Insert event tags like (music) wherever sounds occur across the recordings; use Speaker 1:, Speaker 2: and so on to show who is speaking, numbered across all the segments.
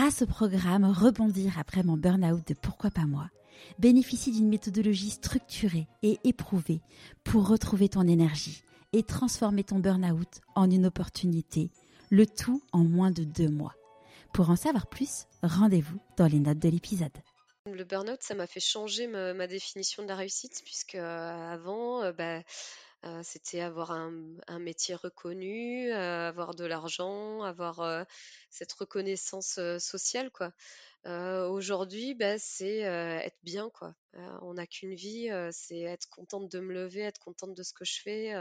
Speaker 1: grâce au programme Rebondir après mon burn-out de Pourquoi pas moi, bénéficie d'une méthodologie structurée et éprouvée pour retrouver ton énergie et transformer ton burn-out en une opportunité, le tout en moins de deux mois. Pour en savoir plus, rendez-vous dans les notes de l'épisode.
Speaker 2: Le burn-out, ça m'a fait changer ma, définition de la réussite, puisque euh, avant, euh, bah, c'était avoir un, métier reconnu, avoir de l'argent, avoir cette reconnaissance sociale, quoi. aujourd'hui, bah, c'est être bien, quoi. on n'a qu'une vie, c'est être contente de me lever, être contente de ce que je fais.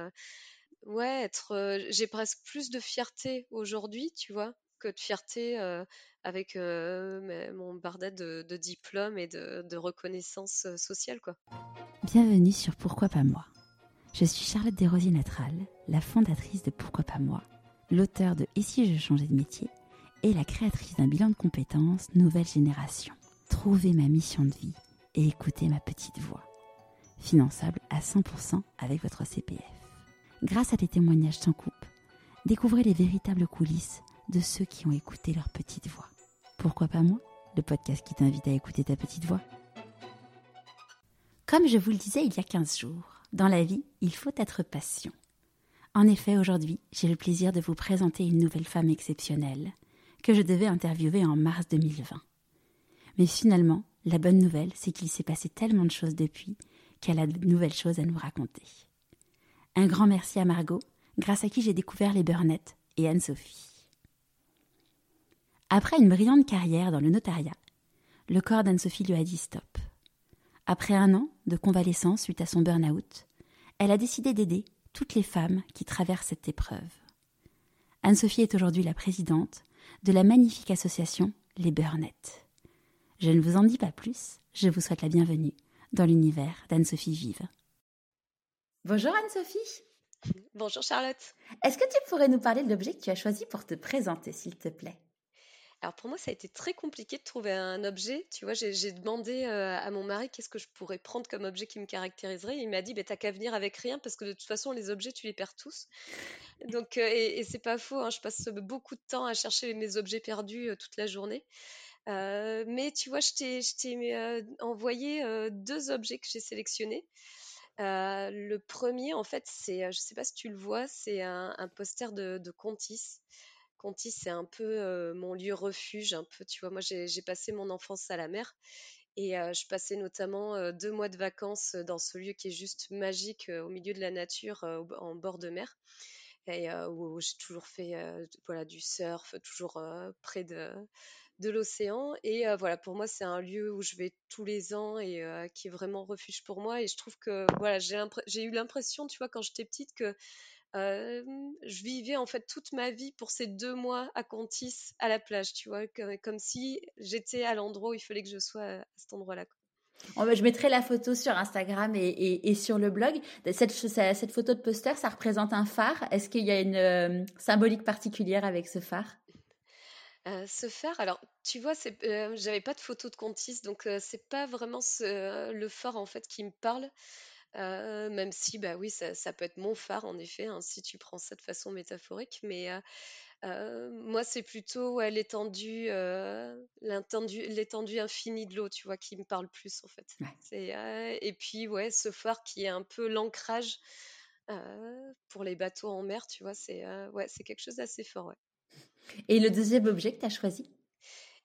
Speaker 2: ouais, être. j'ai presque plus de fierté aujourd'hui, tu vois, que de fierté avec mon bardet de, de diplôme et de, de reconnaissance sociale, quoi.
Speaker 1: Bienvenue sur Pourquoi pas moi je suis Charlotte Desrosiers Natral, la fondatrice de Pourquoi pas moi, l'auteur de Et si je changeais de métier et la créatrice d'un bilan de compétences Nouvelle Génération. Trouvez ma mission de vie et écoutez ma petite voix. Finançable à 100% avec votre CPF. Grâce à des témoignages sans coupe, découvrez les véritables coulisses de ceux qui ont écouté leur petite voix. Pourquoi pas moi Le podcast qui t'invite à écouter ta petite voix? Comme je vous le disais il y a 15 jours, dans la vie, il faut être patient. En effet, aujourd'hui, j'ai le plaisir de vous présenter une nouvelle femme exceptionnelle que je devais interviewer en mars 2020. Mais finalement, la bonne nouvelle, c'est qu'il s'est passé tellement de choses depuis qu'elle a de nouvelles choses à nous raconter. Un grand merci à Margot, grâce à qui j'ai découvert les Burnett et Anne-Sophie. Après une brillante carrière dans le notariat, le corps d'Anne-Sophie lui a dit stop. Après un an de convalescence suite à son burn-out, elle a décidé d'aider toutes les femmes qui traversent cette épreuve. Anne-Sophie est aujourd'hui la présidente de la magnifique association Les Burnett. Je ne vous en dis pas plus, je vous souhaite la bienvenue dans l'univers d'Anne-Sophie Vive. Bonjour Anne-Sophie.
Speaker 2: Bonjour Charlotte.
Speaker 1: Est-ce que tu pourrais nous parler de l'objet que tu as choisi pour te présenter, s'il te plaît?
Speaker 2: Alors pour moi, ça a été très compliqué de trouver un objet. Tu vois, j'ai demandé euh, à mon mari qu'est-ce que je pourrais prendre comme objet qui me caractériserait. Il m'a dit, bah, t'as qu'à venir avec rien parce que de toute façon, les objets, tu les perds tous. Donc, euh, et, c'est pas faux. Hein, je passe beaucoup de temps à chercher mes objets perdus euh, toute la journée. mais tu vois, je t'ai envoyé deux objets que j'ai sélectionnés. le premier, en fait, c'est, je sais pas si tu le vois, c'est un, poster de Contis. Conti, c'est un peu mon lieu refuge, un peu, tu vois, moi j'ai passé mon enfance à la mer et je passais notamment deux mois de vacances dans ce lieu qui est juste magique au milieu de la nature, en bord de mer, et où j'ai toujours fait voilà, du surf, toujours près de, de l'océan. Et voilà, pour moi, c'est un lieu où je vais tous les ans et qui est vraiment refuge pour moi. Et je trouve que voilà, j'ai eu l'impression, tu vois, quand j'étais petite, que je vivais en fait toute ma vie pour ces deux mois à Contis, à la plage, tu vois, comme, si j'étais à l'endroit où il fallait que je sois à cet endroit-là.
Speaker 1: Je mettrai la photo sur Instagram et, sur le blog. Cette, cette, photo de poster, ça représente un phare. Est-ce qu'il y a une symbolique particulière avec ce phare?
Speaker 2: Ce phare, alors tu vois, j'avais pas de photo de Contis, donc c'est pas vraiment le phare en fait qui me parle même si, bah oui, ça, peut être mon phare, en effet, hein, si tu prends ça de façon métaphorique. Mais moi, c'est plutôt l'étendue, l'étendue infinie de l'eau, tu vois, qui me parle plus, en fait. et puis, ouais, ce phare qui est un peu l'ancrage pour les bateaux en mer, tu vois, c'est ouais, quelque chose d'assez fort, ouais.
Speaker 1: Et le deuxième objet que tu as choisi?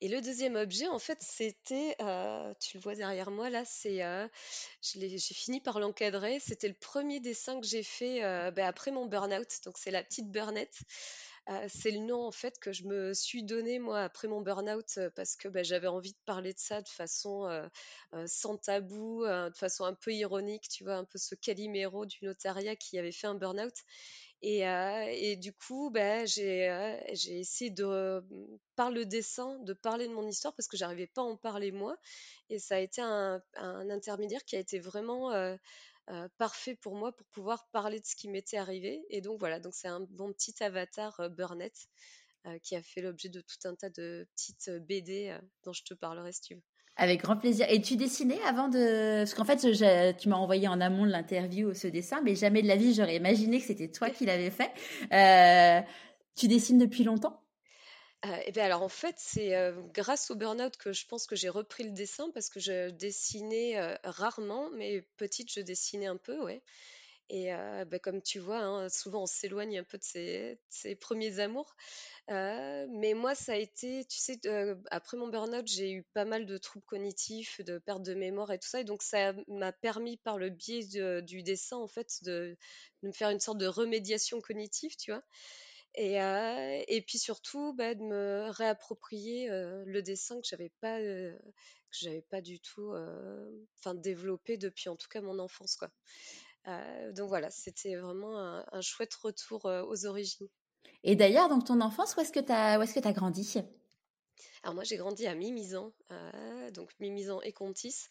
Speaker 2: Et le deuxième objet, en fait, c'était, euh, tu le vois derrière moi là, c'est, euh, j'ai fini par l'encadrer. C'était le premier dessin que j'ai fait euh, ben, après mon burn-out. Donc c'est la petite Burnette. C'est le nom en fait que je me suis donné moi après mon burn-out parce que ben, j'avais envie de parler de ça de façon sans tabou, de façon un peu ironique, tu vois, un peu ce Calimero du notariat qui avait fait un burn-out. Et, du coup, bah, j'ai essayé de, par le dessin, de parler de mon histoire parce que j'arrivais pas à en parler moi. Et ça a été un, intermédiaire qui a été vraiment parfait pour moi pour pouvoir parler de ce qui m'était arrivé. Et donc voilà, donc c'est un bon petit avatar Burnett qui a fait l'objet de tout un tas de petites BD dont je te parlerai si tu veux.
Speaker 1: Avec grand plaisir. Et tu dessinais avant de... Parce qu'en fait, tu m'as envoyé en amont de l'interview ce dessin, mais jamais de la vie, j'aurais imaginé que c'était toi (laughs) qui l'avais fait. Euh, tu dessines depuis longtemps?
Speaker 2: Euh, et bien alors en fait, c'est euh, grâce au burn-out que je pense que j'ai repris le dessin parce que je dessinais euh, rarement, mais petite, je dessinais un peu, ouais. Et bah, comme tu vois, hein, souvent on s'éloigne un peu de ses, premiers amours. mais moi, ça a été, tu sais, après mon burn-out, j'ai eu pas mal de troubles cognitifs, de perte de mémoire et tout ça. Et donc, ça m'a permis, par le biais du dessin, en fait, de, me faire une sorte de remédiation cognitive, tu vois. Et, et puis surtout, bah, de me réapproprier le dessin que j'avais pas, que j'avais pas du tout, enfin, développé depuis, en tout cas, mon enfance, quoi. Donc voilà, c'était vraiment un, chouette retour aux origines.
Speaker 1: Et d'ailleurs, dans ton enfance, où est-ce que tu as, est-ce que as grandi?
Speaker 2: Alors moi, j'ai grandi à Mimizan, donc Mimizan et Contis,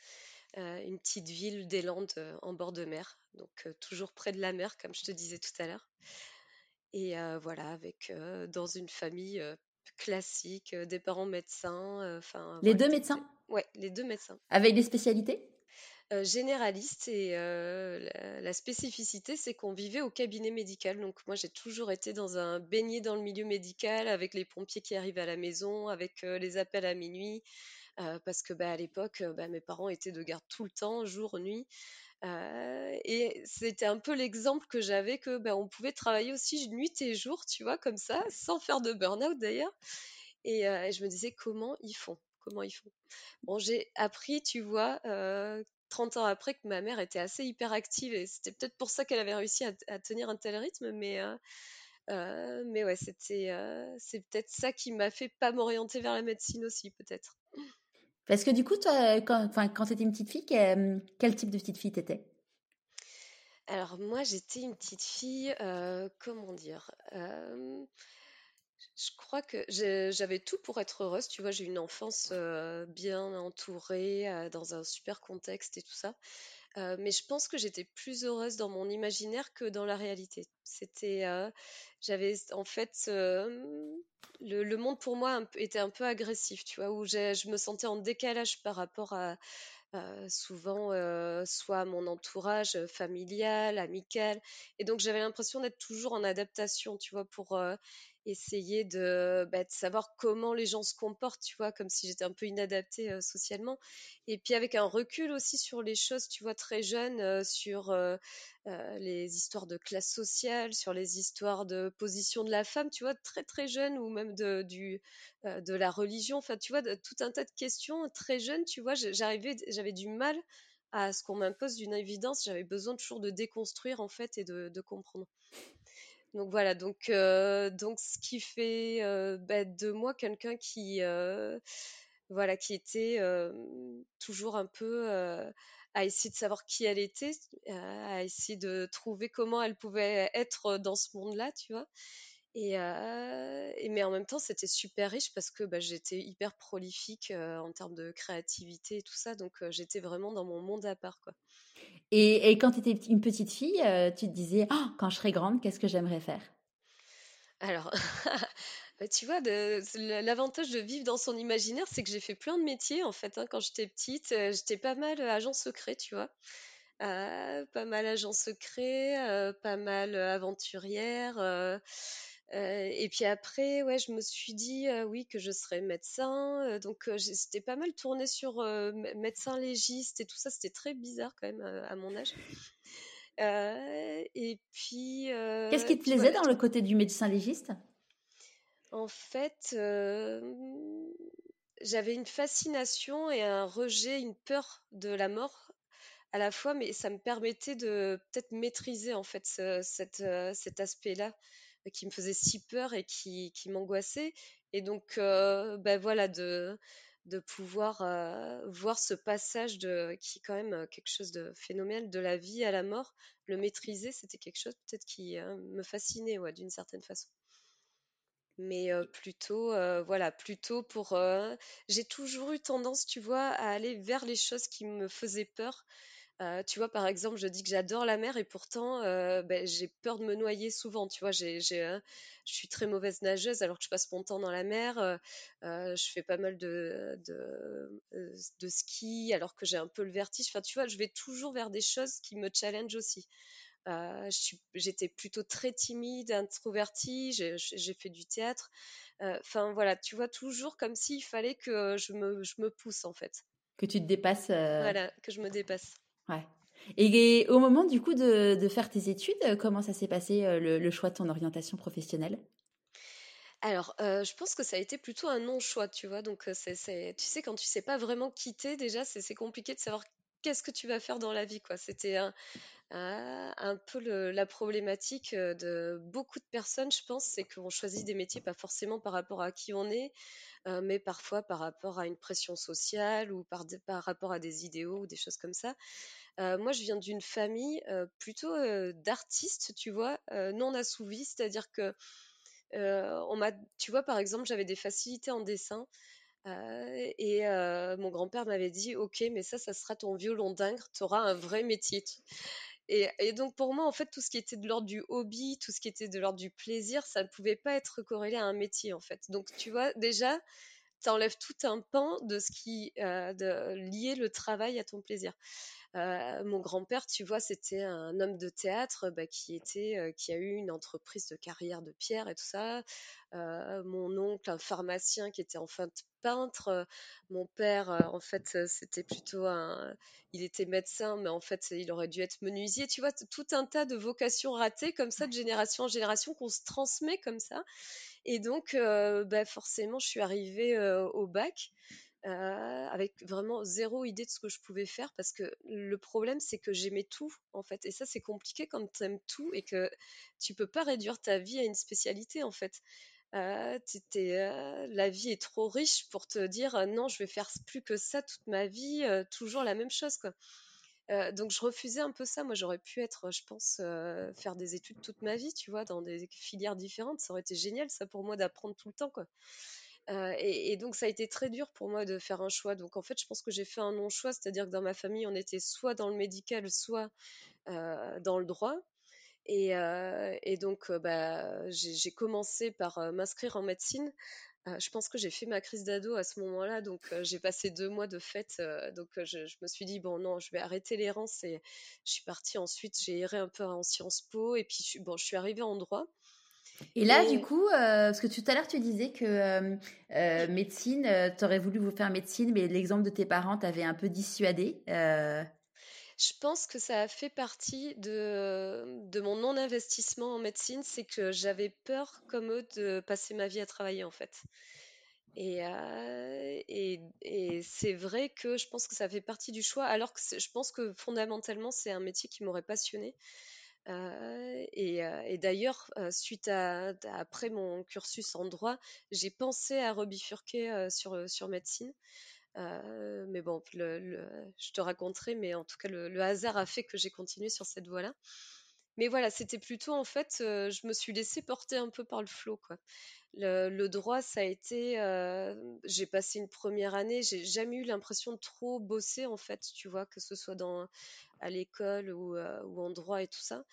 Speaker 2: une petite ville des Landes en bord de mer, donc toujours près de la mer, comme je te disais tout à l'heure. Et voilà, avec dans une famille classique, des parents médecins. enfin
Speaker 1: les deux médecins?
Speaker 2: Ouais, les deux médecins.
Speaker 1: Avec des spécialités?
Speaker 2: Euh, généraliste et la, spécificité, c'est qu'on vivait au cabinet médical. Donc moi, j'ai toujours été dans un baigné dans le milieu médical avec les pompiers qui arrivent à la maison, avec les appels à minuit, parce que bah, à l'époque, bah, mes parents étaient de garde tout le temps, jour, nuit. Et c'était un peu l'exemple que j'avais que bah, on pouvait travailler aussi nuit et jour, tu vois, comme ça, sans faire de burn-out d'ailleurs. Et, et, je me disais comment ils font? Comment ils font? Bon, j'ai appris, tu vois, 30 ans après que ma mère était assez hyperactive et c'était peut-être pour ça qu'elle avait réussi à, tenir un tel rythme, mais, euh, euh, mais ouais, c'était, euh, c'est peut-être ça qui m'a fait pas m'orienter vers la médecine aussi, peut-être.
Speaker 1: Parce que du coup, toi, quand, quand tu étais une petite fille, quel, type de petite fille t'étais?
Speaker 2: Alors moi, j'étais une petite fille, comment dire je crois que j'avais tout pour être heureuse. Tu vois, j'ai une enfance bien entourée, dans un super contexte et tout ça. Mais je pense que j'étais plus heureuse dans mon imaginaire que dans la réalité. C'était, j'avais en fait, le, monde pour moi était un peu agressif, tu vois, où je me sentais en décalage par rapport à, souvent soit mon entourage familial, amical. Et donc j'avais l'impression d'être toujours en adaptation, tu vois, pour essayer de, bah, de, savoir comment les gens se comportent, tu vois, comme si j'étais un peu inadaptée socialement. Et puis avec un recul aussi sur les choses, tu vois, très jeune, sur les histoires de classe sociale, sur les histoires de position de la femme, tu vois, très très jeune, ou même de, la religion, enfin, tu vois, de, tout un tas de questions très jeune, tu vois, j'arrivais, j'avais du mal à ce qu'on m'impose d'une évidence, j'avais besoin toujours de déconstruire en fait et de comprendre. Donc voilà, donc, euh, donc ce qui fait euh, bah, de moi quelqu'un qui, euh, voilà, qui était toujours un peu à essayer de savoir qui elle était, à essayer de trouver comment elle pouvait être dans ce monde-là, tu vois. Et, et, mais en même temps, c'était super riche parce que bah, j'étais hyper prolifique en termes de créativité et tout ça, donc j'étais vraiment dans mon monde à part, quoi.
Speaker 1: Et, quand tu étais une petite fille, tu te disais, oh, quand je serai grande, qu'est-ce que j'aimerais faire?
Speaker 2: Alors, (laughs) bah, tu vois, l'avantage de vivre dans son imaginaire, c'est que j'ai fait plein de métiers, en fait. Hein. Quand j'étais petite, j'étais pas mal agent secret, tu vois. Pas mal agent secret, pas mal aventurière. Euh, et puis après, ouais, je me suis dit euh, oui que je serais médecin. Euh, donc c'était pas mal tourné sur médecin légiste et tout ça. C'était très bizarre quand même à mon âge. et puis.
Speaker 1: Qu'est-ce qui te plaisait dans le côté du médecin légiste?
Speaker 2: En fait, j'avais une fascination et un rejet, une peur de la mort à la fois, mais ça me permettait de peut-être maîtriser en fait cet aspect-là qui me faisait si peur et qui, m'angoissait. Et donc, ben voilà, de, pouvoir euh, voir ce passage qui est quand même euh, quelque chose de phénoménal, de la vie à la mort, le maîtriser, c'était quelque chose peut-être qui me fascinait, d'une certaine façon. Mais plutôt, voilà, plutôt pour. J'ai toujours eu tendance, tu vois, à aller vers les choses qui me faisaient peur euh, tu vois, par exemple, je dis que j'adore la mer et pourtant, euh, ben, j'ai peur de me noyer souvent. Tu vois, j'ai, je suis très mauvaise nageuse alors que je passe mon temps dans la mer. Je fais pas mal de, de, ski alors que j'ai un peu le vertige. Enfin, tu vois, je vais toujours vers des choses qui me challengent aussi. j'étais plutôt très timide, introvertie. J'ai fait du théâtre. Enfin voilà, tu vois toujours comme s'il fallait que je me, je me pousse en fait.
Speaker 1: Que tu te dépasses.
Speaker 2: Voilà, que je me dépasse.
Speaker 1: Ouais. Et, au moment du coup de, faire tes études, comment ça s'est passé le, le, choix de ton orientation professionnelle?
Speaker 2: Alors, je pense que ça a été plutôt un non-choix, tu vois. Donc, c'est, tu sais, quand tu sais pas vraiment quitter, déjà, c'est compliqué de savoir qu'est-ce que tu vas faire dans la vie, quoi. C'était un, un peu la problématique de beaucoup de personnes, je pense, c'est qu'on choisit des métiers pas forcément par rapport à qui on est, mais parfois par rapport à une pression sociale ou par, rapport à des idéaux ou des choses comme ça. moi, je viens d'une famille plutôt d'artistes, tu vois, non assouvis, c'est-à-dire que tu vois, par exemple, j'avais des facilités en dessin. et mon grand-père m'avait dit, ok, mais ça, ça sera ton violon d'ingre, tu auras un vrai métier. Et, donc pour moi, en fait, tout ce qui était de l'ordre du hobby, tout ce qui était de l'ordre du plaisir, ça ne pouvait pas être corrélé à un métier, en fait. Donc tu vois, déjà, tu enlèves tout un pan de ce qui de lier le travail à ton plaisir. Euh, mon grand-père, tu vois, c'était un homme de théâtre bah, qui était, euh, qui a eu une entreprise de carrière de pierre et tout ça. Euh, mon oncle, un pharmacien qui était enfin peintre. mon père, en fait, c'était plutôt un, il était médecin, mais en fait, il aurait dû être menuisier. Tu vois, tout un tas de vocations ratées comme ça de génération en génération qu'on se transmet comme ça. Et donc, bah, forcément, je suis arrivée au bac. Euh, avec vraiment zéro idée de ce que je pouvais faire parce que le problème c'est que j'aimais tout en fait. Et ça c'est compliqué quand tu aimes tout et que tu peux pas réduire ta vie à une spécialité en fait. Euh, euh, la vie est trop riche pour te dire non je vais faire plus que ça toute ma vie toujours la même chose quoi. Donc je refusais un peu ça. Moi j'aurais pu être je pense faire des études toute ma vie tu vois dans des filières différentes. Ça aurait été génial ça pour moi d'apprendre tout le temps quoi et, donc ça a été très dur pour moi de faire un choix. Donc en fait, je pense que j'ai fait un non-choix, c'est-à-dire que dans ma famille, on était soit dans le médical, soit dans le droit. Et, donc bah, j'ai commencé par m'inscrire en médecine. je pense que j'ai fait ma crise d'ado à ce moment-là, donc j'ai passé deux mois de fête. donc je, je, me suis dit bon non, je vais arrêter l'errance et je suis partie ensuite. J'ai erré un peu en Sciences Po et puis bon, je suis arrivée en droit.
Speaker 1: Et là, du coup, euh, parce que tout à l'heure, tu disais que euh, euh, médecine, tu aurais voulu vous faire médecine, mais l'exemple de tes parents t'avait un peu dissuadé.
Speaker 2: Je pense que ça a fait partie de, de mon non-investissement en médecine, c'est que j'avais peur, comme eux, de passer ma vie à travailler, en fait. Et, et, et c'est vrai que je pense que ça fait partie du choix, alors que je pense que fondamentalement, c'est un métier qui m'aurait passionné. Euh, et, d'ailleurs, suite à, après mon cursus en droit, j'ai pensé à rebifurquer sur, sur médecine. mais bon, je te raconterai, mais en tout cas, le, hasard a fait que j'ai continué sur cette voie-là. Mais voilà, c'était plutôt en fait, je me suis laissée porter un peu par le flot, quoi. Le, droit, ça a été, j'ai passé une première année, j'ai jamais eu l'impression de trop bosser en fait, tu vois, que ce soit dans à l'école ou, en droit et tout ça.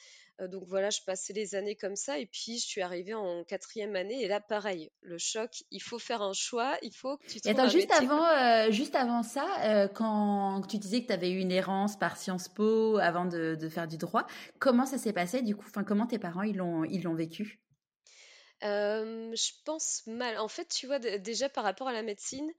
Speaker 2: donc voilà, je passais les années comme ça et puis je suis arrivée en quatrième année et là pareil, le choc, il faut faire un choix, il faut que tu
Speaker 1: trouves attends, juste avant, juste avant ça, quand tu disais que tu avais eu une errance par Sciences Po avant de, de faire du droit, comment ça s'est passé du coup? Enfin, comment tes parents ils l'ont ils
Speaker 2: je pense mal. En fait, tu vois, déjà par rapport à la médecine,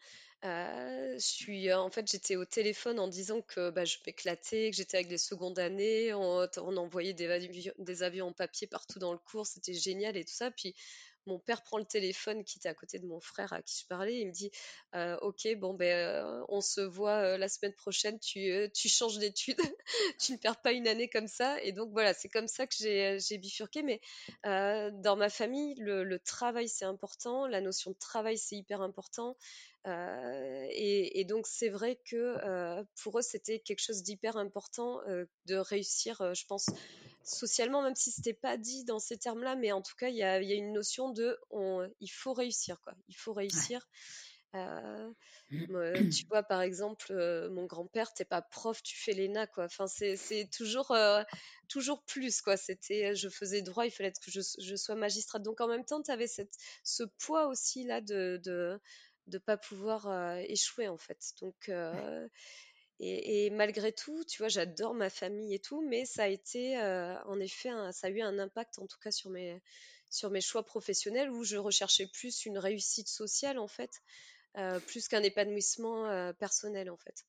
Speaker 2: en fait, j'étais au téléphone en disant que bah, je m'éclatais, que j'étais avec les secondes années, on, envoyait des avions, des avions en papier partout dans le cours, c'était génial et tout ça. Puis mon père prend le téléphone qui était à côté de mon frère à qui je parlais. Il me dit euh, Ok, bon, ben, euh, on se voit euh, la semaine prochaine. Tu, tu changes d'études. (laughs) tu ne perds pas une année comme ça. Et donc, voilà, c'est comme ça que j'ai bifurqué. Mais dans ma famille, le, travail, c'est important. La notion de travail, c'est hyper important. Et, et, donc, c'est vrai que pour eux, c'était quelque chose d'hyper important de réussir, je pense socialement, même si c'était pas dit dans ces termes-là, mais en tout cas, il y a, une notion de il faut réussir, quoi. Il faut réussir. Euh, (clears throat) tu vois, par exemple, euh, mon grand-père, t'es pas prof, tu fais l'ENA, quoi. Enfin, c'est toujours, euh, toujours plus, quoi. C'était, je faisais droit, il fallait que je, je sois magistrate. Donc, en même temps, tu avais cette, ce poids aussi, là, de, de, de pas pouvoir échouer, en fait. Donc, Et, malgré tout, tu vois, j'adore ma famille et tout, mais ça a été, en effet, ça a eu un impact, en tout cas, sur mes, sur mes choix professionnels, où je recherchais plus une réussite sociale, en fait, plus qu'un épanouissement personnel, en fait.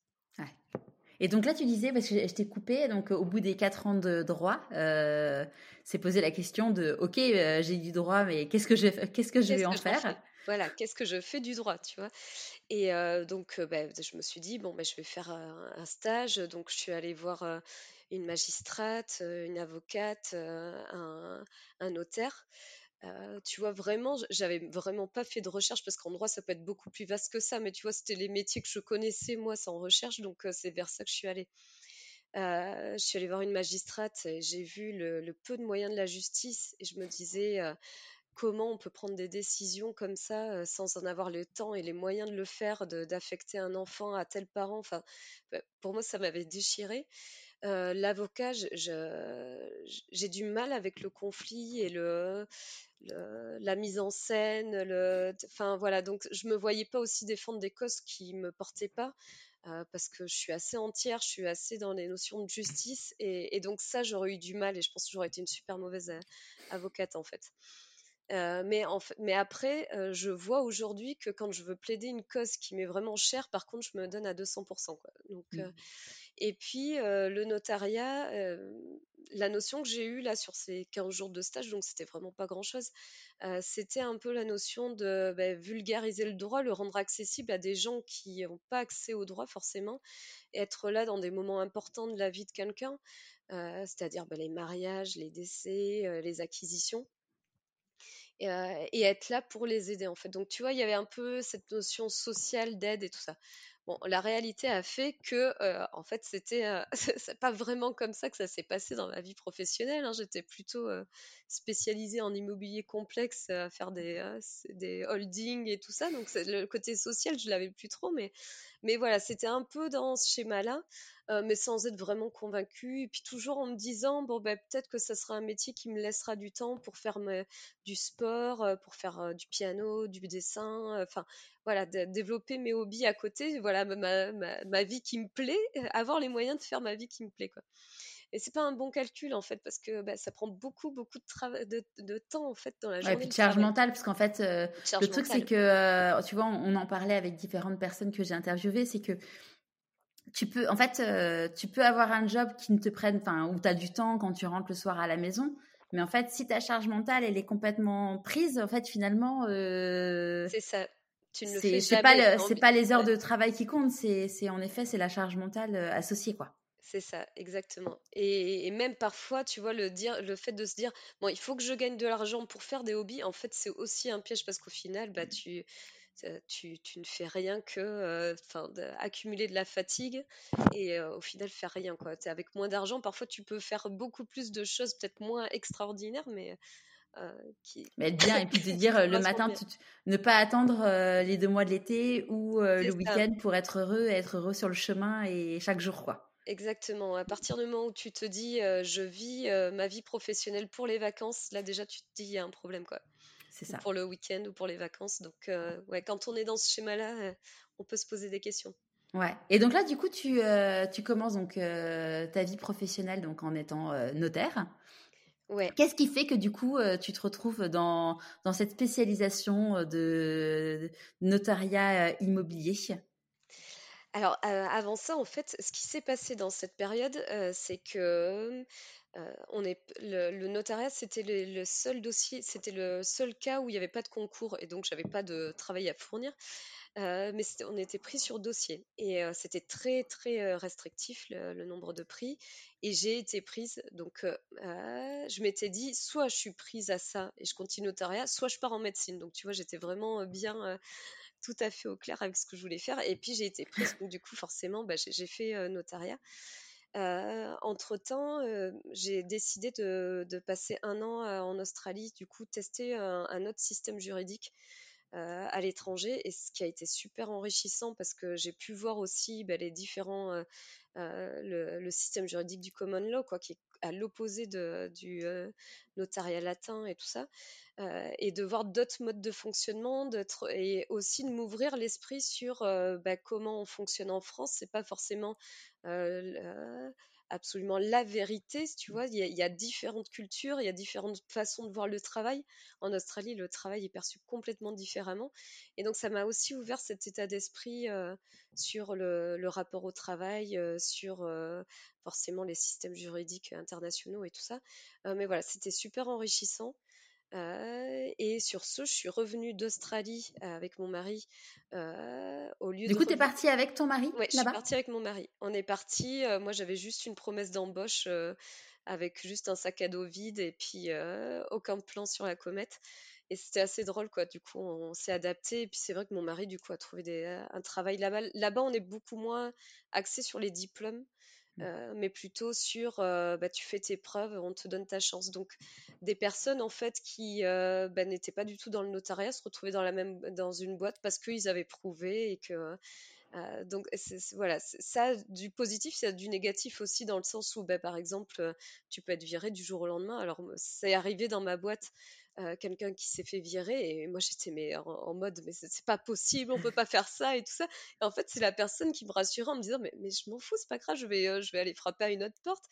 Speaker 1: Et donc là, tu disais, parce que je t'ai coupé, donc au bout des quatre ans de droit, euh, c'est posé la question de, ok, j'ai du droit, mais qu'est-ce que je, qu'est-ce que je vais en faire?
Speaker 2: Voilà, qu'est-ce que je fais du droit, tu vois? Et donc, bah, je me suis dit, bon, bah, je vais faire un stage. Donc, je suis allée voir une magistrate, une avocate, un, notaire. tu vois, vraiment, j'avais vraiment pas fait de recherche parce qu'en droit, ça peut être beaucoup plus vaste que ça. Mais tu vois, c'était les métiers que je connaissais, moi, sans recherche. Donc, c'est vers ça que je suis allée. je suis allée voir une magistrate j'ai vu le, peu de moyens de la justice et je me disais, comment on peut prendre des décisions comme ça sans en avoir le temps et les moyens de le faire, d'affecter un enfant à tel parent? Enfin, bah, pour moi, ça m'avait déchiré. L'avocat, j'ai du mal avec le conflit et le, la mise en scène. Le, enfin voilà, donc je me voyais pas aussi défendre des causes qui me portaient pas. parce que je suis assez entière, je suis assez dans les notions de justice, et, et donc ça, j'aurais eu du mal, et je pense que j'aurais été une super mauvaise avocate en fait mais, mais après, je vois aujourd'hui que quand je veux plaider une cause qui m'est vraiment chère, par contre, je me donne à 200%. Quoi. Donc, mmh. et puis, le notariat, la notion que j'ai eue là sur ces 15 jours de stage, donc c'était vraiment pas grand-chose, c'était un peu la notion de bah, vulgariser le droit, le rendre accessible à des gens qui n'ont pas accès au droit forcément, être là dans des moments importants de la vie de quelqu'un, c'est-à-dire bah, les mariages, les décès, les acquisitions et, être là pour les aider en fait. Donc tu vois, il y avait un peu cette notion sociale d'aide et tout ça. Bon, la réalité a fait que, en fait, c'était (laughs) c'est pas vraiment comme ça que ça s'est passé dans ma vie professionnelle. Hein. J'étais plutôt spécialisée en immobilier complexe, à faire des, des holdings et tout ça. Donc le côté social, je l'avais plus trop, mais mais voilà, c'était un peu dans ce schéma-là. Euh, mais sans être vraiment convaincue. Et puis toujours en me disant, bon, ben, peut-être que ça sera un métier qui me laissera du temps pour faire du sport, euh, pour faire euh, du piano, du dessin, enfin, voilà, développer mes hobbies à côté, voilà, ma, ma, vie qui me plaît, (laughs) avoir les moyens de faire ma vie qui me plaît, quoi. Et c'est pas un bon calcul en fait parce que bah, ça prend beaucoup beaucoup de, de, temps en fait dans la journée.
Speaker 1: et puis de charge mentale parce qu'en fait le truc c'est que tu vois on, en parlait avec différentes personnes que j'ai interviewées c'est que tu peux, en fait, euh, tu peux avoir un job qui ne te prenne, enfin, où tu as du temps quand tu rentres le soir à la maison. Mais en fait, si ta charge mentale, elle est complètement prise, en fait, finalement.
Speaker 2: Euh, c'est ça.
Speaker 1: Tu ne le fais jamais. Pas c'est pas les heures de travail qui comptent, c'est en effet, c'est la charge mentale euh, associée, quoi.
Speaker 2: C'est ça, exactement. Et, même parfois, tu vois, le, dire, le fait de se dire, bon, il faut que je gagne de l'argent pour faire des hobbies, en fait, c'est aussi un piège parce qu'au final, bah, tu, tu, ne fais rien que enfin accumuler de la fatigue et au final faire rien quoi. avec moins d'argent, parfois tu peux faire beaucoup plus de choses peut-être moins extraordinaires mais
Speaker 1: qui... Mais être (coughs) bien et puis te dire le matin, ne pas attendre les deux mois de l'été ou le week-end pour être heureux être heureux sur le chemin et chaque jour quoi.
Speaker 2: Exactement. À partir du moment où tu te dis je vis ma vie professionnelle pour les vacances, là déjà tu te dis il y a un problème quoi c'est ça. pour le week-end ou pour les vacances. Donc, euh, ouais, quand on est dans ce schéma-là, euh, on peut se poser des questions.
Speaker 1: Ouais. Et donc là, du coup, tu, euh, tu commences donc ta vie professionnelle donc en étant notaire. Ouais. Qu'est-ce qui fait que du coup, tu te retrouves dans, dans cette spécialisation de notariat immobilier?
Speaker 2: Alors, avant ça, en fait, ce qui s'est passé dans cette période, c'est que le, notariat, c'était le, seul dossier, c'était le seul cas où il n'y avait pas de concours et donc j'avais pas de travail à fournir. mais on était pris sur dossier et c'était très très restrictif le, nombre de prix et j'ai été prise donc je m'étais dit soit je suis prise à ça et je continue notariat soit je pars en médecine donc tu vois j'étais vraiment bien tout à fait au clair avec ce que je voulais faire. Et puis j'ai été prise, donc du coup forcément, bah, j'ai fait notariat. entre temps, j'ai décidé de, passer un an en Australie, du coup tester un, autre système juridique à l'étranger, et ce qui a été super enrichissant parce que j'ai pu voir aussi bah, les différents, le, système juridique du common law, quoi, qui est à l'opposé du notariat latin et tout ça, et de voir d'autres modes de fonctionnement, et aussi de m'ouvrir l'esprit sur bah, comment on fonctionne en France. C'est pas forcément absolument la vérité, tu vois. Il y, a, différentes cultures, il y a différentes façons de voir le travail. En Australie, le travail est perçu complètement différemment. Et donc, ça m'a aussi ouvert cet état d'esprit euh, sur le, rapport au travail, euh, sur euh, forcément les systèmes juridiques internationaux et tout ça. mais voilà, c'était super enrichissant. Euh, et sur ce, je suis revenue d'Australie euh, avec mon mari
Speaker 1: euh, au lieu du coup, tu es partie avec ton mari
Speaker 2: Oui, je suis partie avec mon mari. On est parti. moi, j'avais juste une promesse d'embauche avec juste un sac à dos vide et puis aucun plan sur la comète. Et c'était assez drôle, quoi. Du coup, on, s'est adapté. Et puis, c'est vrai que mon mari, du coup, a trouvé des, un travail là-bas. Là-bas, on est beaucoup moins axé sur les diplômes. Mmh. mais plutôt sur bah, tu fais tes preuves, on te donne ta chance. Donc des personnes en fait qui bah, n'étaient pas du tout dans le notariat se retrouvaient dans la même dans une boîte parce qu'ils avaient prouvé et que donc voilà, ça du positif, c'est du négatif aussi dans le sens où bah, par exemple tu peux être viré du jour au lendemain. Alors c'est arrivé dans ma boîte euh, quelqu'un qui s'est fait virer et moi j'étais mais en, mode mais c'est pas possible on peut pas faire ça et tout ça et en fait c'est la personne qui me rassurait en me disant mais, mais je m'en fous c'est pas grave je vais euh, je vais aller frapper à une autre porte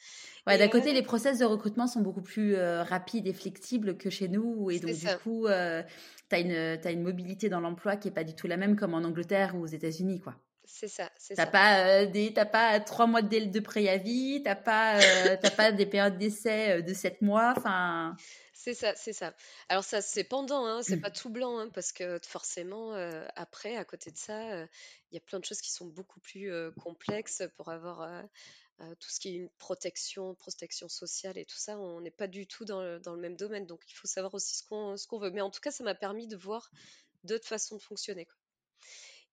Speaker 1: ouais d'un côté les process de recrutement sont beaucoup plus euh, rapides et flexibles que chez nous et donc du coup tu as une as une mobilité dans l'emploi qui est pas du tout la même comme en Angleterre ou aux États-Unis quoi
Speaker 2: c'est ça, c'est
Speaker 1: ça. Pas des, t'as pas trois mois de, de préavis, t'as pas, t'as pas des périodes d'essai de sept mois, enfin.
Speaker 2: C'est ça, c'est ça. Alors ça, c'est pendant, hein, c'est mmh. pas tout blanc, hein, parce que forcément, euh, après, à côté de ça, euh, il y a plein de choses qui sont beaucoup plus euh, complexes pour avoir tout ce qui est une protection, protection sociale et tout ça. On n'est pas du tout dans le, même domaine, donc il faut savoir aussi ce qu'on ce qu'on veut. Mais en tout cas, ça m'a permis de voir d'autres façons de fonctionner.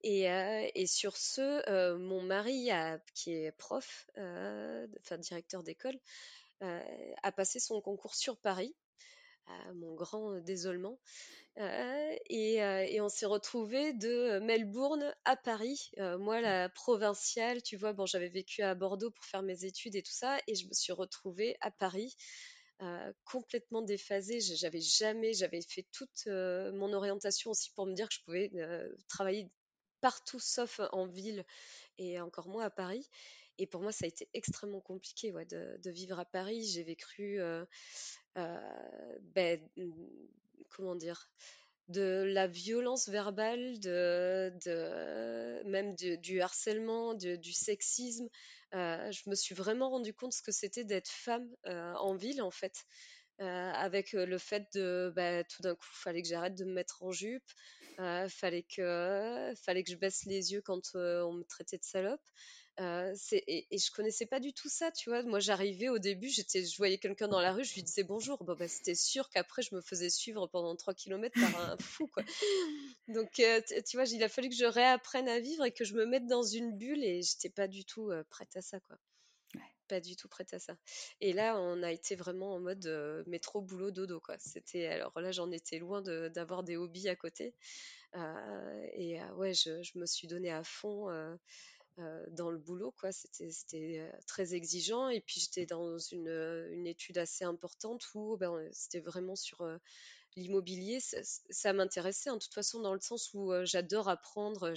Speaker 2: Et, et, sur ce, mon mari, qui est prof, enfin directeur d'école, a passé son concours sur Paris à mon grand désolement. et, on s'est retrouvé de Melbourne à Paris. moi, la provinciale, tu vois, bon, j'avais vécu à Bordeaux pour faire mes études et tout ça, et je me suis retrouvée à Paris. complètement déphasée. J'avais jamais, j'avais fait toute mon orientation aussi pour me dire que je pouvais travailler partout sauf en ville et encore moins à Paris. Et pour moi, ça a été extrêmement compliqué ouais, de, vivre à Paris. J'ai vécu ben, mmh, comment dire de la violence verbale, de, même du, harcèlement, du sexisme. je me suis vraiment rendu compte ce que c'était d'être femme en ville, en fait. avec le fait de bah, tout d'un coup, il fallait que j'arrête de me mettre en jupe, il fallait que, fallait que je baisse les yeux quand on me traitait de salope et, et, je connaissais pas du tout ça, tu vois. Moi, j'arrivais au début, j'étais, je voyais quelqu'un dans la rue, je lui disais bonjour. Bon, bah, c'était sûr qu'après, je me faisais suivre pendant 3 km par un (laughs) fou, quoi. Donc, tu vois, il a fallu que je réapprenne à vivre et que je me mette dans une bulle et j'étais pas du tout prête à ça, quoi. Pas du tout prête à ça. Et là, on a été vraiment en mode métro, boulot, dodo, quoi. C'était, alors là, j'en étais loin d'avoir des hobbies à côté. et ouais, je, je, me suis donnée à fond. Euh, dans le boulot, quoi. C'était euh, très exigeant. Et puis j'étais dans une, euh, une, étude assez importante où ben, c'était vraiment sur l'immobilier. Ça, m'intéressait, en hein, toute façon, dans le sens où j'adore apprendre.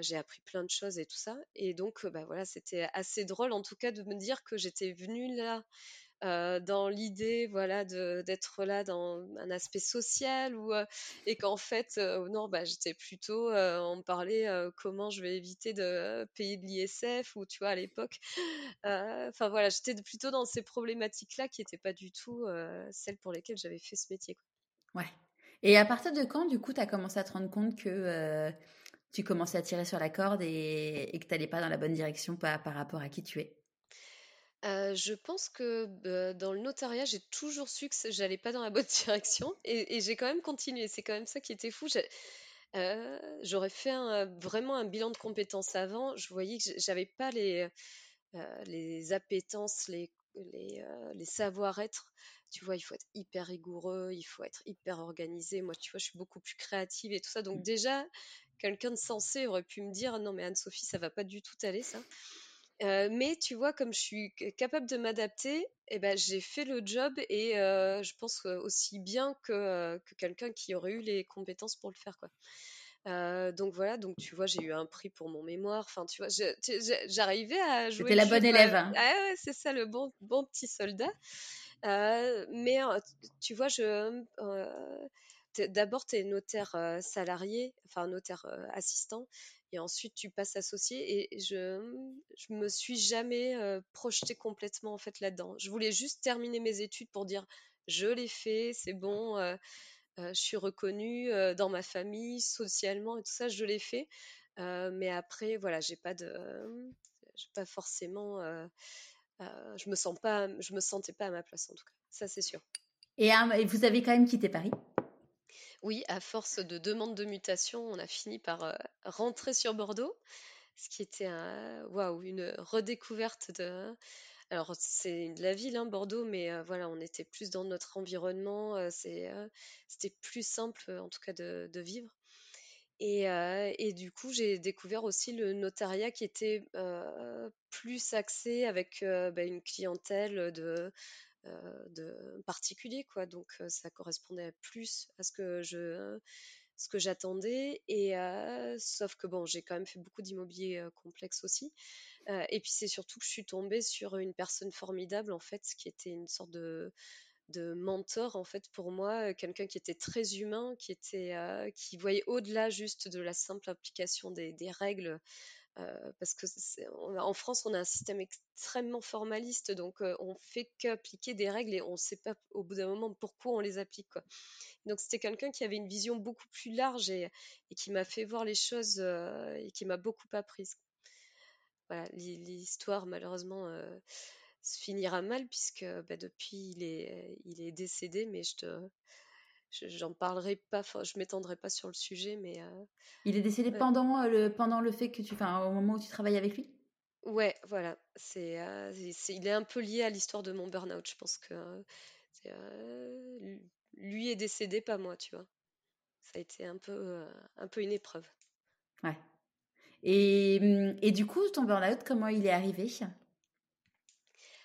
Speaker 2: J'ai appris plein de choses et tout ça. Et donc, ben, voilà, c'était assez drôle, en tout cas, de me dire que j'étais venue là dans l'idée voilà d'être là dans un aspect social ou et qu'en fait non bah j'étais plutôt on me parlait comment je vais éviter de payer de l'ISF ou tu vois à l'époque enfin voilà j'étais plutôt dans ces problématiques là qui n'étaient pas du tout celles pour lesquelles j'avais fait ce métier
Speaker 1: ouais et à partir de quand du coup tu as commencé à te rendre compte que tu commençais à tirer sur la corde et, que tu n'allais pas dans la bonne direction par rapport à qui tu es?
Speaker 2: Je pense que bah, dans le notariat, j'ai toujours su que j'allais pas dans la bonne (laughs) direction et, j'ai quand même continué. C'est quand même ça qui était fou. J'aurais fait vraiment un bilan de compétences avant. Je voyais que j'avais pas les, les appétences, les, les, les savoir-être. Tu vois, il faut être hyper rigoureux, il faut être hyper organisé. Moi, tu vois, je suis beaucoup plus créative et tout ça. Donc déjà, quelqu'un de sensé aurait pu me dire, non mais Anne-Sophie, ça va pas du tout aller ça. mais tu vois, comme je suis capable de m'adapter, eh ben, j'ai fait le job et je pense aussi bien que, que quelqu'un qui aurait eu les compétences pour le faire, quoi. donc voilà, donc tu vois, j'ai eu un prix pour mon mémoire. Enfin, tu vois, j'arrivais à jouer.
Speaker 1: C'était la bonne élève.
Speaker 2: Ah ouais, c'est ça, le bon, bon petit soldat. mais tu vois, je d'abord, tu es notaire salarié, enfin notaire assistant, et ensuite tu passes associé. Et je je me suis jamais projetée complètement en fait là-dedans. Je voulais juste terminer mes études pour dire je l'ai fait, c'est bon, je suis reconnue dans ma famille, socialement et tout ça, je l'ai fait. mais après, voilà, j'ai pas de, j'ai pas forcément, je me sens pas, je me sentais pas à ma place en tout cas. Ça c'est sûr.
Speaker 1: Et vous avez quand même quitté Paris?
Speaker 2: Oui, à force de demandes de mutation, on a fini par rentrer sur Bordeaux, ce qui était waouh, une redécouverte de. Alors, c'est de la ville, hein, Bordeaux, mais voilà, on était plus dans notre environnement. c'était plus simple, en tout cas, de, vivre. Et, du coup, j'ai découvert aussi le notariat qui était plus axé avec bah, une clientèle de euh, de particulier quoi. Donc euh, ça correspondait plus à ce que je ce que j'attendais et euh, sauf que bon j'ai quand même fait beaucoup d'immobilier complexe aussi et puis c'est surtout que je suis tombée sur une personne formidable en fait qui était une sorte de de mentor en fait pour moi, quelqu'un qui était très humain, qui était qui voyait au-delà juste de la simple application des, des règles euh, parce que en France, on a un système extrêmement formaliste, donc euh, on fait qu'appliquer des règles et on ne sait pas au bout d'un moment pourquoi on les applique. Donc c'était quelqu'un qui avait une vision beaucoup plus large et, qui m'a fait voir les choses euh, et qui m'a beaucoup apprise. Voilà, l'histoire malheureusement se finira mal puisque bah, depuis il est, il est décédé, mais je te, j'en parlerai pas, je m'étendrai pas sur le sujet, mais. Euh,
Speaker 1: il est décédé pendant euh, le pendant le fait que tu, enfin, au moment où tu travailles avec lui?
Speaker 2: Ouais, voilà, c'est, euh, il est un peu lié à l'histoire de mon burn-out. Je pense que lui est décédé, pas moi, tu vois. Ça a été un peu un peu une épreuve.
Speaker 1: Ouais. Et, hum, et du coup, ton burn-out, comment il est arrivé?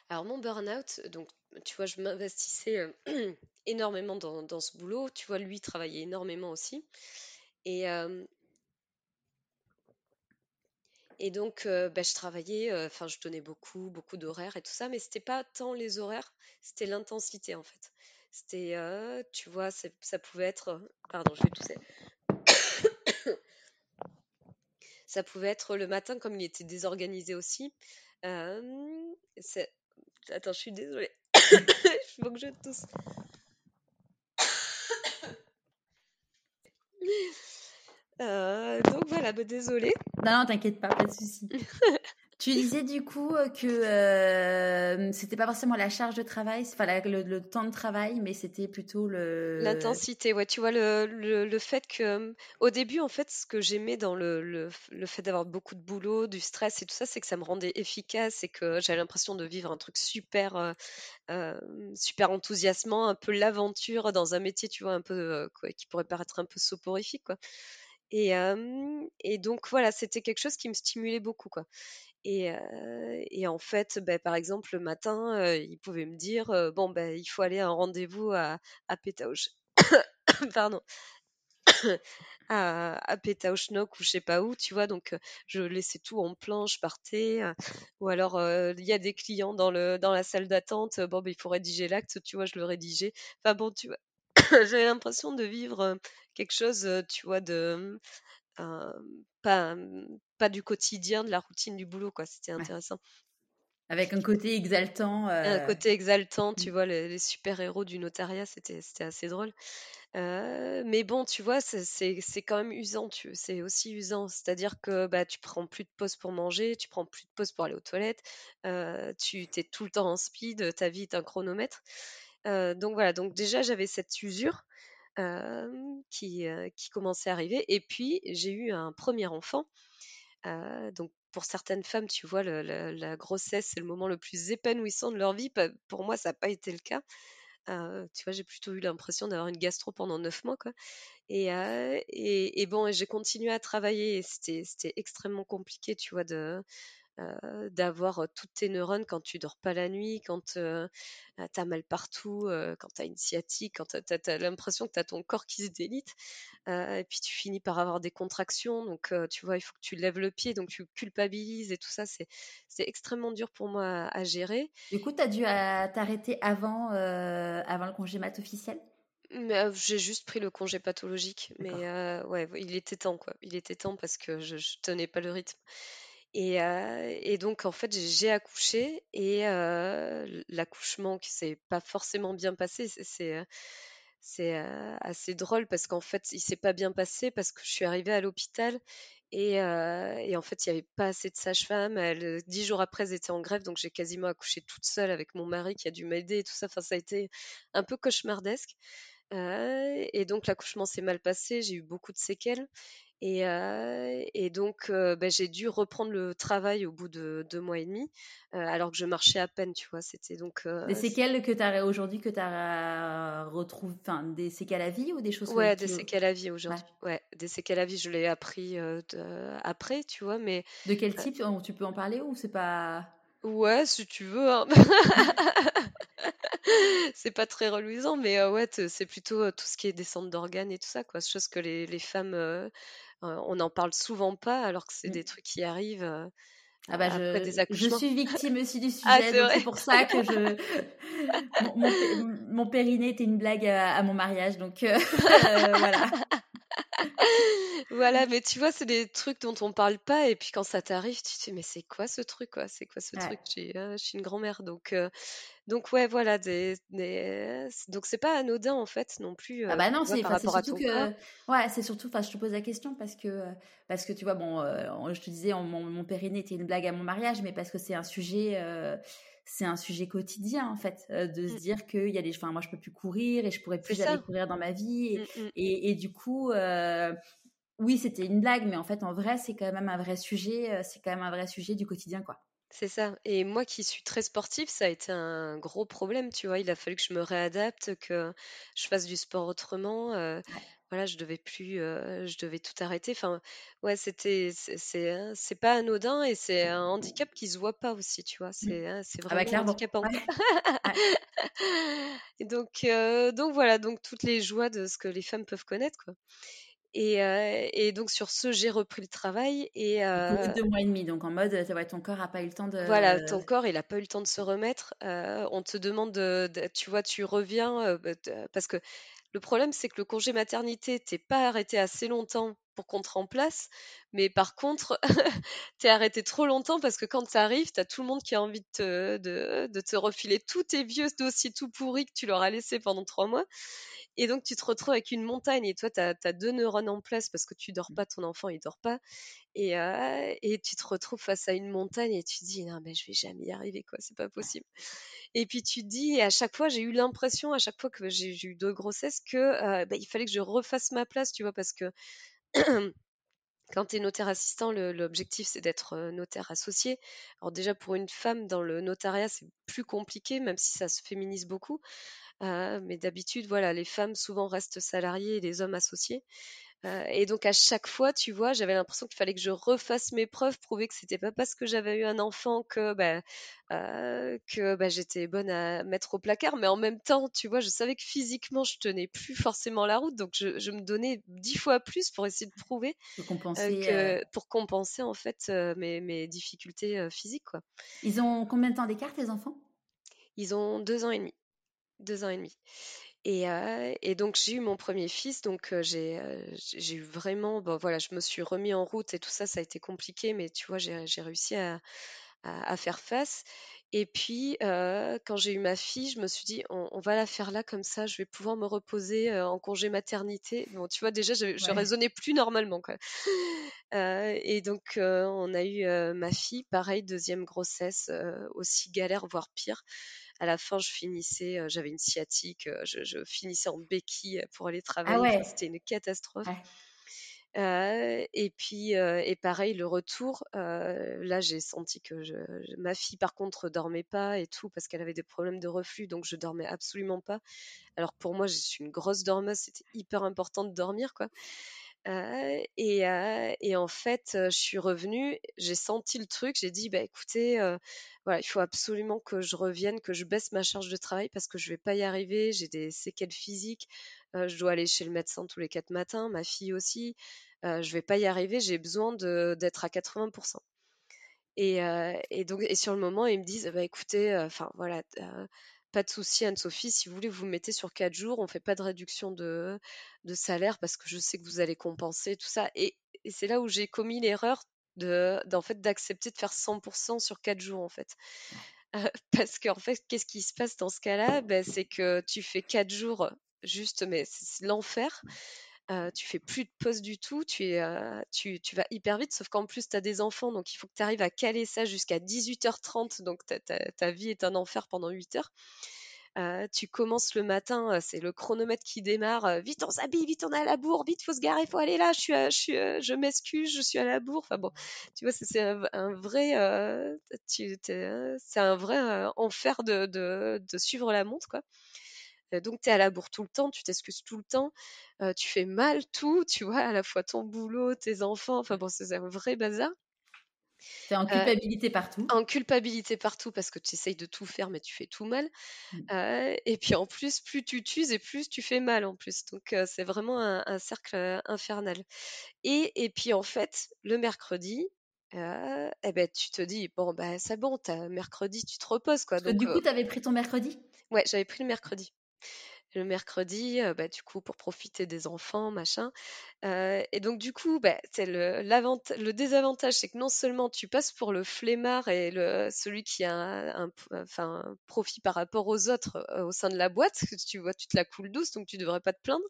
Speaker 2: Alors mon burn-out, donc tu vois, je m'investissais (clears throat) énormément dans, ce boulot. Tu vois, lui travaillait énormément aussi. Et, et donc, bah, je travaillais, enfin, je donnais beaucoup, beaucoup d'horaires et tout ça, mais c'était pas tant les horaires, c'était l'intensité en fait. C'était, tu vois, ça pouvait être, pardon, je vais tousser. (coughs) ça pouvait être le matin, comme il était désorganisé aussi. attends, je suis désolée. (coughs) Il faut que je tousse. (coughs) Euh, donc voilà, bah, désolée.
Speaker 1: Non, non, t'inquiète pas, pas de souci. (laughs) tu disais du coup euh, que euh, c'était pas forcément la charge de travail, enfin le, temps de travail, mais c'était plutôt le
Speaker 2: l'intensité. Ouais, tu vois le, le, fait que au début en fait, ce que j'aimais dans le, le, fait d'avoir beaucoup de boulot, du stress et tout ça, c'est que ça me rendait efficace et que j'avais l'impression de vivre un truc super super enthousiasmant, un peu l'aventure dans un métier, tu vois, un peu qui pourrait paraître un peu soporifique quoi. Et, et donc voilà, c'était quelque chose qui me stimulait beaucoup, quoi. Et, en fait, bah, par exemple, le matin, il pouvait me dire bon, ben il faut aller à un rendez-vous à, à. (coughs) Pardon. (coughs) à, à ou je sais pas où, tu vois. Donc, je laissais tout en plan, je partais. ou alors, il y a des clients dans, le, dans la salle d'attente. Bon, ben il faut rédiger l'acte, tu vois, je le rédigeais. Enfin bon, tu vois, (coughs) j'avais l'impression de vivre quelque chose, tu vois, de pas, pas du quotidien, de la routine du boulot, quoi. C'était intéressant.
Speaker 1: Avec un côté exaltant.
Speaker 2: Un côté exaltant, tu mmh. vois, les, super-héros du notariat, c'était assez drôle. mais bon, tu vois, c'est quand même usant, c'est aussi usant. C'est-à-dire que bah, tu prends plus de pause pour manger, tu prends plus de pause pour aller aux toilettes, tu es tout le temps en speed, ta vie est un chronomètre. donc voilà, donc déjà j'avais cette usure qui, qui commençait à arriver. Et puis j'ai eu un premier enfant. Donc pour certaines femmes, tu vois, la grossesse, c'est le moment le plus épanouissant de leur vie. Pour moi, ça n'a pas été le cas. tu vois, j'ai plutôt eu l'impression d'avoir une gastro pendant neuf mois, quoi. Et, et, bon, j'ai continué à travailler. C'était extrêmement compliqué, tu vois, de, d'avoir toutes tes neurones quand tu dors pas la nuit, quand tu as mal partout, quand tu as une sciatique, quand tu as, l'impression que tu as ton corps qui se délite. et puis tu finis par avoir des contractions, donc tu vois, il faut que tu lèves le pied, donc tu culpabilises et tout ça, c'est extrêmement dur pour moi à, gérer.
Speaker 1: Du coup, tu as dû t'arrêter avant, avant le congé mat officiel?
Speaker 2: J'ai juste pris le congé pathologique, mais ouais, il était temps quoi. Il était temps parce que je, je tenais pas le rythme. Et, donc en fait j'ai accouché et l'accouchement qui s'est pas forcément bien passé, c'est assez drôle parce qu'en fait il s'est pas bien passé parce que je suis arrivée à l'hôpital et, en fait il y avait pas assez de sages-femmes. Dix jours après elles étaient en grève donc j'ai quasiment accouché toute seule avec mon mari qui a dû m'aider et tout ça. Enfin ça a été un peu cauchemardesque et donc l'accouchement s'est mal passé, j'ai eu beaucoup de séquelles. Et, et donc bah, j'ai dû reprendre le travail au bout de deux mois et demi, alors que je marchais à peine, tu vois. C'était donc.
Speaker 1: des séquelles que tu as aujourd'hui, que tu as retrouvé, enfin des séquelles à vie ou des choses
Speaker 2: Ouais, des séquelles à vie aujourd'hui. Ouais. des séquelles à vie, je l'ai appris après, tu vois, mais.
Speaker 1: De quel type Tu peux en parler ou c'est pas.
Speaker 2: Ouais, si tu veux. Hein. (laughs) c'est pas très reluisant, mais ouais, c'est plutôt tout ce qui est descente d'organes et tout ça, quoi. Chose que les, les femmes, on n'en parle souvent pas, alors que c'est mmh. des trucs qui arrivent.
Speaker 1: Ah bah après je, des accouchements. je suis (laughs) victime aussi du ah, sujet, c'est pour ça que je (laughs) mon, périnée était une blague à, mon mariage, donc voilà.
Speaker 2: Voilà, mais tu vois, c'est des trucs dont on parle pas, et puis quand ça t'arrive, tu te dis, mais c'est quoi ce truc, quoi? C'est quoi ce truc? Je suis une grand-mère, donc, donc ouais, voilà, des, donc c'est pas anodin en fait non plus.
Speaker 1: ah bah non, c'est surtout que, ouais, c'est surtout, enfin, je te pose la question parce que, parce que tu vois, bon, je te disais, mon, mon, périnée était une blague à mon mariage, mais parce que c'est un sujet c'est un sujet quotidien en fait de se mmh. dire qu'il y a des enfin moi je peux plus courir et je pourrais plus jamais courir dans ma vie et, mmh, mmh. et, et du coup oui, c'était une blague, mais en fait, en vrai, c'est quand même un vrai sujet. C'est quand même un vrai sujet du quotidien, quoi.
Speaker 2: C'est ça. Et moi qui suis très sportive, ça a été un gros problème, tu vois. Il a fallu que je me réadapte, que je fasse du sport autrement. Voilà, je devais plus, je devais tout arrêter. Enfin, ouais, c'était, c'est, hein, c'est pas anodin et c'est un handicap qui se voit pas aussi, tu vois. C'est, hein, c'est ah bah, vraiment handicapant. (laughs) et donc, donc voilà, donc toutes les joies de ce que les femmes peuvent connaître, quoi. Et, et, donc sur ce, j'ai repris le travail et
Speaker 1: euh... deux mois et demi, donc en mode, ton corps n'a pas eu le temps de.
Speaker 2: Voilà, ton corps, il n'a pas eu le temps de se remettre. on te demande de, tu vois, tu reviens bah, parce que le problème, c'est que le congé maternité, t'es pas arrêté assez longtemps pour qu'on te remplace, mais par contre, (laughs) t'es arrêté trop longtemps parce que quand tu arrives, t'as tout le monde qui a envie de te, de, de te refiler tous tes vieux dossiers tout pourris que tu leur as laissés pendant trois mois. Et donc, tu te retrouves avec une montagne et toi, tu as, deux neurones en place parce que tu dors pas, ton enfant, il dort pas. Et, et tu te retrouves face à une montagne et tu te dis, non, mais je vais jamais y arriver, quoi, c'est pas possible. Et puis tu te dis, et à chaque fois, j'ai eu l'impression, à chaque fois que j'ai eu deux grossesses, que bah, il fallait que je refasse ma place, tu vois, parce que (clears throat) quand tu es notaire assistant, l'objectif c'est d'être notaire associé. Alors déjà pour une femme dans le notariat c'est plus compliqué, même si ça se féminise beaucoup. Euh, mais d'habitude, voilà, les femmes souvent restent salariées et les hommes associés. Euh, et donc à chaque fois, tu vois, j'avais l'impression qu'il fallait que je refasse mes preuves, prouver que c'était pas parce que j'avais eu un enfant que bah, euh, que bah, j'étais bonne à mettre au placard, mais en même temps, tu vois, je savais que physiquement je tenais plus forcément la route, donc je, me donnais dix fois plus pour essayer de prouver,
Speaker 1: pour compenser,
Speaker 2: que, pour compenser en fait mes, mes difficultés physiques, quoi.
Speaker 1: Ils ont combien de temps d'écart tes enfants?
Speaker 2: Ils ont deux ans et demi deux ans et demi. Et, et donc j'ai eu mon premier fils, donc j'ai j'ai eu vraiment, bon voilà, je me suis remis en route et tout ça, ça a été compliqué, mais tu vois, j'ai réussi à, à, faire face. Et puis, quand j'ai eu ma fille, je me suis dit, on, va la faire là comme ça, je vais pouvoir me reposer en congé maternité. Bon, tu vois, déjà, je, je raisonnais plus normalement. Quoi. et donc, on a eu ma fille, pareil, deuxième grossesse, aussi galère, voire pire à la fin, je finissais, j'avais une sciatique, je, finissais en béquille pour aller ah travailler. C'était une catastrophe. et puis, et pareil, le retour, là, j'ai senti que ma fille, par contre, dormait pas et tout parce qu'elle avait des problèmes de reflux, donc je dormais absolument pas. Alors pour moi, je suis une grosse dormeuse, c'était hyper important de dormir, quoi. Et, en fait, je suis revenue, j'ai senti le truc, j'ai dit, bah écoutez, voilà, il faut absolument que je revienne, que je baisse ma charge de travail parce que je vais pas y arriver, j'ai des séquelles physiques, je dois aller chez le médecin tous les quatre matins, ma fille aussi, je vais pas y arriver, j'ai besoin d'être à 80%. Et, donc, sur le moment, ils me disent, bah écoutez, enfin voilà, pas de souci Anne-Sophie, si vous voulez, vous, mettez sur quatre jours, on fait pas de réduction de, salaire parce que je sais que vous allez compenser tout ça. Et, c'est là où j'ai commis l'erreur d'accepter de faire 100% sur quatre jours en fait. (laughs) parce qu'en fait, qu'est-ce qui se passe dans ce cas-là? Ben, C'est que tu fais quatre jours juste, mais c'est l'enfer. Euh, tu fais plus de pause du tout, tu, es, tu, vas hyper vite, sauf qu'en plus, tu as des enfants, donc il faut que tu arrives à caler ça jusqu'à 18h30, donc ta vie est un enfer pendant 8 heures. Euh, tu commences le matin, c'est le chronomètre qui démarre. vite, on s'habille, vite, on est à la bourre, vite, faut se garer, faut aller là. Je suis, je, m'excuse, je suis à la bourre. Enfin bon, tu vois, c'est un, vrai, c'est un vrai enfer de, de, de, suivre la montre, quoi donc tu es à la bourre tout le temps, tu t'excuses tout le temps, tu fais mal tout, tu vois, à la fois ton boulot, tes enfants, enfin bon, c'est un vrai bazar.
Speaker 1: es en culpabilité partout.
Speaker 2: En culpabilité partout parce que tu essayes de tout faire mais tu fais tout mal. Mmh. et puis en plus, plus tu t'uses et plus tu fais mal en plus. Donc c'est vraiment un, cercle infernal. Et, et, puis en fait, le mercredi, eh ben, tu te dis, bon, bah, c'est bon, as mercredi, tu te reposes. Quoi.
Speaker 1: Donc, du coup, tu avais pris ton mercredi?
Speaker 2: Ouais, j'avais pris le mercredi le mercredi, bah, du coup, pour profiter des enfants, machin. et donc, du coup, bah, c'est le, désavantage, c'est que non seulement tu passes pour le flemmard et celui qui a un, profit par rapport aux autres au sein de la boîte, tu vois, tu te la coules douce, donc tu devrais pas te plaindre.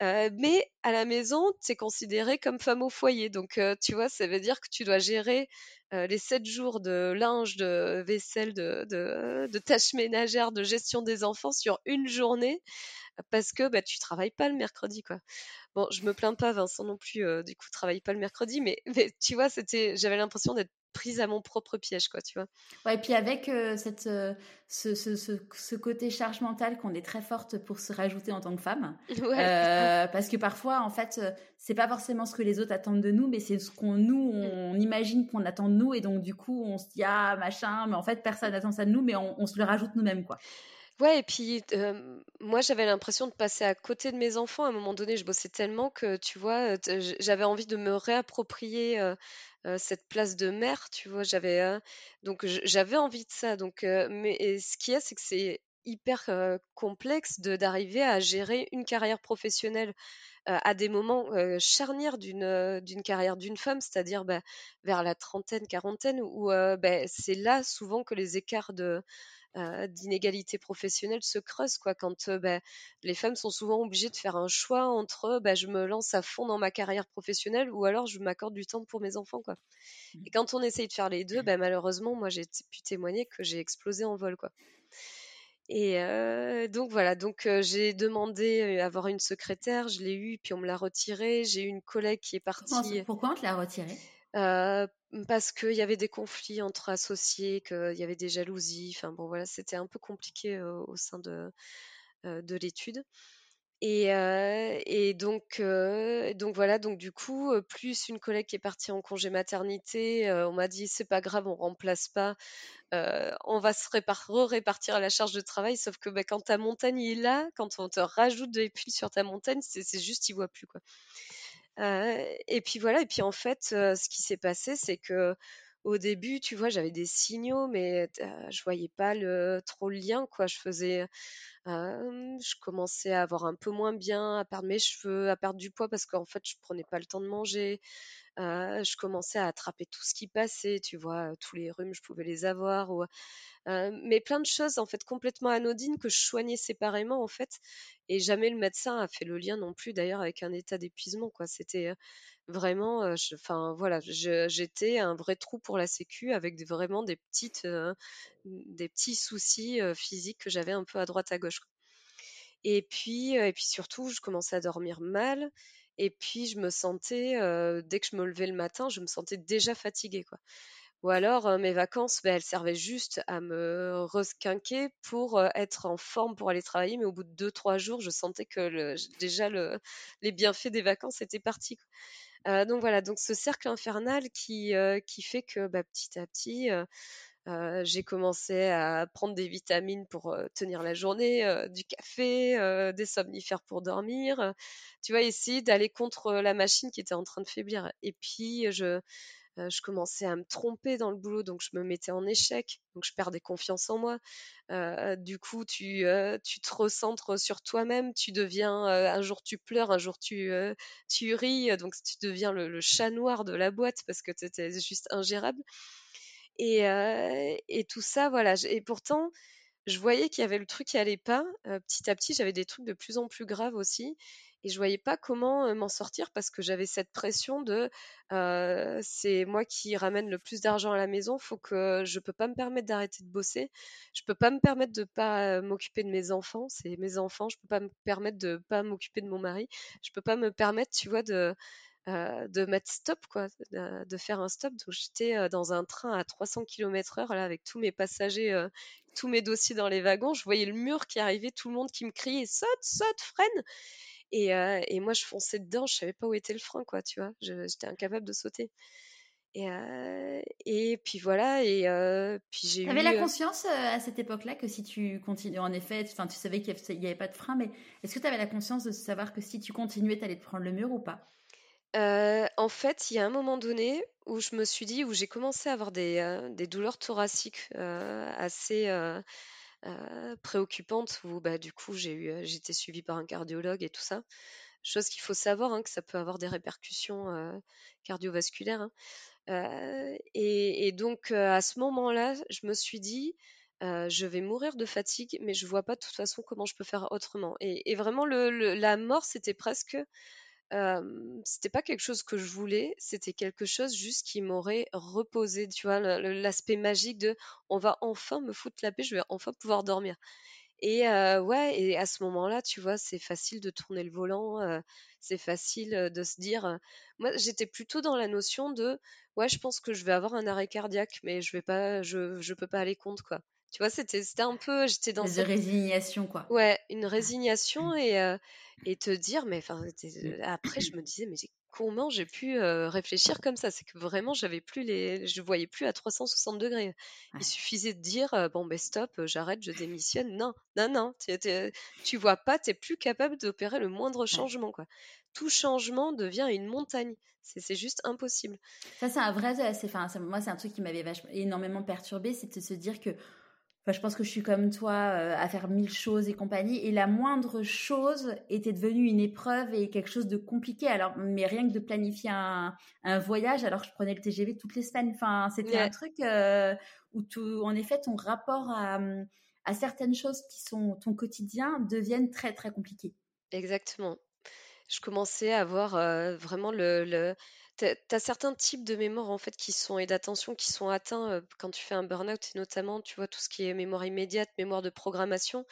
Speaker 2: mais à la maison, tu es considéré comme femme au foyer. Donc, tu vois, ça veut dire que tu dois gérer les sept jours de linge, de vaisselle, de, de, tâches ménagères, de gestion des enfants sur une journée parce que bah, tu travailles pas le mercredi. quoi. Bon, je me plains pas, Vincent non plus, du coup, travaille pas le mercredi, mais, mais tu vois, c'était, j'avais l'impression d'être prise à mon propre piège, quoi, tu vois?
Speaker 1: Ouais, et puis avec cette, ce, ce, ce, côté charge mentale qu'on est très forte pour se rajouter en tant que femme. (laughs) parce que parfois, en fait, c'est pas forcément ce que les autres attendent de nous, mais c'est ce qu'on nous, mmh. on, imagine qu'on attend de nous, et donc du coup, on se dit, ah, machin, mais en fait, personne n'attend ça de nous, mais on, on se le rajoute nous-mêmes, quoi.
Speaker 2: Ouais et puis, moi j'avais l'impression de passer à côté de mes enfants. À un moment donné, je bossais tellement que, tu vois, j'avais envie de me réapproprier, cette place de mère, tu vois? J'avais, donc j'avais envie de ça donc mais ce qu'il y a, c'est que c'est hyper, complexe de d'arriver à gérer une carrière professionnelle, à des moments, charnières d'une, d'une carrière d'une femme, c'est-à-dire, bah, vers la trentaine, quarantaine où, bah, c'est là souvent que les écarts de euh, d'inégalité professionnelle se creuse quoi quand euh, bah, les femmes sont souvent obligées de faire un choix entre bah, je me lance à fond dans ma carrière professionnelle ou alors je m'accorde du temps pour mes enfants quoi. Mmh. Et quand on essaye de faire les deux, bah, malheureusement moi j'ai pu témoigner que j'ai explosé en vol quoi. Et euh, donc voilà, donc j'ai demandé à avoir une secrétaire, je l'ai eu, puis on me l'a retirée. J'ai eu une collègue qui est partie.
Speaker 1: Pourquoi on te l'a retirée?
Speaker 2: Parce qu'il y avait des conflits entre associés, qu'il y avait des jalousies. Enfin bon, voilà, c'était un peu compliqué au sein de, de l'étude. Et, et donc, donc voilà, donc du coup, plus une collègue qui est partie en congé maternité, on m'a dit c'est pas grave, on remplace pas, on va se répartir la charge de travail. Sauf que bah, quand ta montagne est là, quand on te rajoute de l'épile sur ta montagne, c'est juste il voit plus quoi et puis voilà, et puis en fait, ce qui s'est passé, c'est que au début, tu vois, j'avais des signaux, mais je voyais pas le, trop le lien, quoi. Je faisais, je commençais à avoir un peu moins bien, à perdre mes cheveux, à perdre du poids parce qu'en fait, je prenais pas le temps de manger. Je commençais à attraper tout ce qui passait, tu vois, tous les rhumes, je pouvais les avoir. Ou, mais plein de choses en fait complètement anodines que je soignais séparément en fait et jamais le médecin a fait le lien non plus d'ailleurs avec un état d'épuisement quoi c'était vraiment enfin voilà j'étais un vrai trou pour la sécu avec vraiment des petites des petits soucis physiques que j'avais un peu à droite à gauche et puis et puis surtout je commençais à dormir mal Et puis je me sentais, dès que je me levais le matin, je me sentais déjà fatiguée, quoi. Ou alors mes vacances, bah, elles servaient juste à me resquinquer pour être en forme pour aller travailler, mais au bout de deux, trois jours, je sentais que déjà le, les bienfaits des vacances étaient partis. Donc voilà, donc ce cercle infernal qui, qui fait que bah, petit à petit, j'ai commencé à prendre des vitamines pour tenir la journée, du café, des somnifères pour dormir. tu vois, essayer d'aller contre la machine qui était en train de faiblir. Et puis, je, je commençais à me tromper dans le boulot, donc je me mettais en échec, donc je perdais confiance en moi. du coup, tu, tu te recentres sur toi-même, tu deviens, un jour tu pleures, un jour tu, tu ris, donc tu deviens le, chat noir de la boîte parce que tu étais juste ingérable. Et, tout ça, voilà. Et pourtant, je voyais qu'il y avait le truc qui allait pas. petit à petit, j'avais des trucs de plus en plus graves aussi et je voyais pas comment m'en sortir parce que j'avais cette pression de c'est moi qui ramène le plus d'argent à la maison, faut que je peux pas me permettre d'arrêter de bosser, je peux pas me permettre de pas m'occuper de mes enfants, c'est mes enfants, je peux pas me permettre de pas m'occuper de mon mari, je peux pas me permettre, tu vois, de de mettre stop quoi, de, faire un stop. Donc j'étais dans un train à 300 km/h là avec tous mes passagers, tous mes dossiers dans les wagons, je voyais le mur qui arrivait, tout le monde qui me criait saute, saute, freine. Et, et, moi, je fonçais dedans, je savais pas où était le frein, quoi, tu vois. J'étais incapable de sauter. Et, et puis voilà, et puis j'ai
Speaker 1: eu. avais la conscience à cette époque-là que si tu continuais, en effet, enfin, tu savais qu'il n'y avait, pas de frein, mais est-ce que tu avais la conscience de savoir que si tu continuais, tu allais te prendre le mur ou pas?
Speaker 2: En fait, il y a un moment donné où je me suis dit, où j'ai commencé à avoir des, des douleurs thoraciques assez euh, préoccupante où bah, du coup j'ai j'étais suivie par un cardiologue et tout ça. Chose qu'il faut savoir hein, que ça peut avoir des répercussions euh, cardiovasculaires. Hein. Euh, et, donc à ce moment-là, je me suis dit, je vais mourir de fatigue, mais je vois pas de toute façon comment je peux faire autrement. Et, vraiment, la mort, c'était presque c'était pas quelque chose que je voulais, c'était quelque chose juste qui m'aurait reposé, tu vois, l'aspect magique de on va enfin me foutre la paix, je vais enfin pouvoir dormir. Et ouais, et à ce moment-là, tu vois, c'est facile de tourner le volant, c'est facile de se dire. moi, j'étais plutôt dans la notion de, ouais, je pense que je vais avoir un arrêt cardiaque, mais je vais pas, je, je peux pas aller contre quoi. Tu vois, c'était, c'était un peu, j'étais dans
Speaker 1: une résignation quoi.
Speaker 2: Ouais, une résignation et et te dire, mais enfin, mmh. après, je me disais, mais comment j'ai pu réfléchir comme ça? C'est que vraiment, j'avais plus les, je voyais plus à 360 degrés. Il suffisait de dire, bon, ben stop, j'arrête, je démissionne. Non, non, non, tu vois pas, tu es plus capable d'opérer le moindre changement, quoi. Tout changement devient une montagne. C'est juste impossible.
Speaker 1: Ça, c'est un vrai, enfin, moi, c'est un truc qui m'avait énormément perturbé, c'est de se dire que Enfin, je pense que je suis comme toi euh, à faire mille choses et compagnie. Et la moindre chose était devenue une épreuve et quelque chose de compliqué. Alors, mais rien que de planifier un, voyage, alors je prenais le TGV toutes les semaines. Enfin, c'était un truc euh, où, tout, en effet, ton rapport à, à certaines choses qui sont ton quotidien deviennent très, très compliqués.
Speaker 2: Exactement. Je commençais à avoir euh, vraiment le tu as certains types de mémoire en fait qui sont et d'attention qui sont atteints quand tu fais un burn-out notamment tu vois tout ce qui est mémoire immédiate, mémoire de programmation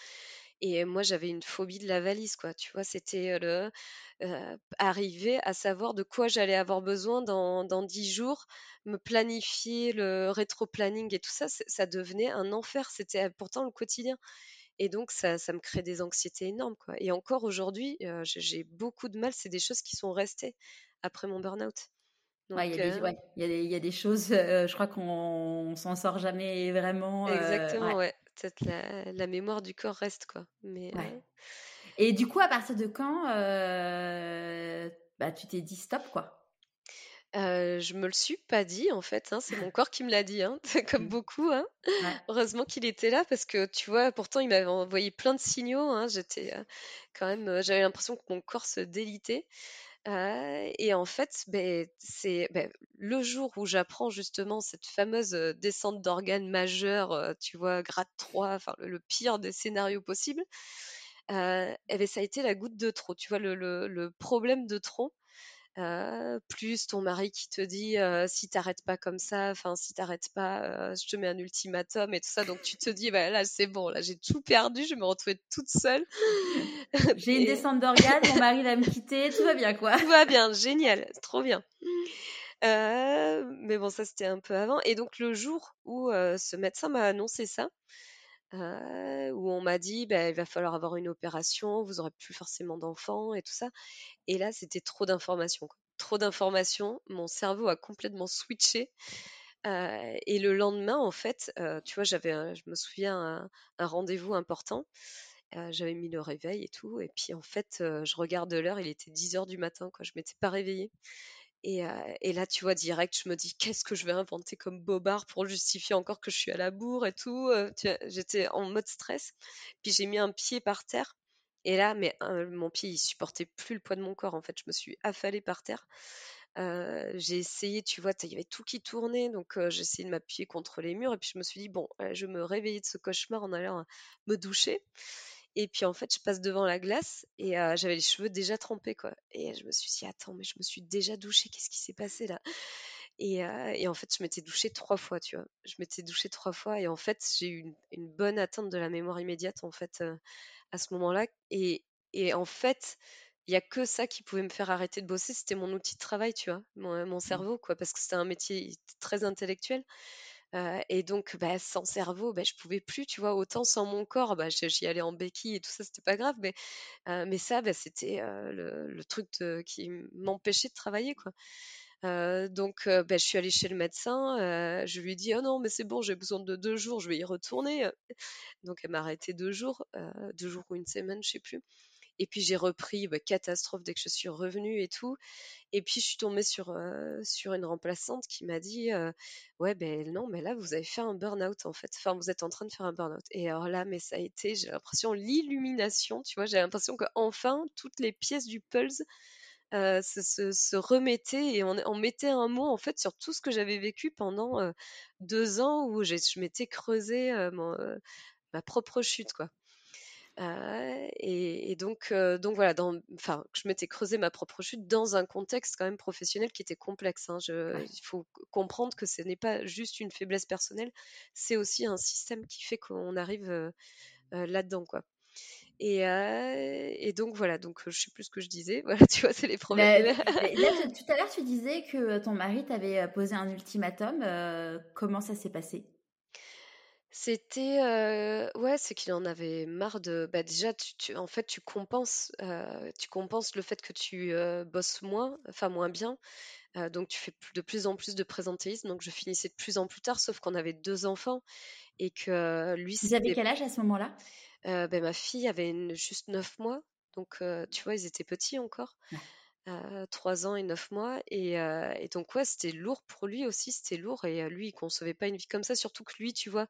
Speaker 2: et moi j'avais une phobie de la valise quoi, tu vois, c'était arriver à savoir de quoi j'allais avoir besoin dans 10 jours, me planifier le rétro-planning et tout ça, ça devenait un enfer, c'était pourtant le quotidien. Et donc, ça, ça me crée des anxiétés énormes. Quoi. Et encore aujourd'hui, j'ai beaucoup de mal. C'est des choses qui sont restées après mon burn-out
Speaker 1: il y, a des choses, euh, je crois qu'on s'en sort jamais vraiment.
Speaker 2: Euh, exactement, ouais. Peut-être la, mémoire du corps reste, quoi. Mais,
Speaker 1: euh, Et du coup, à partir de quand bah, tu t'es dit stop, quoi?
Speaker 2: Je me le suis pas dit en fait, hein, c'est mon corps qui me l'a dit, hein, (laughs) comme mmh. beaucoup. Hein. Heureusement qu'il était là parce que tu vois, pourtant il m'avait envoyé plein de signaux. Hein. J'étais quand même, j'avais l'impression que mon corps se délitait et en fait, c'est le jour où j'apprends justement cette fameuse descente d'organes majeure, tu vois, grade 3, enfin le, pire des scénarios possibles, eh ça a été la goutte de trop. Tu vois, le, le problème de trop, plus ton mari qui te dit si t'arrêtes pas comme ça, enfin si t'arrêtes pas, je te mets un ultimatum et tout ça. Donc tu te dis bah là c'est bon, là j'ai tout perdu, je vais me retrouver toute seule. (laughs)
Speaker 1: j'ai une descente d'organes, mon mari va me quitter, tout va bien quoi.
Speaker 2: Tout va bien, génial, (laughs) trop bien. mais bon, ça c'était un peu avant. Et donc le jour où ce médecin m'a annoncé ça, où on m'a dit bah, il va falloir avoir une opération, vous aurez plus forcément d'enfants et tout ça. Et là, c'était trop d'informations. Trop d'informations. Mon cerveau a complètement switché. et le lendemain, en fait, tu vois, j'avais, je me souviens, un, rendez-vous important. j'avais mis le réveil et tout. Et puis, en fait, je regarde l'heure, il était 10 heures du matin. Quoi. Je m'étais pas réveillée. Et, là, tu vois, direct, je me dis, qu'est-ce que je vais inventer comme bobard pour justifier encore que je suis à la bourre et tout. J'étais en mode stress. Puis j'ai mis un pied par terre. Et là, mais mon pied, il supportait plus le poids de mon corps. En fait, je me suis affalée par terre. j'ai essayé, tu vois, il y avait tout qui tournait, donc j'ai essayé de m'appuyer contre les murs. Et puis je me suis dit, bon, je me réveiller de ce cauchemar en allant me doucher. Et puis en fait, je passe devant la glace et j'avais les cheveux déjà trempés, quoi. Et je me suis dit, attends, mais je me suis déjà douchée, qu'est-ce qui s'est passé là? et, en fait, je m'étais douchée trois fois, tu vois. Je m'étais douchée trois fois et en fait, j'ai eu une, bonne atteinte de la mémoire immédiate, en fait, à ce moment-là. Et, en fait, il y a que ça qui pouvait me faire arrêter de bosser. C'était mon outil de travail, tu vois, mon, mon mmh. cerveau, quoi, parce que c'était un métier très intellectuel et donc, bah, sans cerveau, bah, je pouvais plus, tu vois, autant sans mon corps, bah, j'y allais en béquille et tout ça, c'était pas grave, mais, ça, bah, c'était le, truc qui m'empêchait de travailler, donc, je suis allée chez le médecin, je lui ai dit, oh non, mais c'est bon, j'ai besoin de deux jours, je vais y retourner. Donc, elle m'a arrêté deux jours, deux jours ou une semaine, je sais plus. Et puis j'ai repris, bah, catastrophe dès que je suis revenue et tout. Et puis je suis tombée sur, sur une remplaçante qui m'a dit Ouais, ben non, mais là, vous avez fait un burn-out en fait. Enfin, vous êtes en train de faire un burn-out. Et alors là, mais ça a été, j'ai l'impression, l'illumination, tu vois. J'ai l'impression qu'enfin, toutes les pièces du pulse se, remettaient et on, mettait un mot en fait sur tout ce que j'avais vécu pendant deux ans où je m'étais creusé ma propre chute, quoi. Euh, et, donc, euh, donc voilà, enfin, je m'étais creusé ma propre chute dans un contexte quand même professionnel qui était complexe. Hein. Il faut comprendre que ce n'est pas juste une faiblesse personnelle, c'est aussi un système qui fait qu'on arrive euh, là-dedans, quoi. Et, et, donc voilà, donc je sais plus ce que je disais. (laughs) Voilà, tu vois, c'est les problèmes.
Speaker 1: là, tout à l'heure, tu disais que ton mari t'avait posé un ultimatum. comment ça s'est passé?
Speaker 2: C'était, ouais, c'est qu'il en avait marre de bah, déjà tu en fait, tu compenses, tu compenses le fait que tu, bosses moins, enfin moins bien, donc tu fais de plus en plus de présentéisme, donc je finissais de plus en plus tard, sauf qu'on avait deux enfants et que lui,
Speaker 1: Vous avez quel âge à ce moment-là?
Speaker 2: ben ma fille avait juste 9 mois, donc tu vois, ils étaient petits encore. 3 ans et 9 mois. Et, donc, ouais, c'était lourd pour lui aussi, c'était lourd. Et lui, il concevait pas une vie comme ça, surtout que lui, tu vois,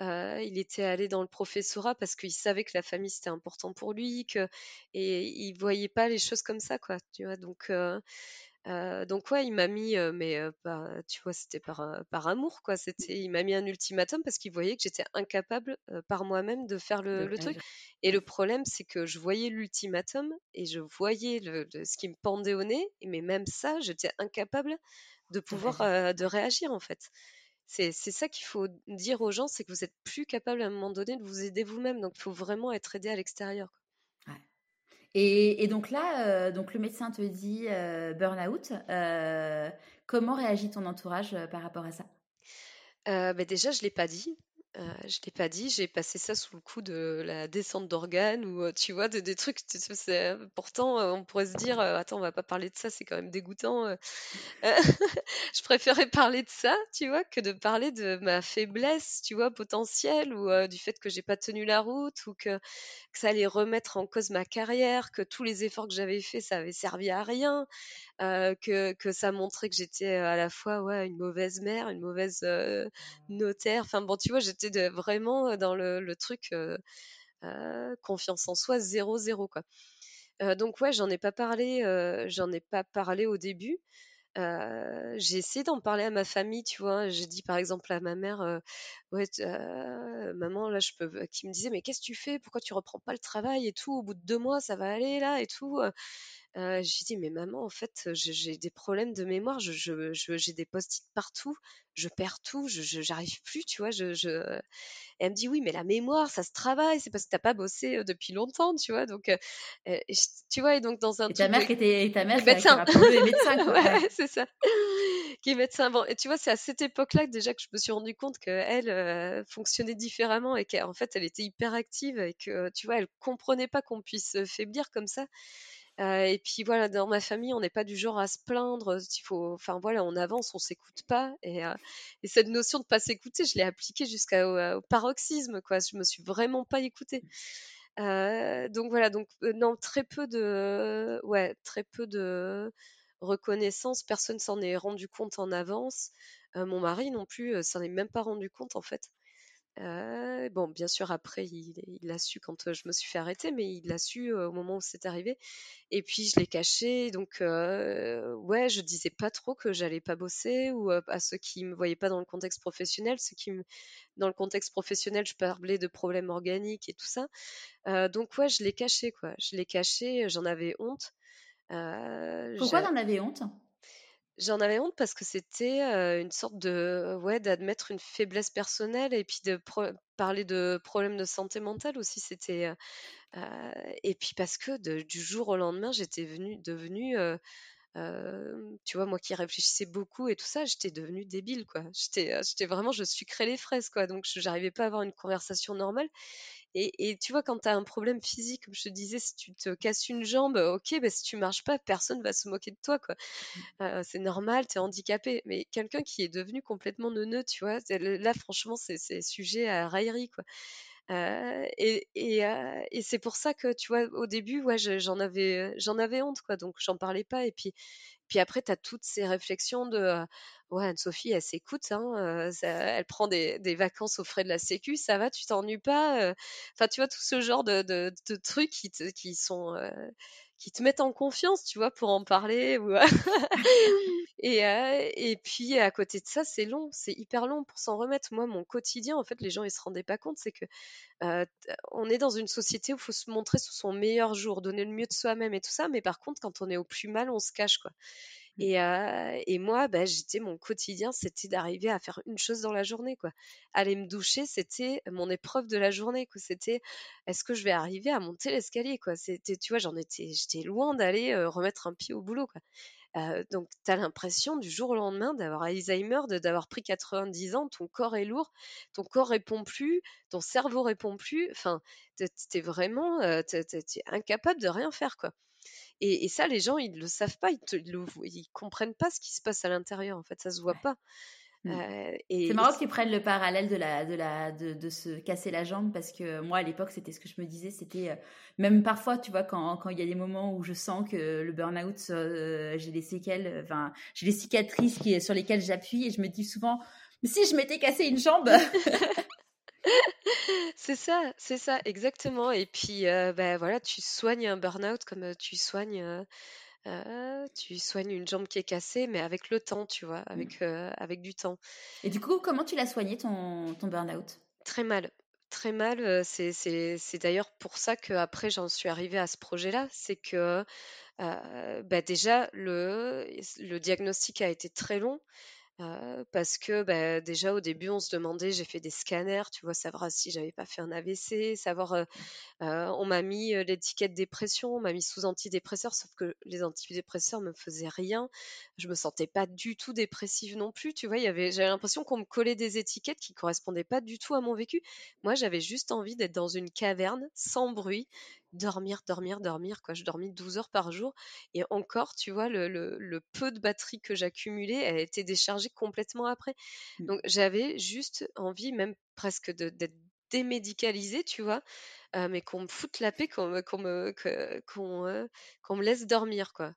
Speaker 2: il était allé dans le professorat parce qu'il savait que la famille, c'était important pour lui, que, et il voyait pas les choses comme ça, quoi, tu vois. Donc, donc ouais, il m'a mis, mais bah, tu vois, c'était par, par amour, quoi. C'était, il m'a mis un ultimatum parce qu'il voyait que j'étais incapable par moi-même de faire le, truc. Et le problème, c'est que je voyais l'ultimatum et je voyais le, ce qui me pendait au nez, mais même ça, j'étais incapable de pouvoir de réagir en fait. C'est, c'est ça qu'il faut dire aux gens, c'est que vous êtes plus capable à un moment donné de vous aider vous-même. Donc il faut vraiment être aidé à l'extérieur.
Speaker 1: Et, donc là, euh, donc le médecin te dit euh, burn-out. Euh, comment réagit ton entourage par rapport à ça?
Speaker 2: Bah, Déjà, je ne l'ai pas dit. Je je l'ai pas dit, j'ai passé ça sous le coup de la descente d'organes ou tu vois des trucs. pourtant, on pourrait se dire attends, on va pas parler de ça, c'est quand même dégoûtant. (laughs) je préférais parler de ça, tu vois, que de parler de ma faiblesse, tu vois, potentielle ou du fait que j'ai pas tenu la route ou que, ça allait remettre en cause ma carrière, que tous les efforts que j'avais faits, ça avait servi à rien. que, que, ça montrait que j'étais à la fois ouais, une mauvaise mère, une mauvaise notaire. Enfin bon, tu vois, vraiment dans le, truc confiance en soi 0-0 quoi. donc ouais, j'en ai pas parlé, j'en ai pas parlé au début. j'ai essayé d'en parler à ma famille, tu vois. J'ai dit par exemple à ma mère, ouais, maman, là, je peux, qui me disait, mais qu'est-ce que tu fais? Pourquoi tu reprends pas le travail et tout? Au bout de deux mois, ça va aller là et tout. J'ai dit, mais maman, en fait, j'ai des problèmes de mémoire, j'ai je, je, des post-it partout, je perds tout, je j'arrive plus, tu vois. Je, je... elle me dit, oui, mais la mémoire, ça se travaille, c'est parce que t'as pas bossé depuis longtemps, tu vois. Donc, tu vois, et donc dans un
Speaker 1: et ta mère qui était, ta mère qui,
Speaker 2: médecin,
Speaker 1: qui médecin, (laughs) quoi.
Speaker 2: ouais, c'est ça, qui est médecin. Bon, et tu vois, c'est à cette époque-là que déjà que je me suis rendu compte qu'elle elle fonctionnait différemment et qu'en fait, elle était hyper active et que, tu vois, elle comprenait pas qu'on puisse faiblir comme ça. Euh, et puis voilà, dans ma famille, on n'est pas du genre à se plaindre. Il faut, enfin voilà, on avance, on s'écoute pas. Et, euh, et, cette notion de pas s'écouter, je l'ai appliquée jusqu'au paroxysme. Quoi, je me suis vraiment pas écoutée. Euh, donc voilà, donc non, très peu de, ouais, très peu de reconnaissance. Personne s'en est rendu compte en avance. mon mari non plus s'en est même pas rendu compte en fait. Euh, bon, bien sûr, après, il l'a su quand je me suis fait arrêter, mais il l'a su au moment où c'est arrivé. Et puis, je l'ai caché. Donc, ouais, je disais pas trop que j'allais pas bosser ou à ceux qui me voyaient pas dans le contexte professionnel. Ceux qui me... Dans le contexte professionnel, je parlais de problèmes organiques et tout ça. donc, ouais, je l'ai caché, quoi. Je l'ai caché, j'en avais honte.
Speaker 1: Pourquoi t'en avais honte?
Speaker 2: J'en avais honte parce que c'était une sorte de ouais d'admettre une faiblesse personnelle et puis de parler de problèmes de santé mentale aussi c'était et puis parce que du jour au lendemain j'étais venue devenue tu vois moi qui réfléchissais beaucoup et tout ça j'étais devenue débile quoi j'étais j'étais vraiment je sucrais les fraises quoi donc j'arrivais pas à avoir une conversation normale et, tu vois, quand tu as un problème physique, comme je te disais, si tu te casses une jambe, ok, bah, si tu marches pas, personne va se moquer de toi. quoi. Mmh. c'est normal, tu es handicapé. Mais quelqu'un qui est devenu complètement neuneux, tu vois, là, franchement, c'est sujet à raillerie. quoi. Et, et, c'est pour ça que, tu vois, au début, ouais, j'en avais, avais honte, quoi. Donc, j'en parlais pas. Et puis, puis après, tu as toutes ces réflexions de ouais, Anne-Sophie, elle s'écoute, hein, elle prend des, vacances aux frais de la Sécu, ça va, tu t'ennuies pas. Enfin, tu vois, tout ce genre de, de, trucs qui, qui sont. Qui te mettent en confiance, tu vois, pour en parler. (laughs) (laughs) et, et puis, à côté de ça, c'est long, c'est hyper long pour s'en remettre. Moi, mon quotidien, en fait, les gens, ils se rendaient pas compte, c'est que on est dans une société où il faut se montrer sous son meilleur jour, donner le mieux de soi-même et tout ça, mais par contre, quand on est au plus mal, on se cache, quoi. Mmh. Et, moi, bah, j'étais mon quotidien, c'était d'arriver à faire une chose dans la journée, quoi. Aller me doucher, c'était mon épreuve de la journée, quoi. C'était, est-ce que je vais arriver à monter l'escalier, quoi? C'était, tu vois, j'en étais, j'étais loin d'aller remettre un pied au boulot, donc, tu as l'impression du jour au lendemain d'avoir Alzheimer, d'avoir pris 90 ans, ton corps est lourd, ton corps répond plus, ton cerveau répond plus. Enfin, tu es vraiment incapable de rien faire, quoi. Et, ça, les gens, ils le savent pas, ils, ne comprennent pas ce qui se passe à l'intérieur. En fait, ça se voit pas.
Speaker 1: Mmh. Euh, c'est marrant qu'ils prennent le parallèle de, la, de, la, de, se casser la jambe parce que moi à l'époque c'était ce que je me disais c'était euh, même parfois tu vois quand, quand il y a des moments où je sens que le burn-out euh, j'ai des séquelles enfin j'ai des cicatrices qui, sur lesquelles j'appuie et je me dis souvent mais si je m'étais cassé une jambe (laughs) (laughs) (laughs)
Speaker 2: C'est ça, c'est ça, exactement. Et puis, ben voilà, tu soignes un burn-out comme tu soignes, tu soignes une jambe qui est cassée, mais avec le temps, tu vois, mmh. avec, avec du temps.
Speaker 1: Et du coup, comment tu l'as soigné ton, ton burn-out?
Speaker 2: Très mal. Très mal. C'est, c'est, d'ailleurs pour ça qu'après, j'en suis arrivée à ce projet-là. C'est que bah, déjà, le, le diagnostic a été très long parce que bah, déjà au début on se demandait, j'ai fait des scanners, tu vois, savoir si j'avais pas fait un AVC, savoir, on m'a mis l'étiquette dépression, on m'a mis sous antidépresseur, sauf que les antidépresseurs me faisaient rien, je me sentais pas du tout dépressive non plus, tu vois, j'avais l'impression qu'on me collait des étiquettes qui correspondaient pas du tout à mon vécu. Moi j'avais juste envie d'être dans une caverne sans bruit, dormir, dormir, dormir. Quoi. Je dormis 12 heures par jour. Et encore, tu vois, le, peu de batterie que j'accumulais, a été déchargée complètement après. Mmh. Donc j'avais juste envie, même presque d'être démédicalisée, tu vois, euh, mais qu'on me foute la paix, qu'on me, qu'on euh, me laisse dormir, quoi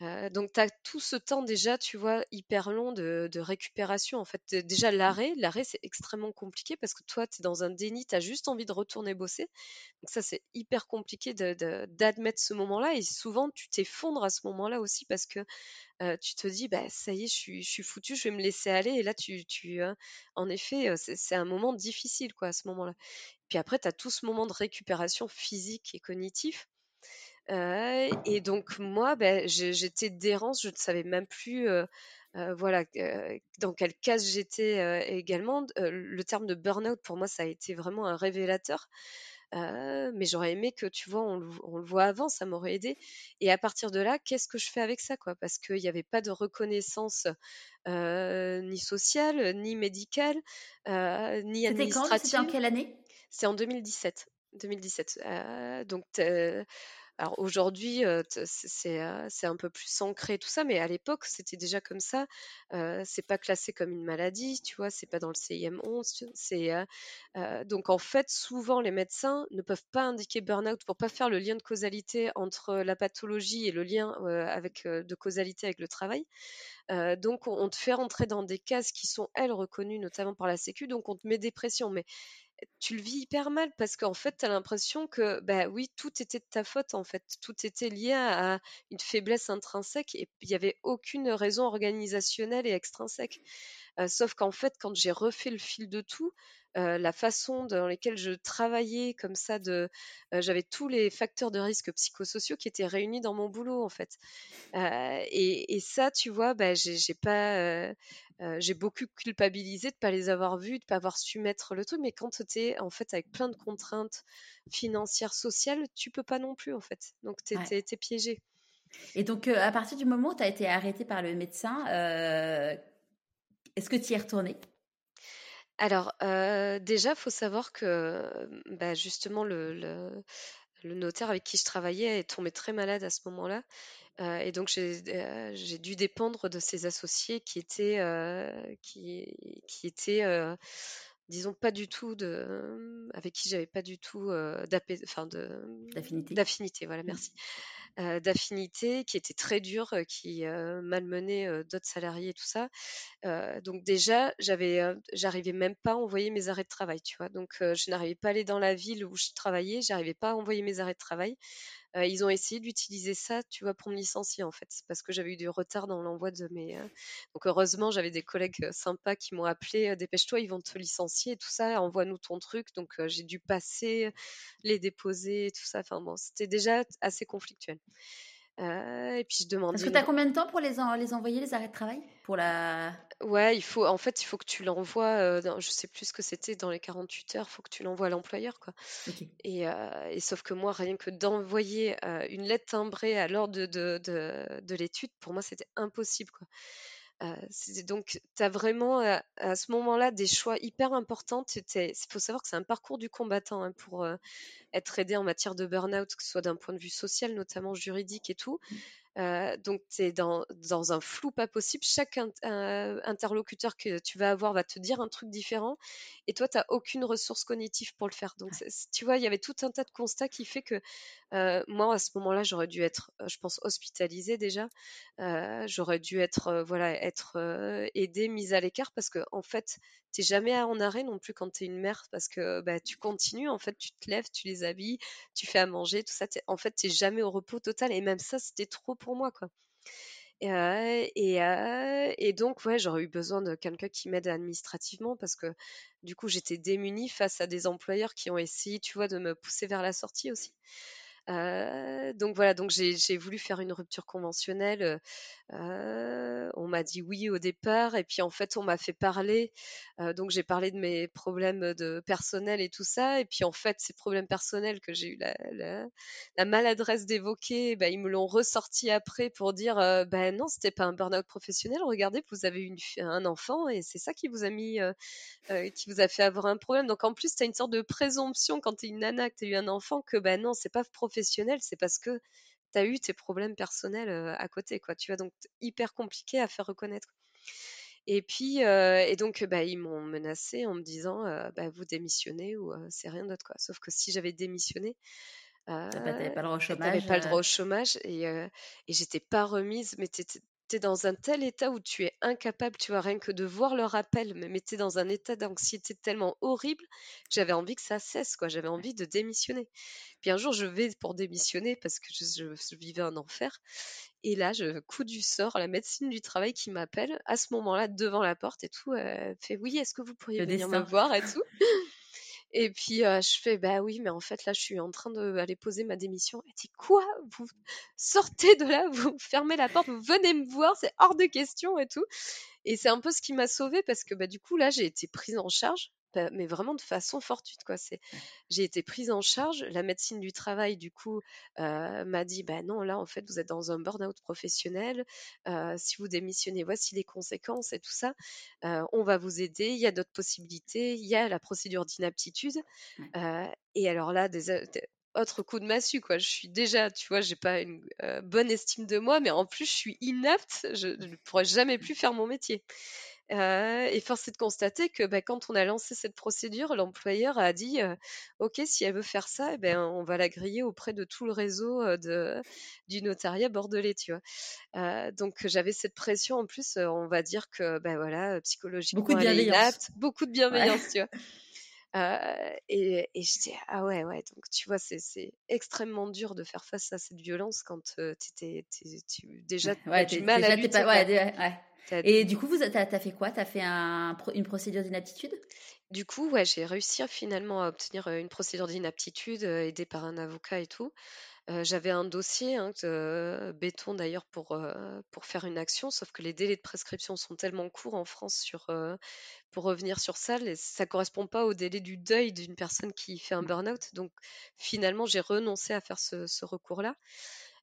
Speaker 2: donc tu as tout ce temps déjà, tu vois, hyper long de, récupération. En fait, déjà mmh. l'arrêt, l'arrêt c'est extrêmement compliqué parce que toi, tu es dans un déni, tu as juste envie de retourner bosser. Donc ça, c'est hyper compliqué d'admettre ce moment-là. Et souvent, tu t'effondres à ce moment-là aussi parce que tu te dis, bah, ça y est, je suis, je suis foutu, je vais me laisser aller. Et là, tu, tu en effet, c'est un moment difficile quoi, à ce moment-là. Puis après, tu as tout ce moment de récupération physique et cognitif et donc moi, ben, j'étais d'errance, je ne savais même plus voilà, dans quelle case j'étais également. le terme de burn-out, pour moi, ça a été vraiment un révélateur. mais j'aurais aimé que, tu vois, on le, voit avant, ça m'aurait aidé. Et à partir de là, qu'est-ce que je fais avec ça, quoi? Parce qu'il n'y avait pas de reconnaissance ni sociale, ni médicale, ni administrative.
Speaker 1: C'était quand? C'était en quelle année?
Speaker 2: C'est en 2017. 2017. donc, alors aujourd'hui, c'est un peu plus ancré tout ça, mais à l'époque, c'était déjà comme ça. c'est pas classé comme une maladie, tu vois, c'est pas dans le CIM 11. C'est donc en fait, souvent les médecins ne peuvent pas indiquer burn-out pour pas faire le lien de causalité entre la pathologie et le lien de causalité avec le travail. donc on, te fait rentrer dans des cases qui sont elles reconnues notamment par la Sécu, donc on te met dépression. Mais tu le vis hyper mal parce qu'en fait, tu as l'impression que, bah oui, tout était de ta faute, en fait. Tout était lié à une faiblesse intrinsèque et il n'y avait aucune raison organisationnelle et extrinsèque. Sauf qu'en fait, quand j'ai refait le fil de tout, la façon dans laquelle je travaillais comme ça, de, j'avais tous les facteurs de risque psychosociaux qui étaient réunis dans mon boulot en fait. Et, ça, tu vois, bah, j'ai pas, j'ai beaucoup culpabilisé de pas les avoir vus, de pas avoir su mettre le truc. Mais quand tu es en fait avec plein de contraintes financières, sociales, tu peux pas non plus en fait. Donc tu es, piégé.
Speaker 1: Et donc à partir du moment où tu as été arrêté par le médecin, est-ce que tu y es retourné
Speaker 2: alors, déjà, déjà, faut savoir que, bah, justement, le, notaire avec qui je travaillais est tombé très malade à ce moment-là. et donc, j'ai dû dépendre de ses associés qui étaient, qui, qui étaient disons, pas du tout de. avec qui j'avais pas du tout
Speaker 1: d'affinité.
Speaker 2: D'affinité, voilà, mmh. merci. d'affinité, qui était très dur, qui malmenait d'autres salariés et tout ça. donc déjà, j'avais, j'arrivais même pas à envoyer mes arrêts de travail, tu vois. Donc je n'arrivais pas à aller dans la ville où je travaillais, j'arrivais pas à envoyer mes arrêts de travail ils ont essayé d'utiliser ça, tu vois, pour me licencier en fait, parce que j'avais eu du retard dans l'envoi de mes. Donc heureusement, j'avais des collègues sympas qui m'ont appelé, dépêche-toi, ils vont te licencier et tout ça, envoie-nous ton truc. Donc j'ai dû passer, les déposer, tout ça. Enfin bon, c'était déjà assez conflictuel. Et puis je demandais.
Speaker 1: Est-ce que tu as combien de temps pour les, les envoyer, les arrêts de travail? Pour la.
Speaker 2: Ouais, il faut, en fait, il faut que tu l'envoies, je je sais plus ce que c'était, dans les 48 heures, il faut que tu l'envoies à l'employeur, quoi. Et, et, sauf que moi, rien que d'envoyer une lettre timbrée à l'ordre de, de, de, l'étude, pour moi, c'était impossible, quoi. Donc, tu as vraiment à ce moment-là des choix hyper importants. Il faut savoir que c'est un parcours du combattant hein, pour être aidé en matière de burn-out, que ce soit d'un point de vue social, notamment juridique et tout. Euh, donc, tu es dans, dans, un flou pas possible. Chaque interlocuteur que tu vas avoir va te dire un truc différent. Et toi, tu n'as aucune ressource cognitive pour le faire. Donc, tu vois, il y avait tout un tas de constats qui fait que euh, moi, à ce moment-là, j'aurais dû être, euh, je pense, hospitalisée déjà. j'aurais dû être, voilà, être aidée, mise à l'écart parce que, en fait, t'es jamais en arrêt non plus quand tu es une mère parce que bah, tu continues, en fait, tu te lèves, tu les habilles, tu fais à manger, tout ça. En fait, tu jamais au repos total. Et même ça, c'était trop pour moi, quoi. Et, et, donc, ouais, j'aurais eu besoin de quelqu'un qui m'aide administrativement parce que du coup, j'étais démunie face à des employeurs qui ont essayé, tu vois, de me pousser vers la sortie aussi. Donc voilà, donc j'ai voulu faire une rupture conventionnelle on m'a dit oui au départ et puis en fait on m'a fait parler. donc j'ai parlé de mes problèmes de personnel et tout ça et puis en fait ces problèmes personnels que j'ai eu la, maladresse d'évoquer, bah, ils me l'ont ressorti après pour dire ben non c'était pas un burn-out professionnel. Regardez vous avez eu un enfant et c'est ça qui vous a mis qui vous a fait avoir un problème. Donc en plus tu as une sorte de présomption quand tu es une nana que tu as eu un enfant que ben non c'est pas professionnel c'est parce que tu as eu tes problèmes personnels à côté, quoi. Tu vois, donc hyper compliqué à faire reconnaître. Et puis, et donc, bah, ils m'ont menacé en me disant, bah, vous démissionnez ou c'est rien d'autre, quoi. Sauf que si j'avais démissionné,
Speaker 1: t'avais pas le droit au chômage.
Speaker 2: pas le droit au chômage et, et j'étais pas remise, mais dans un tel état où tu es incapable, tu vois, rien que de voir leur appel, mais tu es dans un état d'anxiété tellement horrible que j'avais envie que ça cesse, quoi. J'avais envie de démissionner. Puis un jour, je vais pour démissionner parce que je, vivais un enfer. Et là, je coup du sort, la médecine du travail qui m'appelle à ce moment-là devant la porte et tout, fait oui, est-ce que vous pourriez venir me voir et tout? Et puis je fais bah oui, mais en fait là je suis en train d'aller poser ma démission. Elle dit quoi? Vous sortez de là, vous fermez la porte, vous venez me voir, c'est hors de question et tout. Et c'est un peu ce qui m'a sauvée parce que bah du coup là j'ai été prise en charge mais vraiment de façon fortuite quoi. C'est, j'ai été prise en charge. La médecine du travail du coup m'a dit bah non là en fait vous êtes dans un burn-out professionnel. si vous démissionnez, voici les conséquences et tout ça. on va vous aider. Il y a d'autres possibilités. Il y a la procédure d'inaptitude. et alors là des, autre coup de massue quoi. Je suis déjà, tu vois, j'ai pas une bonne estime de moi, mais en plus je suis inapte. Je, je ne pourrais jamais plus faire mon métier. Euh, et force est de constater que bah, quand on a lancé cette procédure, l'employeur a dit OK, si elle veut faire ça, eh ben, on va la griller auprès de tout le réseau de, du notariat bordelais, tu vois? donc j'avais cette pression en plus, on va dire que bah, voilà, psychologiquement,
Speaker 1: beaucoup de bienveillance,
Speaker 2: beaucoup de bienveillance, tu vois? et, et je dis ah ouais ouais donc tu vois c'est extrêmement dur de faire face à cette violence quand tu déjà
Speaker 1: ouais, du mal à lutter, ouais, et du coup, vous, t'as as fait quoi? T'as fait un, une procédure d'inaptitude?
Speaker 2: Du coup, ouais, j'ai réussi finalement à obtenir une procédure d'inaptitude aidée par un avocat et tout. J'avais un dossier, hein, béton d'ailleurs, pour, pour faire une action, sauf que les délais de prescription sont tellement courts en France sur, pour revenir sur ça, et ça correspond pas au délai du deuil d'une personne qui fait un mmh. burn-out. Donc finalement, j'ai renoncé à faire ce, ce recours-là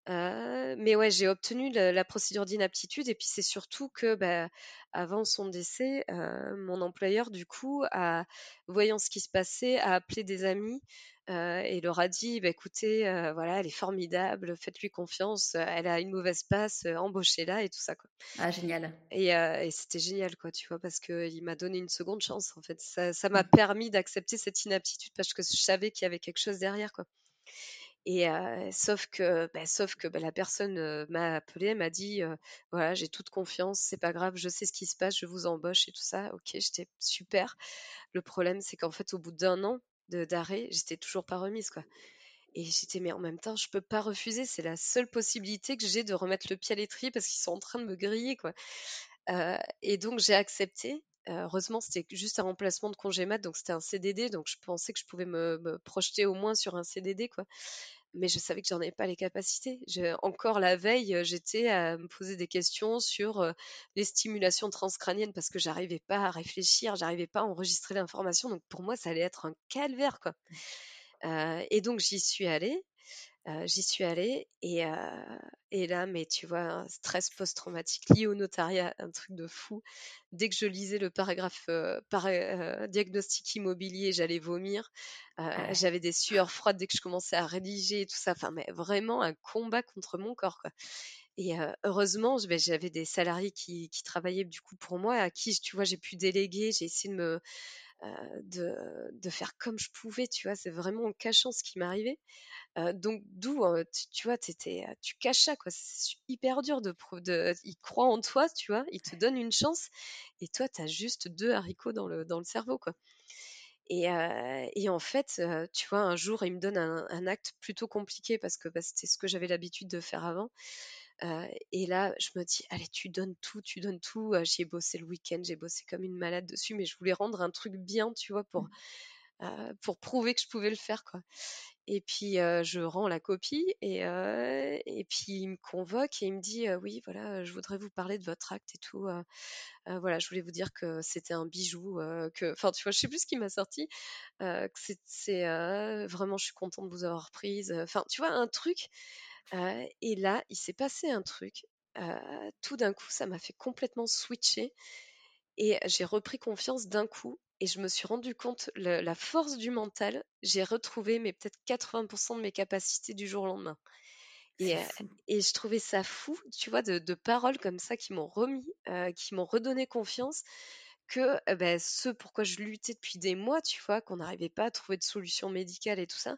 Speaker 2: mais ouais, j'ai obtenu la, procédure d'inaptitude et puis c'est surtout que bah, avant son décès, mon employeur du coup, a, voyant ce qui se passait, a appelé des amis et leur a dit bah, écoutez, voilà, elle est formidable, faites-lui confiance, elle a une mauvaise passe, embauchez-la et tout ça quoi.
Speaker 1: Ah génial.
Speaker 2: Et, et c'était génial quoi, tu vois, parce qu'il m'a donné une seconde chance en fait. Ça m'a mmh. permis d'accepter cette inaptitude parce que je savais qu'il y avait quelque chose derrière quoi. Et sauf que, bah, sauf que bah, la personne m'a appelé, m'a dit voilà, j'ai toute confiance, c'est pas grave, je sais ce qui se passe, je vous embauche et tout ça. Ok, j'étais super. Le problème, c'est qu'en fait, au bout d'un an d'arrêt, j'étais toujours pas remise quoi. Et j'étais mais en même temps, je peux pas refuser, c'est la seule possibilité que j'ai de remettre le pied à l'étrier parce qu'ils sont en train de me griller quoi. et donc j'ai accepté. Heureusement, c'était juste un remplacement de congé mat, donc c'était un CDD, donc je pensais que je pouvais me, projeter au moins sur un CDD, quoi mais je savais que j'en avais pas les capacités. encore la veille, j'étais à me poser des questions sur les stimulations transcrâniennes parce que j'arrivais pas à réfléchir, j'arrivais pas à enregistrer l'information. Donc pour moi, ça allait être un calvaire, quoi. et donc j'y suis allée. J'y suis allée et, et, là, mais tu vois, un stress post-traumatique lié au notariat, un truc de fou. Dès que je lisais le paragraphe par, diagnostic immobilier, j'allais vomir. Ah j'avais des sueurs froides dès que je commençais à rédiger et tout ça. Enfin, mais vraiment un combat contre mon corps, quoi. Et heureusement, j'avais des salariés qui, qui, travaillaient du coup pour moi, à qui, tu vois, j'ai pu déléguer. J'ai essayé de me de, de, faire comme je pouvais, tu vois. C'est vraiment en cachant ce qui m'arrivait. Donc d'où, tu, vois, tu caches ça, quoi. C'est hyper dur de, de, ils croient en toi, tu vois. Ils te donnent une chance, et toi, tu as juste deux haricots dans le dans le cerveau, quoi. Et, et, en fait, tu vois, un jour, il me donne un, acte plutôt compliqué parce que bah, c'était ce que j'avais l'habitude de faire avant. et là, je me dis, allez, tu donnes tout, tu donnes tout. J'y ai bossé le week-end, j'ai bossé comme une malade dessus, mais je voulais rendre un truc bien, tu vois, pour, mmh. Pour prouver que je pouvais le faire, quoi. Et puis je rends la copie et, et puis il me convoque et il me dit oui voilà je voudrais vous parler de votre acte et tout. voilà je voulais vous dire que c'était un bijou que enfin tu vois je sais plus ce qui m'a sorti que c'est vraiment je suis contente de vous avoir prise. Enfin tu vois un truc et là il s'est passé un truc. tout d'un coup ça m'a fait complètement switcher et j'ai repris confiance d'un coup et je me suis rendu compte la force du mental. J'ai retrouvé mais peut-être 80% de mes capacités du jour au lendemain. Et, et, je trouvais ça fou, tu vois, de, paroles comme ça qui m'ont remis, qui m'ont redonné confiance que ben, ce pourquoi je luttais depuis des mois, tu vois, qu'on n'arrivait pas à trouver de solution médicale et tout ça,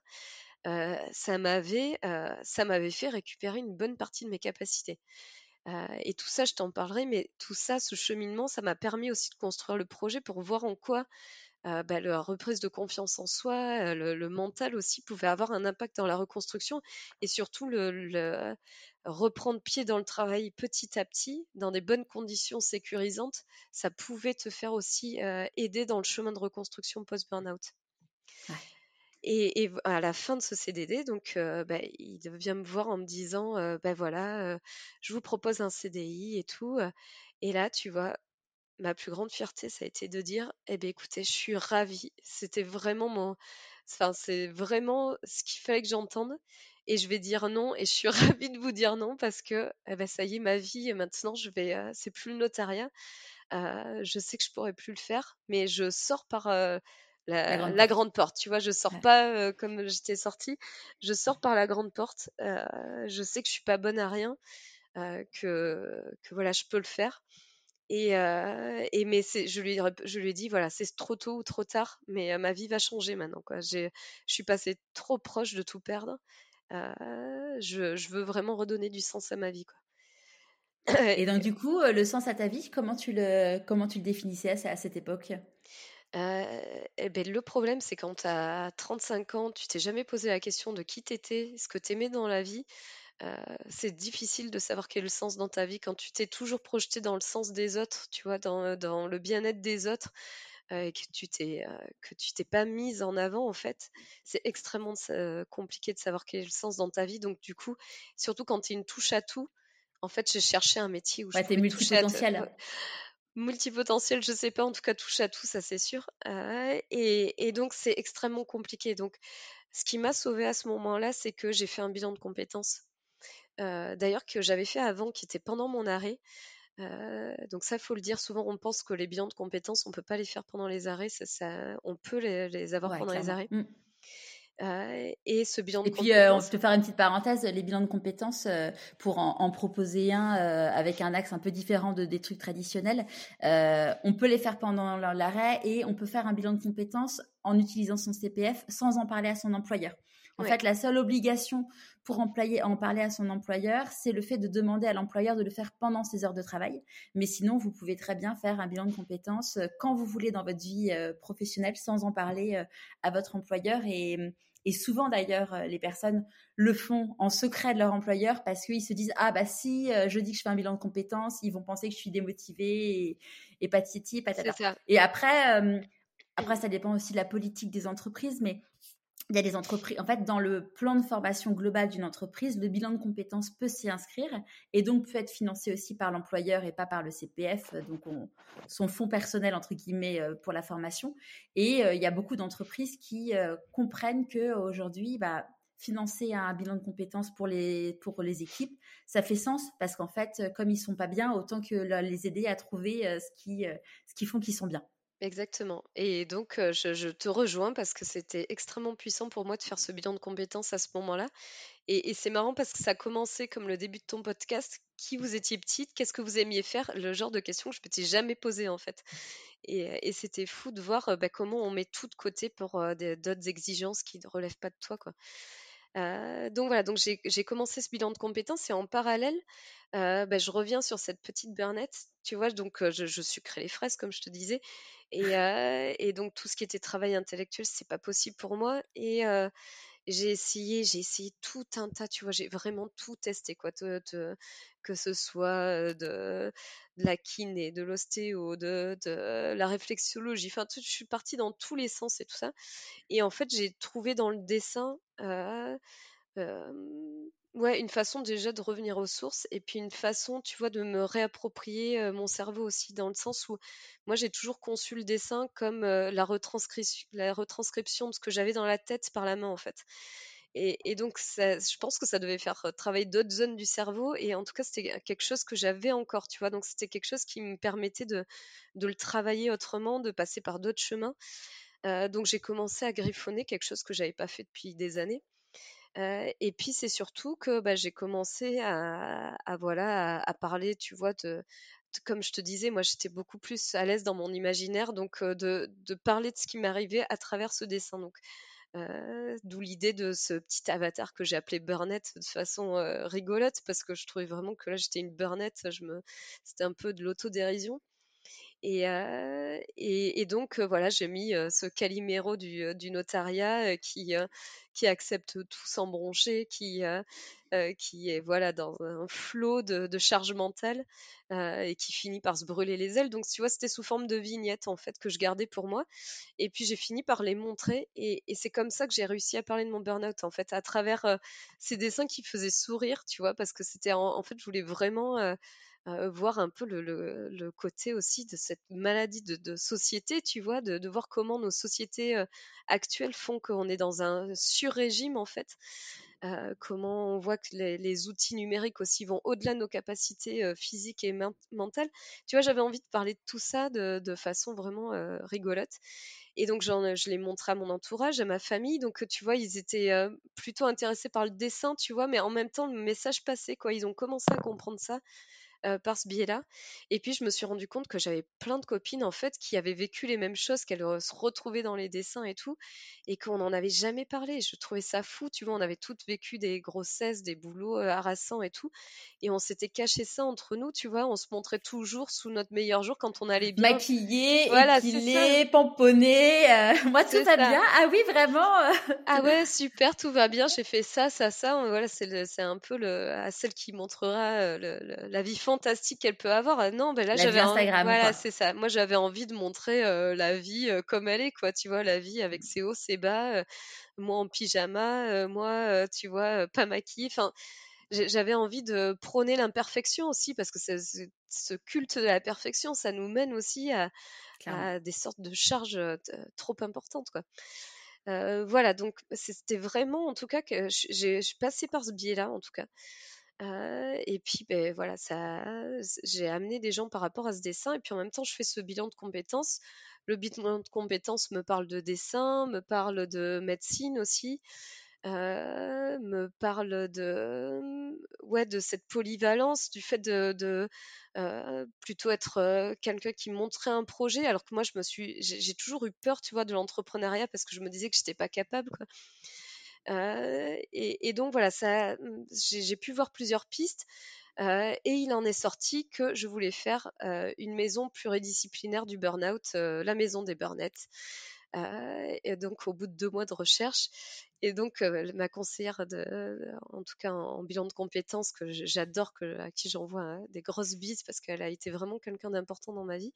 Speaker 2: ça m'avait, ça m'avait fait récupérer une bonne partie de mes capacités et tout ça, je t'en parlerai, mais tout ça, ce cheminement, ça m'a permis aussi de construire le projet pour voir en quoi bah, la reprise de confiance en soi, le, mental aussi pouvait avoir un impact dans la reconstruction et surtout le, reprendre pied dans le travail petit à petit, dans des bonnes conditions sécurisantes, ça pouvait te faire aussi aider dans le chemin de reconstruction post-burnout. Et, à la fin de ce CDD, donc, bah, il vient me voir en me disant, ben voilà, je vous propose un CDI et tout. Et là, tu vois, ma plus grande fierté, ça a été de dire, eh ben écoutez, je suis ravie. C'était vraiment mon, enfin, c'est vraiment ce qu'il fallait que j'entende. Et je vais dire non, et je suis (laughs) ravie de vous dire non parce que, eh ben, ça y est, ma vie, maintenant, je vais, c'est plus le notariat. je sais que je pourrais plus le faire, mais je sors par la, grande, porte. Tu vois, je sors pas comme j'étais sortie. Je sors par la grande porte. je sais que je suis pas bonne à rien, que, que voilà, je peux le faire. Et, et mais je lui, je lui ai dit voilà, c'est trop tôt ou trop tard, mais ma vie va changer maintenant. Quoi. je suis passée trop proche de tout perdre. Je, je, veux vraiment redonner du sens à ma vie. Quoi.
Speaker 1: Et (coughs) donc du coup, le sens à ta vie, comment tu le, comment tu le définissais à, à cette époque?
Speaker 2: Eh ben, le problème, c'est quand tu as 35 ans, tu t'es jamais posé la question de qui t'étais, ce que tu aimais dans la vie. c'est difficile de savoir quel est le sens dans ta vie quand tu t'es toujours projeté dans le sens des autres, tu vois, dans, dans le bien-être des autres, et que tu t'es que tu t'es pas mise en avant en fait. C'est extrêmement compliqué de savoir quel est le sens dans ta vie. Donc du coup, surtout quand tu es une touche à tout, en fait, j'ai cherché un métier où
Speaker 1: ouais, je pouvais toucher à
Speaker 2: multipotentiel, je sais pas, en tout cas touche à tout, ça c'est sûr. et, donc c'est extrêmement compliqué. Donc ce qui m'a sauvé à ce moment-là, c'est que j'ai fait un bilan de compétences. D'ailleurs que j'avais fait avant, qui était pendant mon arrêt. donc ça, faut le dire. Souvent, on pense que les bilans de compétences, on peut pas les faire pendant les arrêts. Ça, on peut les, avoir pendant les arrêts. Mmh et ce bilan de
Speaker 1: et puis, euh, on peut faire une petite parenthèse, les bilans de compétences, euh, pour en, proposer un euh, avec un axe un peu différent de, des trucs traditionnels, on peut les faire pendant l'arrêt et on peut faire un bilan de compétences en utilisant son CPF sans en parler à son employeur. En fait, la seule obligation pour employer, en parler à son employeur, c'est le fait de demander à l'employeur de le faire pendant ses heures de travail. Mais sinon, vous pouvez très bien faire un bilan de compétences quand vous voulez dans votre vie professionnelle sans en parler à votre employeur. Et, et souvent d'ailleurs, euh, les personnes le font en secret de leur employeur parce qu'ils se disent ah bah si euh, je dis que je fais un bilan de compétences, ils vont penser que je suis démotivée et, et patiti patata. Et après, euh, après ça dépend aussi de la politique des entreprises, mais il y a des entreprises. En fait, dans le plan de formation global d'une entreprise, le bilan de compétences peut s'y inscrire et donc peut être financé aussi par l'employeur et pas par le CPF, donc son fonds personnel entre guillemets euh, pour la formation. Et euh, il y a beaucoup d'entreprises qui euh, comprennent que aujourd'hui, bah, financer un bilan de compétences pour les pour les équipes, ça fait sens parce qu'en fait, comme ils sont pas bien, autant que les aider à trouver ce qui ce qui font qu'ils sont bien.
Speaker 2: Exactement. Et donc, je, te rejoins parce que c'était extrêmement puissant pour moi de faire ce bilan de compétences à ce moment-là. Et, c'est marrant parce que ça a commencé comme le début de ton podcast. Qui vous étiez petite Qu'est-ce que vous aimiez faire? Le genre de questions que je ne m'étais jamais posées en fait. Et, c'était fou de voir bah, comment on met tout de côté pour d'autres exigences qui ne relèvent pas de toi. Quoi. Donc voilà, donc j'ai commencé ce bilan de compétences et en parallèle, bah, je reviens sur cette petite Burnette, tu vois, donc je, je sucrais les fraises comme je te disais, (laughs) et, donc tout ce qui était travail intellectuel, c'est pas possible pour moi. Et j'ai essayé, j'ai essayé tout un tas, tu vois, j'ai vraiment tout testé, quoi, que ce soit de, la kiné, de l'ostéo, de, la réflexologie, enfin, je suis partie dans tous les sens et tout ça. Et en fait, j'ai trouvé dans le dessin Ouais, une façon déjà de revenir aux sources et puis une façon, tu vois, de me réapproprier mon cerveau aussi, dans le sens où moi j'ai toujours conçu le dessin comme la, retranscription, la retranscription de ce que j'avais dans la tête par la main en fait. Et, donc je pense que ça devait faire travailler d'autres zones du cerveau et en tout cas c'était quelque chose que j'avais encore, tu vois, donc c'était quelque chose qui me permettait de, de le travailler autrement, de passer par d'autres chemins. donc j'ai commencé à griffonner quelque chose que j'avais pas fait depuis des années et puis c'est surtout que bah, j'ai commencé à, voilà à, parler, tu vois, de, comme je te disais, moi j'étais beaucoup plus à l'aise dans mon imaginaire, donc de, parler de ce qui m'arrivait à travers ce dessin. D'où l'idée de ce petit avatar que j'ai appelé Burnett de façon rigolote parce que je trouvais vraiment que là j'étais une Burnett, je c'était un peu de l'autodérision. Et, donc, voilà, j'ai mis ce caliméro du, notariat qui, accepte tout sans broncher, qui, est voilà dans un flot de, de charge mentale et qui finit par se brûler les ailes. Donc, tu vois, c'était sous forme de vignettes en fait que je gardais pour moi. Et puis j'ai fini par les montrer et, c'est comme ça que j'ai réussi à parler de mon burn-out en fait, à travers ces dessins qui faisaient sourire, tu vois, parce que c'était en, fait, je voulais vraiment voir un peu le, côté aussi de cette maladie de, société, tu vois, de, voir comment nos sociétés actuelles font qu'on est dans un sur-régime en fait. comment on voit que les, outils numériques aussi vont au-delà de nos capacités physiques et mentales. Tu vois, j'avais envie de parler de tout ça de, façon vraiment rigolote. Et donc, je l'ai montré à mon entourage, à ma famille. Donc, tu vois, ils étaient plutôt intéressés par le dessin, tu vois, mais en même temps, le message passait, quoi. Ils ont commencé à comprendre ça. Euh, par ce biais-là. Et puis je me suis rendu compte que j'avais plein de copines en fait qui avaient vécu les mêmes choses, qu'elles se retrouvaient dans les dessins et tout, et qu'on n'en avait jamais parlé. Je trouvais ça fou, tu vois, on avait toutes vécu des grossesses, des boulots euh, harassants et tout, et on s'était caché ça entre nous, tu vois, on se montrait toujours sous notre meilleur jour quand on allait bien.
Speaker 1: Maquillé, voilà, épilé, pomponné, euh, (laughs) moi tout va bien. Ah oui, vraiment.
Speaker 2: ah ouais, super, tout va bien. J'ai fait ça, ça, ça. Voilà, c'est un peu le, à celle qui montrera la vie fantastique qu'elle peut avoir. Ah non, ben là j'avais voilà, c'est ça. Moi j'avais envie de montrer la vie comme elle est quoi, tu vois, la vie avec ses hauts, ses bas, moi en pyjama, moi tu vois pas maquillée, enfin j'avais envie de prôner l'imperfection aussi parce que ce culte de la perfection, ça nous mène aussi à, des sortes de charges trop importantes quoi. voilà, donc c'était vraiment en tout cas que je suis passée par ce biais-là en tout cas et puis, ben, voilà, ça, j'ai amené des gens par rapport à ce dessin. Et puis en même temps, je fais ce bilan de compétences. Le bilan de compétences me parle de dessin, me parle de médecine aussi, me parle de, ouais, de cette polyvalence, du fait de, de plutôt être quelqu'un qui montrait un projet, alors que moi, je me suis, j'ai, toujours eu peur, tu vois, de l'entrepreneuriat parce que je me disais que j'étais pas capable. Quoi. Et, donc voilà, mmh, j'ai pu voir plusieurs pistes. Et il en est sorti que je voulais faire une maison pluridisciplinaire du burn-out, la maison des burnettes. et donc au bout de deux mois de recherche, et donc ma conseillère, en tout cas en, bilan de compétences, que j'adore, à qui j'envoie hein, des grosses bises parce qu'elle a été vraiment quelqu'un d'important dans ma vie,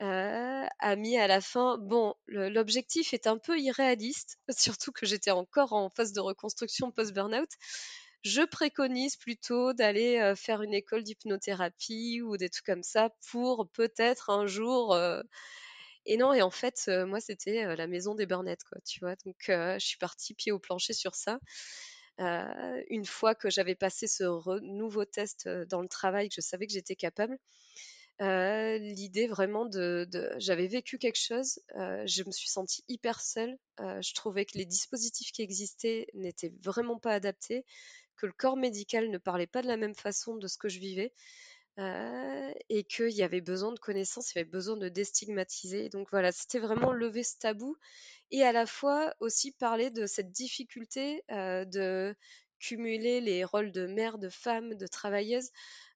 Speaker 2: a mis à la fin, bon, l'objectif est un peu irréaliste, (laughs) surtout que j'étais encore en phase de reconstruction post-burnout. Je préconise plutôt d'aller faire une école d'hypnothérapie ou des trucs comme ça pour peut-être un jour. Et non, et en fait, moi, c'était la maison des burnettes, quoi, tu vois. Donc, je suis partie pied au plancher sur ça. une fois que j'avais passé ce nouveau test dans le travail, que je savais que j'étais capable, l'idée vraiment de, j'avais vécu quelque chose, je me suis sentie hyper seule, je trouvais que les dispositifs qui existaient n'étaient vraiment pas adaptés, que le corps médical ne parlait pas de la même façon de ce que je vivais. et qu'il y avait besoin de connaissances, il y avait besoin de déstigmatiser. Donc voilà, c'était vraiment lever ce tabou et à la fois aussi parler de cette difficulté de cumuler les rôles de mère, de femme, de travailleuse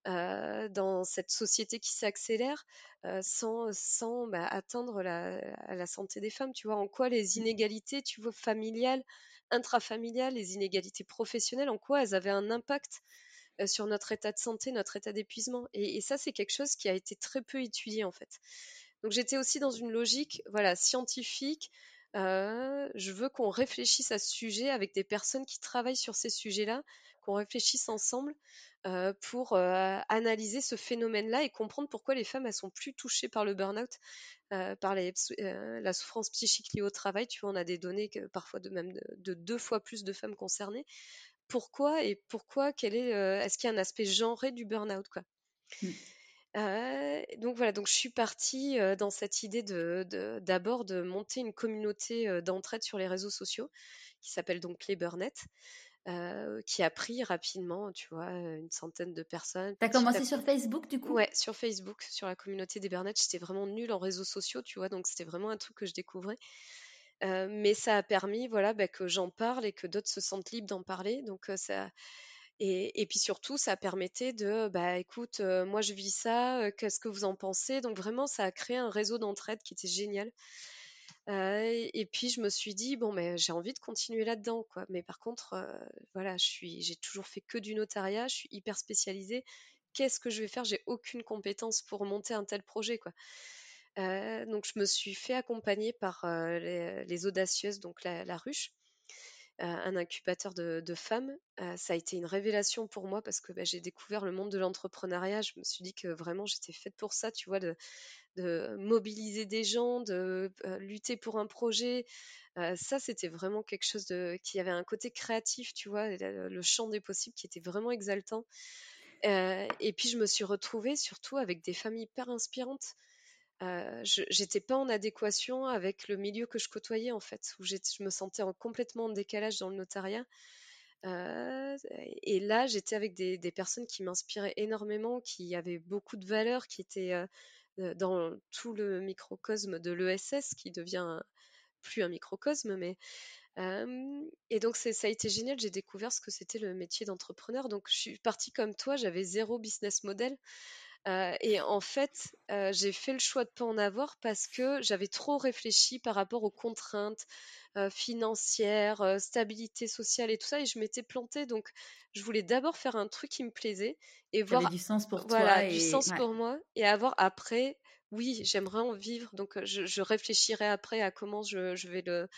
Speaker 2: dans cette société qui s'accélère sans, sans bah, atteindre la, la, santé des femmes. Tu vois, en quoi les mmh. inégalités, tu vois, familiales, intrafamiliales, les inégalités professionnelles, en quoi elles avaient un impact sur notre état de santé, notre état d'épuisement? Et, et, ça, c'est quelque chose qui a été très peu étudié en fait. Donc j'étais aussi dans une logique, voilà, scientifique. Je veux qu'on réfléchisse à ce sujet avec des personnes qui travaillent sur ces sujets-là, qu'on réfléchisse ensemble euh, pour euh, analyser ce phénomène-là et comprendre pourquoi les femmes sont plus touchées par le burn-out, euh, par la souffrance psychique liée au travail. Tu vois, on a des données parfois de même de, deux fois plus de femmes concernées. Pourquoi et pourquoi quel est est-ce qu'il y a un aspect genré du burn-out quoi? Mmh. Donc voilà, donc je suis partie dans cette idée de d'abord de, monter une communauté d'entraide sur les réseaux sociaux qui s'appelle donc les Burnettes. Qui a pris rapidement, tu vois, une centaine de personnes.
Speaker 1: T'as commencé sur Facebook du coup?
Speaker 2: Ouais, sur Facebook, sur la communauté des Bernettes. J'étais vraiment nulle en réseaux sociaux, tu vois, donc c'était vraiment un truc que je découvrais. Mais ça a permis, voilà, bah, que j'en parle et que d'autres se sentent libres d'en parler. Donc ça. Et, puis surtout, ça permettait de, bah écoute, moi je vis ça, qu'est-ce que vous en pensez? Donc vraiment, ça a créé un réseau d'entraide qui était génial. et puis je me suis dit bon mais j'ai envie de continuer là-dedans. Mais par contre, voilà, j'ai toujours fait que du notariat, je suis hyper spécialisée. Qu'est-ce que je vais faire? J'ai aucune compétence pour monter un tel projet donc je me suis fait accompagner par les, audacieuses, donc la ruche un incubateur de, femmes. ça a été une révélation pour moi parce que bah, j'ai découvert le monde de l'entrepreneuriat. Je me suis dit que vraiment j'étais faite pour ça, tu vois, de, mobiliser des gens, de lutter pour un projet. ça, c'était vraiment quelque chose qui avait un côté créatif, tu vois, le, champ des possibles qui était vraiment exaltant. et puis je me suis retrouvée surtout avec des familles hyper inspirantes. Euh, j'étais pas en adéquation avec le milieu que je côtoyais en fait, où je me sentais en, complètement en décalage dans le notariat. Euh, et là, j'étais avec des, personnes qui m'inspiraient énormément, qui avaient beaucoup de valeurs, qui étaient euh, dans tout le microcosme de l'ESS, qui devient plus un microcosme, mais et donc ça a été génial. J'ai découvert ce que c'était le métier d'entrepreneur. Donc je suis partie comme toi, j'avais zéro business model et en fait, j'ai fait le choix de pas en avoir parce que j'avais trop réfléchi par rapport aux contraintes financières, stabilité sociale et tout ça, et je m'étais plantée. Donc, je voulais d'abord faire un truc qui me plaisait et voir
Speaker 1: du sens pour
Speaker 2: voilà,
Speaker 1: toi,
Speaker 2: du sens pour moi, et avoir après, oui, j'aimerais en vivre. Donc, je, réfléchirai après à comment je, je vais le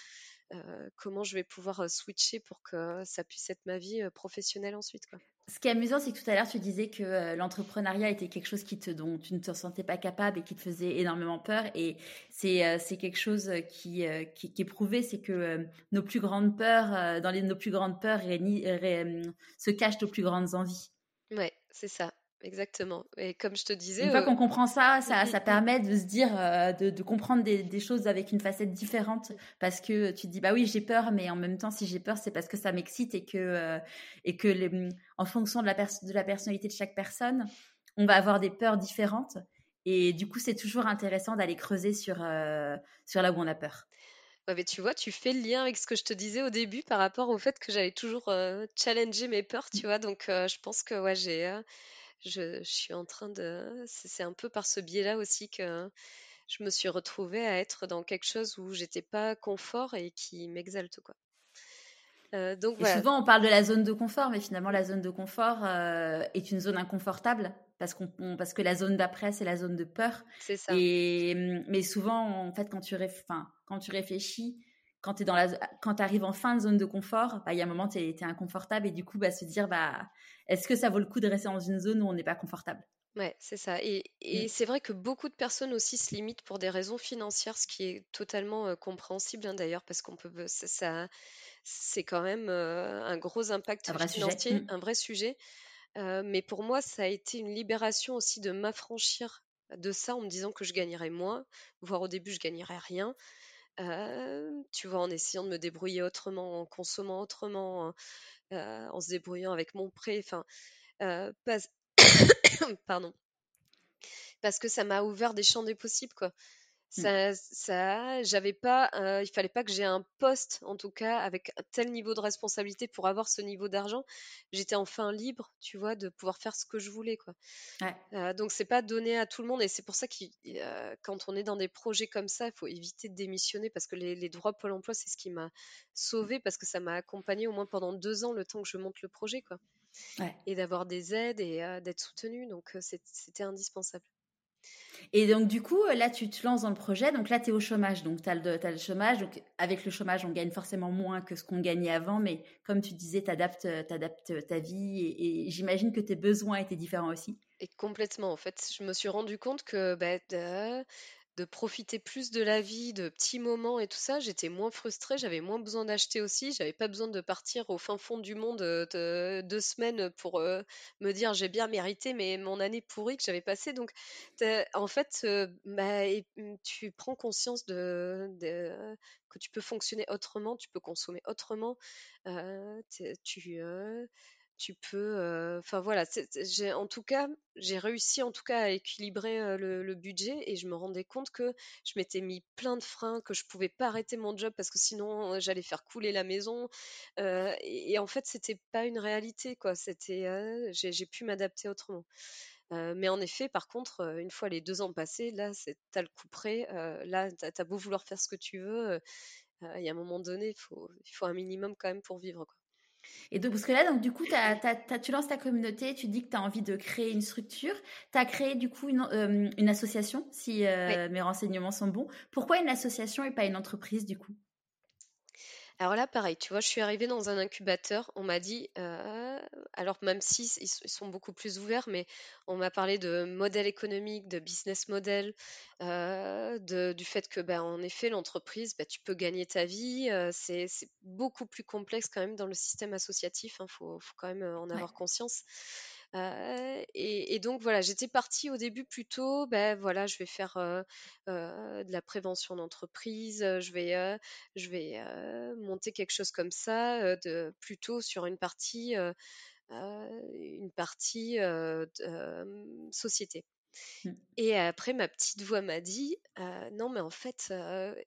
Speaker 2: comment je vais pouvoir switcher pour que ça puisse être ma vie professionnelle ensuite. Quoi.
Speaker 1: Ce qui est amusant, c'est que tout à l'heure, tu disais que l'entrepreneuriat était quelque chose qui te, dont tu ne te sentais pas capable et qui te faisait énormément peur. Et c'est quelque chose qui, qui, qui, est prouvé, c'est que nos plus grandes peurs, dans les, nos plus grandes peurs, se cachent nos plus grandes envies.
Speaker 2: Ouais, c'est ça. Exactement. Et comme je te disais.
Speaker 1: Une fois qu'on comprend ça, ça, ça, permet de se dire, de, de, comprendre des, des, choses avec une facette différente. Parce que tu te dis, bah oui, j'ai peur, mais en même temps, si j'ai peur, c'est parce que ça m'excite et que, et que les, en fonction de la, de la personnalité de chaque personne, on va avoir des peurs différentes. Et du coup, c'est toujours intéressant d'aller creuser sur, euh, sur là où on a peur.
Speaker 2: Ouais, mais tu vois, tu fais le lien avec ce que je te disais au début par rapport au fait que j'allais toujours euh, challenger mes peurs, tu vois. Donc, euh, je pense que ouais, j'ai, je, suis en train de. C'est un peu par ce biais-là aussi que je me suis retrouvée à être dans quelque chose où j'étais pas confort et qui m'exalte, quoi.
Speaker 1: Euh, donc, souvent, on parle de la zone de confort, mais finalement, la zone de confort euh, est une zone inconfortable parce, qu'on, parce que la zone d'après, c'est la zone de peur.
Speaker 2: C'est ça.
Speaker 1: Et, mais souvent, en fait, quand tu, quand tu réfléchis, quand tu arrives en fin de zone de confort, bah, il y a un moment, tu es, inconfortable et du coup, bah, se dire, bah, est-ce que ça vaut le coup de rester dans une zone où on n'est pas confortable?
Speaker 2: Ouais, c'est ça. Et, et mm. c'est vrai que beaucoup de personnes aussi se limitent pour des raisons financières, ce qui est totalement euh, compréhensible hein, d'ailleurs, parce qu'on peut, ça, c'est quand même un gros impact financier, mmh. un vrai sujet. mais pour moi, ça a été une libération aussi de m'affranchir de ça en me disant que je gagnerais moins, voire au début je gagnerais rien. Tu vois, en essayant de me débrouiller autrement, en consommant autrement, en se débrouillant avec mon prêt, enfin, (coughs) pardon, parce que ça m'a ouvert des champs des possibles, quoi. Mmh. Ça, ça, j'avais pas, il fallait pas que j'ai un poste, en tout cas, avec un tel niveau de responsabilité pour avoir ce niveau d'argent. J'étais enfin libre, tu vois, de pouvoir faire ce que je voulais, quoi. Ouais. donc c'est pas donné à tout le monde, et c'est pour ça que quand on est dans des projets comme ça, il faut éviter de démissionner parce que les, droits Pôle Emploi, c'est ce qui m'a sauvé parce que ça m'a accompagné au moins pendant deux ans, le temps que je monte le projet, quoi. Ouais. Et d'avoir des aides et d'être soutenu, donc c'était indispensable.
Speaker 1: Et donc, du coup, là, tu te lances dans le projet. Donc là, tu es au chômage. Donc, tu as, le chômage. Donc, avec le chômage, on gagne forcément moins que ce qu'on gagnait avant. Mais comme tu disais, tu adaptes, ta vie. Et, j'imagine que tes besoins étaient différents aussi.
Speaker 2: Et complètement, en fait. Je me suis rendu compte que bah, de profiter plus de la vie, de petits moments et tout ça, j'étais moins frustrée, j'avais moins besoin d'acheter aussi, j'avais pas besoin de partir au fin fond du monde de, deux semaines pour me dire j'ai bien mérité mais mon année pourrie que j'avais passée. Donc en fait, bah, mmh, tu prends conscience de, que tu peux fonctionner autrement, tu peux consommer autrement, tu tu peux, enfin voilà, j'ai en tout cas, j'ai réussi en tout cas à équilibrer le, budget et je me rendais compte que je m'étais mis plein de freins, que je pouvais pas arrêter mon job parce que sinon j'allais faire couler la maison. et, en fait, c'était pas une réalité, quoi. C'était, j'ai pu m'adapter autrement. mais en effet, par contre, une fois les deux ans passés, là, t'as le coup près. là, t'as as beau vouloir faire ce que tu veux, il y a un moment donné, il faut, il faut un minimum quand même pour vivre. Quoi.
Speaker 1: Et donc, parce que là, donc, du coup, tu lances ta communauté, tu dis que tu as envie de créer une structure. Tu as créé, du coup, une, euh, association, si euh, mes renseignements sont bons. Pourquoi une association et pas une entreprise, du coup?
Speaker 2: Alors là, pareil, tu vois, je suis arrivée dans un incubateur. On m'a dit, euh, alors même si ils sont beaucoup plus ouverts, mais on m'a parlé de modèle économique, de business model, euh, du fait que, ben, en effet, l'entreprise, ben, tu peux gagner ta vie. Euh, c'est beaucoup plus complexe quand même dans le système associatif. Il hein, faut, quand même en avoir conscience. Et, donc voilà, j'étais partie au début plutôt, ben voilà, je vais faire de la prévention d'entreprise, je vais, je vais monter quelque chose comme ça, de, plutôt sur une partie, une partie société. Mmh. Et après, ma petite voix m'a dit, non mais en fait,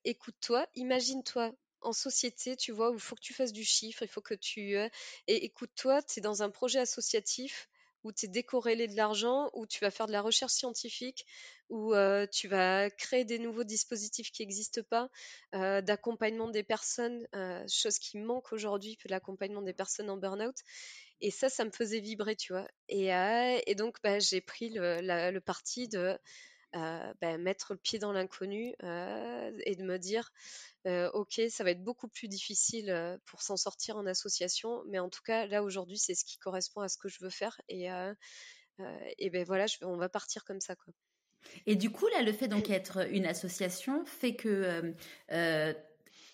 Speaker 2: écoute-toi, imagine-toi en société, tu vois, où il faut que tu fasses du chiffre, il faut que tu... et écoute-toi, tu es dans un projet associatif où tu es décorrélé de l'argent, où tu vas faire de la recherche scientifique, où tu vas créer des nouveaux dispositifs qui n'existent pas, d'accompagnement des personnes, chose qui manque aujourd'hui, l'accompagnement des personnes en burn-out. Et ça, ça me faisait vibrer, tu vois. Et, et donc, bah, j'ai pris le, parti de bah, mettre le pied dans l'inconnu et de me dire, ok, ça va être beaucoup plus difficile pour s'en sortir en association, mais en tout cas, là aujourd'hui, c'est ce qui correspond à ce que je veux faire. Et, et ben voilà, on va partir comme ça, quoi.
Speaker 1: Et du coup, là, le fait donc d'être une association fait que,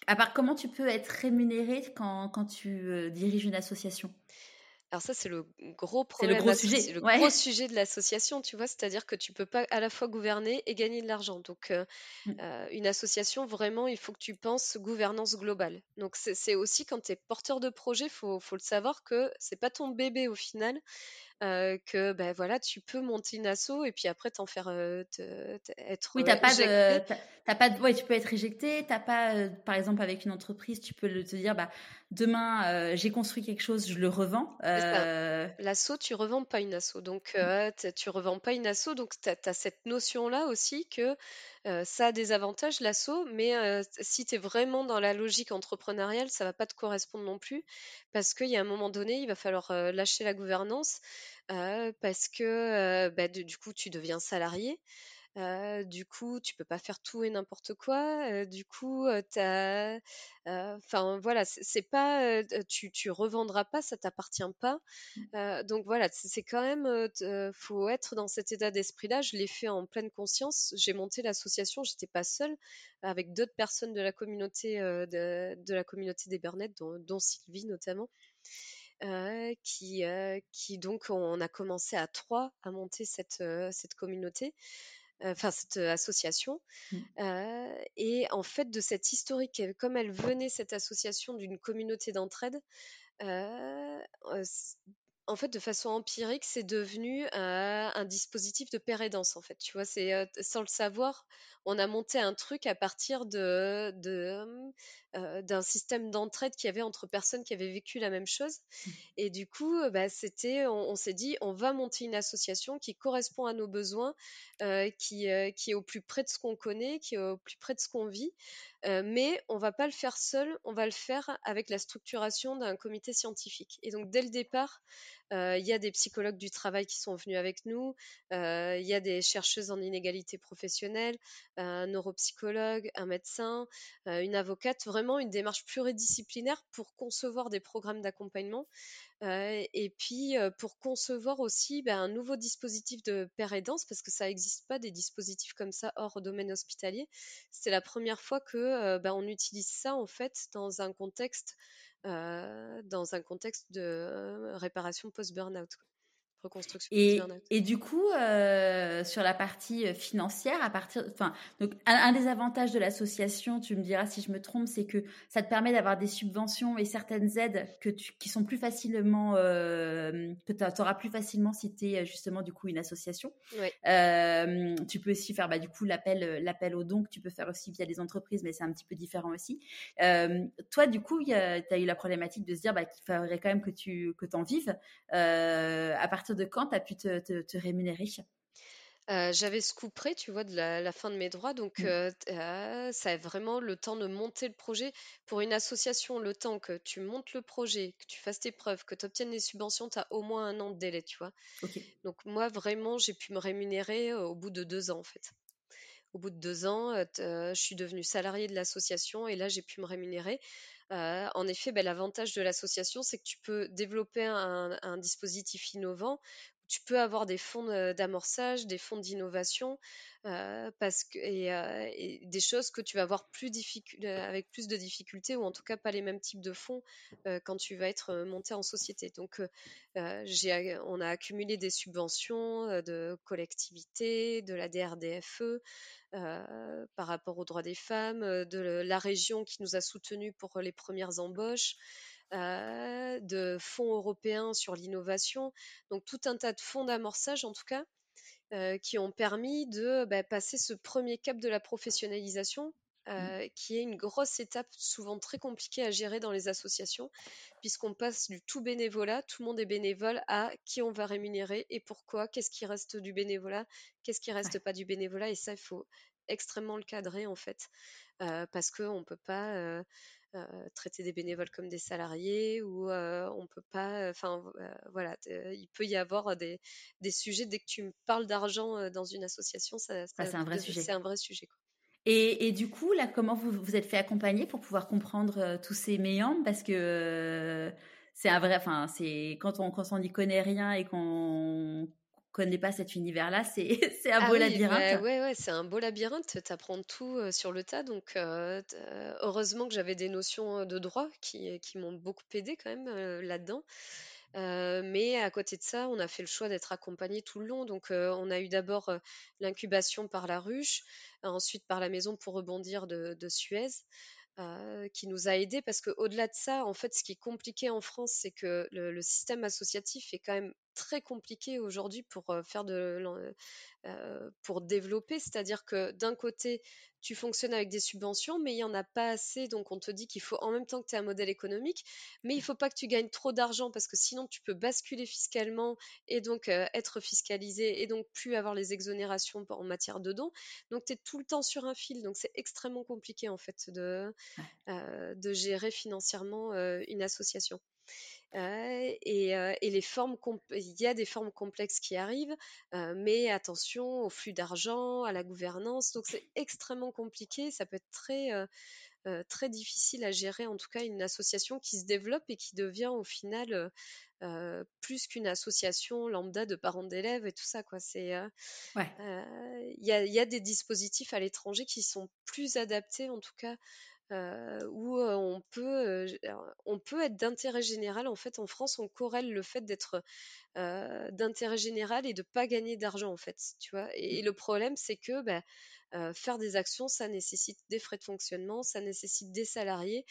Speaker 1: à part comment tu peux être rémunéré quand, quand tu diriges une association?
Speaker 2: Alors ça, c'est le gros problème.
Speaker 1: C'est le gros sujet.
Speaker 2: le gros sujet de l'association, tu vois. C'est-à-dire que tu peux pas à la fois gouverner et gagner de l'argent. Donc, euh, mmh. euh, une association, vraiment, il faut que tu penses gouvernance globale. Donc, c'est aussi quand tu es porteur de projet, faut, faut le savoir que c'est pas ton bébé au final. Euh, que ben voilà, tu peux monter une asso et puis après t'en faire être
Speaker 1: oui, t'as pas de, t'as pas de, ouais, tu peux être éjecté, t'as pas, par exemple avec une entreprise, tu peux te dire bah demain j'ai construit quelque chose, je le revends.
Speaker 2: L'asso, tu revends pas une asso, donc mmh. tu revends pas une asso, donc tu as, cette notion là aussi que ça a des avantages l'assaut, mais si tu es vraiment dans la logique entrepreneuriale, ça va pas te correspondre non plus, parce qu'il y a un moment donné, il va falloir lâcher la gouvernance, parce que bah, du coup, tu deviens salarié du coup, tu peux pas faire tout et n'importe quoi. du coup, enfin voilà, c'est pas, tu, tu revendras pas, ça t'appartient pas. Mmh. donc voilà, c'est quand même, faut être dans cet état d'esprit-là. Je l'ai fait en pleine conscience. J'ai monté l'association, j'étais pas seule, avec d'autres personnes de la communauté, de, la communauté des Burnett, dont, Sylvie notamment. qui, qui donc on a commencé à trois à monter cette, cette communauté enfin cette association. Mmh. et en fait, de cette historique, comme elle venait, cette association, d'une communauté d'entraide, en fait, de façon empirique, c'est devenu un dispositif de père en fait. Tu vois, c'est sans le savoir, on a monté un truc à partir de, d'un système d'entraide qu'il y avait entre personnes qui avaient vécu la même chose. Mmh. Et du coup, bah, c'était, on, s'est dit, on va monter une association qui correspond à nos besoins, qui, qui est au plus près de ce qu'on connaît, qui est au plus près de ce qu'on vit. mais on va pas le faire seul, on va le faire avec la structuration d'un comité scientifique. Et donc, dès le départ, il y a des psychologues du travail qui sont venus avec nous, il y a des chercheuses en inégalité professionnelle, un neuropsychologue, un médecin, une avocate, vraiment une démarche pluridisciplinaire pour concevoir des programmes d'accompagnement et puis pour concevoir aussi ben, un nouveau dispositif de père aidance, parce que ça n'existe pas des dispositifs comme ça hors domaine hospitalier. C'était la première fois que ben, on utilise ça en fait dans un contexte dans un contexte de réparation post-burnout. Reconstruction
Speaker 1: et, et du coup, euh, sur la partie euh, financière, à partir, enfin, donc un, des avantages de l'association, tu me diras si je me trompe, c'est que ça te permet d'avoir des subventions et certaines aides que tu, qui sont plus facilement, euh, que tu auras plus facilement si tu es justement du coup une association. Euh, tu peux aussi faire bah, du coup l'appel, l'appel aux dons que tu peux faire aussi via les entreprises, mais c'est un petit peu différent aussi. Toi, du coup, tu as eu la problématique de se dire bah, qu'il faudrait quand même que tu que en vives. à partir de quand tu as pu te, rémunérer?
Speaker 2: J'avais ce coup près, tu vois, de la, fin de mes droits. Donc, mmh. ça a vraiment le temps de monter le projet. Pour une association, le temps que tu montes le projet, que tu fasses tes preuves, que tu obtiennes les subventions, tu as au moins un an de délai, tu vois. Donc, moi, vraiment, j'ai pu me rémunérer au bout de deux ans, en fait. Au bout de deux ans, je suis devenue salariée de l'association et là, j'ai pu me rémunérer. En effet, ben, l'avantage de l'association, c'est que tu peux développer un dispositif innovant tu peux avoir des fonds d'amorçage, des fonds d'innovation, parce que et, des choses que tu vas avoir avec plus de difficultés ou en tout cas pas les mêmes types de fonds quand tu vas être monté en société. Donc, on a accumulé des subventions de collectivités, de la DRDFE. par rapport aux droits des femmes, de la région qui nous a soutenus pour les premières embauches, euh, de fonds européens sur l'innovation, donc tout un tas de fonds d'amorçage en tout cas, euh, qui ont permis de bah, passer ce premier cap de la professionnalisation, mmh. euh, qui est une grosse étape souvent très compliquée à gérer dans les associations, puisqu'on passe du tout bénévolat, tout le monde est bénévole, à qui on va rémunérer et pourquoi, qu'est-ce qui reste du bénévolat, qu'est-ce qui reste pas du bénévolat, et ça, il faut extrêmement le cadrer en fait, parce qu'on ne peut pas euh, traiter des bénévoles comme des salariés ou euh, on peut pas. Enfin, euh, voilà, il peut y avoir des, des, sujets. Dès que tu me parles d'argent dans une association, ça,
Speaker 1: ah, c'est un vrai sujet.
Speaker 2: C'est un vrai sujet. Quoi.
Speaker 1: Et, et, du coup, là, comment vous vous êtes fait accompagner pour pouvoir comprendre tous ces méandres? Parce que c'est un vrai. Enfin, c'est quand on quand on n'y connaît rien et qu'on connais pas cet univers-là, c'est (laughs) un ah beau labyrinthe.
Speaker 2: Bah ouais, ouais, c'est un beau labyrinthe. Tu apprends tout euh, sur le tas. Donc, euh, euh, heureusement que j'avais des notions de droit qui, qui m'ont beaucoup aidé quand même là-dedans. mais à côté de ça, on a fait le choix d'être accompagné tout le long. Donc, on a eu d'abord l'incubation par la ruche, ensuite par la maison pour rebondir de, de Suez. qui nous a aidés parce qu'au-delà de ça, en fait, ce qui est compliqué en France, c'est que le, le, système associatif est quand même très compliqué aujourd'hui pour faire de pour développer, c'est-à-dire que d'un côté, tu fonctionnes avec des subventions, mais il n'y en a pas assez, donc on te dit qu'il faut en même temps que tu aies un modèle économique, mais il ne faut pas que tu gagnes trop d'argent parce que sinon tu peux basculer fiscalement et donc être fiscalisé et donc plus avoir les exonérations en matière de dons. Donc tu es tout le temps sur un fil, donc c'est extrêmement compliqué en fait de, de gérer financièrement une association et, les formes, il y a des formes complexes qui arrivent, mais attention au flux d'argent, à la gouvernance. Donc c'est extrêmement compliqué. Ça peut être très très difficile à gérer, en tout cas une association qui se développe et qui devient au final plus qu'une association lambda de parents d'élèves et tout ça. Quoi. C'est, il y, a, y, a, des dispositifs à l'étranger qui sont plus adaptés, en tout cas, euh, où on peut, on peut être d'intérêt général. En fait, en France, on corrèle le fait d'être d'intérêt général et de pas gagner d'argent, en fait, tu vois? Et, le problème, c'est que bah, faire des actions, ça nécessite des frais de fonctionnement, ça nécessite des salariés.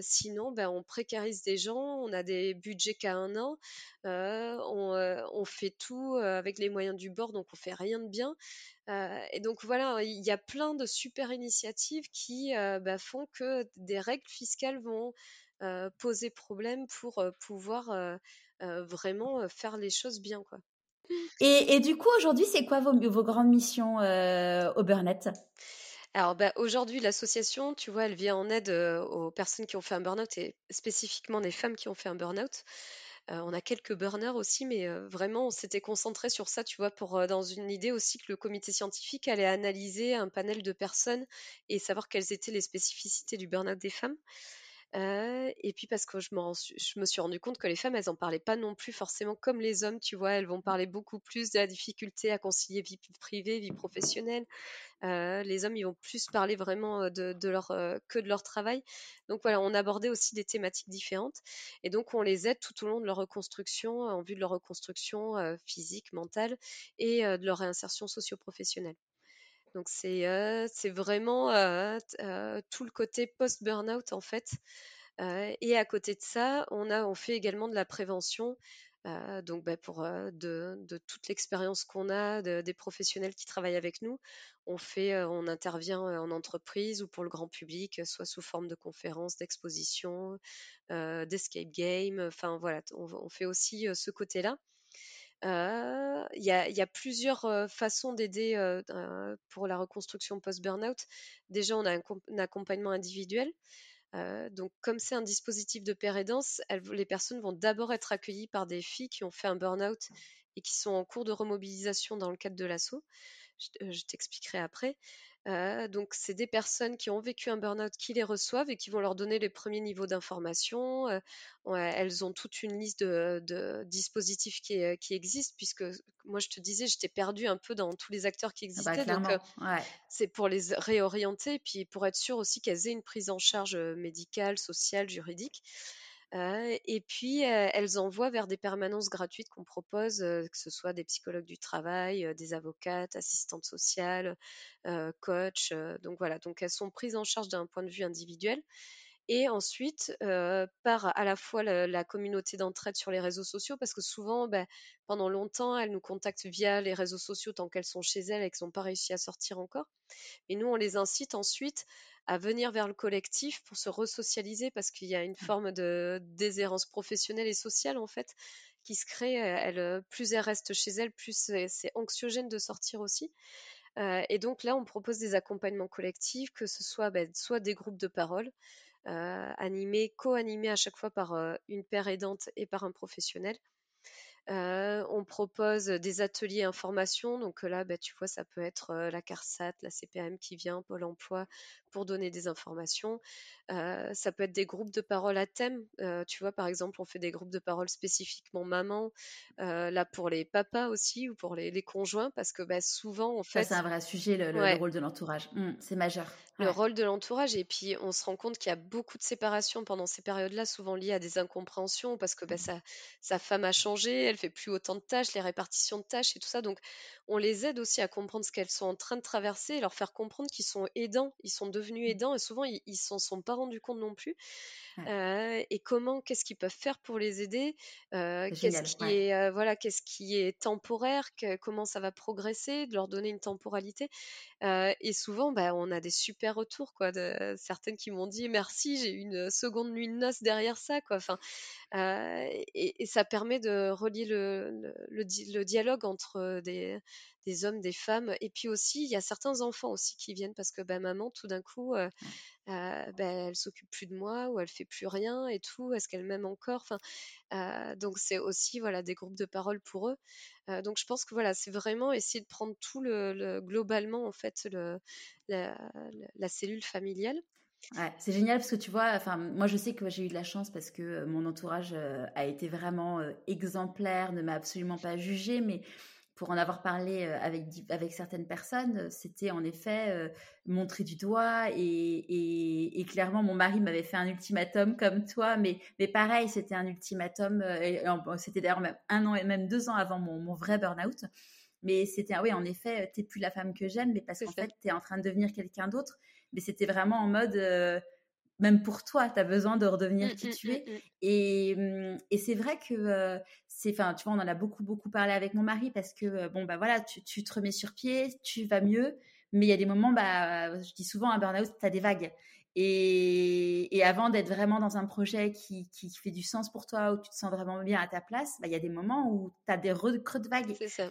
Speaker 2: sinon, bah, on précarise des gens, on a des budgets qu'à un an, on, fait tout avec les moyens du bord, donc on fait rien de bien. Et donc voilà, il y a plein de super initiatives qui bah, font que des règles fiscales vont poser problème pour pouvoir vraiment faire les choses bien. Quoi.
Speaker 1: Et, du coup, aujourd'hui, c'est quoi vos, grandes missions au Burnett
Speaker 2: alors bah, aujourd'hui, l'association, tu vois, elle vient en aide aux personnes qui ont fait un burn-out et spécifiquement des femmes qui ont fait un burn-out. Euh, on a quelques burners aussi, mais euh, vraiment, on s'était concentré sur ça, tu vois, pour euh, dans une idée aussi que le comité scientifique allait analyser un panel de personnes et savoir quelles étaient les spécificités du burn-out des femmes. Et puis parce que je, je, me suis rendu compte que les femmes, elles en parlaient pas non plus forcément comme les hommes, tu vois? Elles vont parler beaucoup plus de la difficulté à concilier vie privée, vie professionnelle. les hommes, ils vont plus parler vraiment de, leur, que de leur travail. Donc voilà, on abordait aussi des thématiques différentes. Et donc, on les aide tout au long de leur reconstruction, en vue de leur reconstruction physique, mentale et de leur réinsertion socio-professionnelle. Donc c'est vraiment tout le côté post-burnout en fait. et à côté de ça, on, a, on fait également de la prévention. donc bah, pour de, toute l'expérience qu'on a, des professionnels qui travaillent avec nous, on fait, on intervient en entreprise ou pour le grand public, soit sous forme de conférences, d'expositions, d'escape game. Enfin voilà, on fait aussi ce côté-là. Il y, a, plusieurs façons d'aider pour la reconstruction post-burnout. Déjà, on a un, accompagnement individuel. donc, comme c'est un dispositif de paire les personnes vont d'abord être accueillies par des filles qui ont fait un burn-out et qui sont en cours de remobilisation dans le cadre de l'assaut. je t'expliquerai après. Euh, donc, c'est des personnes qui ont vécu un burn-out qui les reçoivent et qui vont leur donner les premiers niveaux d'information. Euh, elles ont toute une liste de, dispositifs qui, euh, qui, existent, puisque moi, je te disais, j'étais perdue un peu dans tous les acteurs qui ah bah, existaient. donc, c'est pour les réorienter, puis pour être sûr aussi qu'elles aient une prise en charge médicale, sociale, juridique et puis, elles envoient vers des permanences gratuites qu'on propose, que ce soit des psychologues du travail, des avocates, assistantes sociales, coachs. donc voilà, donc elles sont prises en charge d'un point de vue individuel. Et ensuite, par à la fois la, communauté d'entraide sur les réseaux sociaux, parce que souvent, ben, pendant longtemps, elles nous contactent via les réseaux sociaux tant qu'elles sont chez elles et qu'elles n'ont pas réussi à sortir encore. Et nous, on les incite ensuite à venir vers le collectif pour se resocialiser parce qu'il y a une mmh. forme de déshérence professionnelle et sociale en fait qui se crée. Elle, plus elles restent chez elles, plus c'est anxiogène de sortir aussi. et donc là, on propose des accompagnements collectifs, que ce soit ben, soit des groupes de parole animés, co-animés à chaque fois par une paire aidante et par un professionnel, on propose des ateliers information. Donc là, bah, tu vois, ça peut être la CARSAT, la CPM qui vient, Pôle emploi, pour donner des informations. ça peut être des groupes de parole à thème. tu vois, par exemple, on fait des groupes de parole spécifiquement maman, là pour les papas aussi ou pour les, conjoints, parce que bah, souvent, en fait.
Speaker 1: c'est un vrai sujet, le, rôle de l'entourage. Mmh, c'est majeur.
Speaker 2: Le rôle de l'entourage. Et puis, on se rend compte qu'il y a beaucoup de séparations pendant ces périodes-là, souvent liées à des incompréhensions, parce que bah, mmh. sa, femme a changé, elle fait plus autant de tâches, les répartitions de tâches et tout ça. Donc, on les aide aussi à comprendre ce qu'elles sont en train de traverser et leur faire comprendre qu'ils sont aidants, ils sont devenus mmh. aidants et souvent ils, ils s'en sont pas rendus compte non plus. et comment, qu'est-ce qu'ils peuvent faire pour les aider? Qu'est-ce qui est voilà, qu'est-ce qui est temporaire? Comment ça va progresser? De leur donner une temporalité. et souvent, bah, on a des super retours quoi, de certaines qui m'ont dit merci, j'ai eu une seconde nuit de noces derrière ça quoi. Enfin, et, ça permet de relier le, le, dialogue entre des, des, hommes, des femmes. Et puis aussi, il y a certains enfants aussi qui viennent parce que bah, maman, tout d'un coup, euh, bah, elle s'occupe plus de moi ou elle fait plus rien et tout. Est-ce qu'elle m'aime encore? Enfin, Donc c'est aussi voilà des groupes de parole pour eux. donc je pense que voilà, c'est vraiment essayer de prendre tout le, globalement en fait la cellule familiale
Speaker 1: c'est génial parce que tu vois, enfin, moi je sais que j'ai eu de la chance parce que euh, mon entourage euh, a été vraiment euh, exemplaire, ne m'a absolument pas jugé, mais pour en avoir parlé avec, avec certaines personnes, c'était en effet montré du doigt et, clairement mon mari m'avait fait un ultimatum comme toi, mais, mais pareil, c'était un ultimatum, c'était d'ailleurs même un an et même deux ans avant mon, mon vrai burn-out. Mais c'était, oui, en effet, t'es plus la femme que j'aime, mais parce qu'en fait, tu es en train de devenir quelqu'un d'autre mais c'était vraiment en mode euh, même pour toi, tu as besoin de redevenir mmh, qui mmh, tu es. Mmh, et, et c'est vrai que euh, c'est, enfin, tu vois, on en a beaucoup, beaucoup parlé avec mon mari parce que, euh, bon, bah voilà, tu, tu, te remets sur pied, tu vas mieux, mais il y a des moments, bah, je dis souvent, un burn-out, tu as des vagues. Et, et avant d'être vraiment dans un projet qui, qui, fait du sens pour toi, où tu te sens vraiment bien à ta place, bah, il y a des moments où tu as des creux de vagues.
Speaker 2: C'est ça.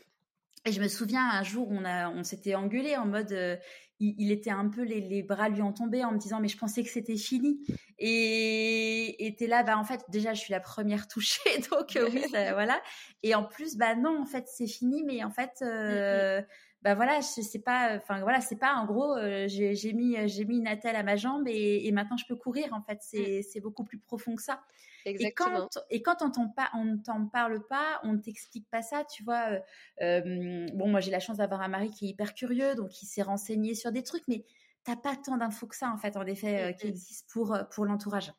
Speaker 1: Et je me souviens un jour, on, a, on s'était engueulé en mode, euh, il, était un peu, les, les, bras lui ont tombé en me disant, mais je pensais que c'était fini. Et était là, bah en fait, déjà, je suis la première touchée, (laughs) donc euh, oui, voilà. Et en plus, bah non, en fait, c'est fini, mais en fait, euh, bah voilà, je sais pas, enfin voilà, c'est pas en gros, j'ai mis j'ai mis une attelle à ma jambe et, maintenant je peux courir. En fait, c'est mmh. beaucoup plus profond que ça.
Speaker 2: Exactement.
Speaker 1: Et quand, et quand on pas, on ne t'en parle pas, on ne t'explique pas ça, tu vois. bon, moi j'ai la chance d'avoir un mari qui est hyper curieux, donc il s'est renseigné sur des trucs, mais t'as pas tant d'infos que ça en fait, en effet, mmh, qui existent pour pour l'entourage.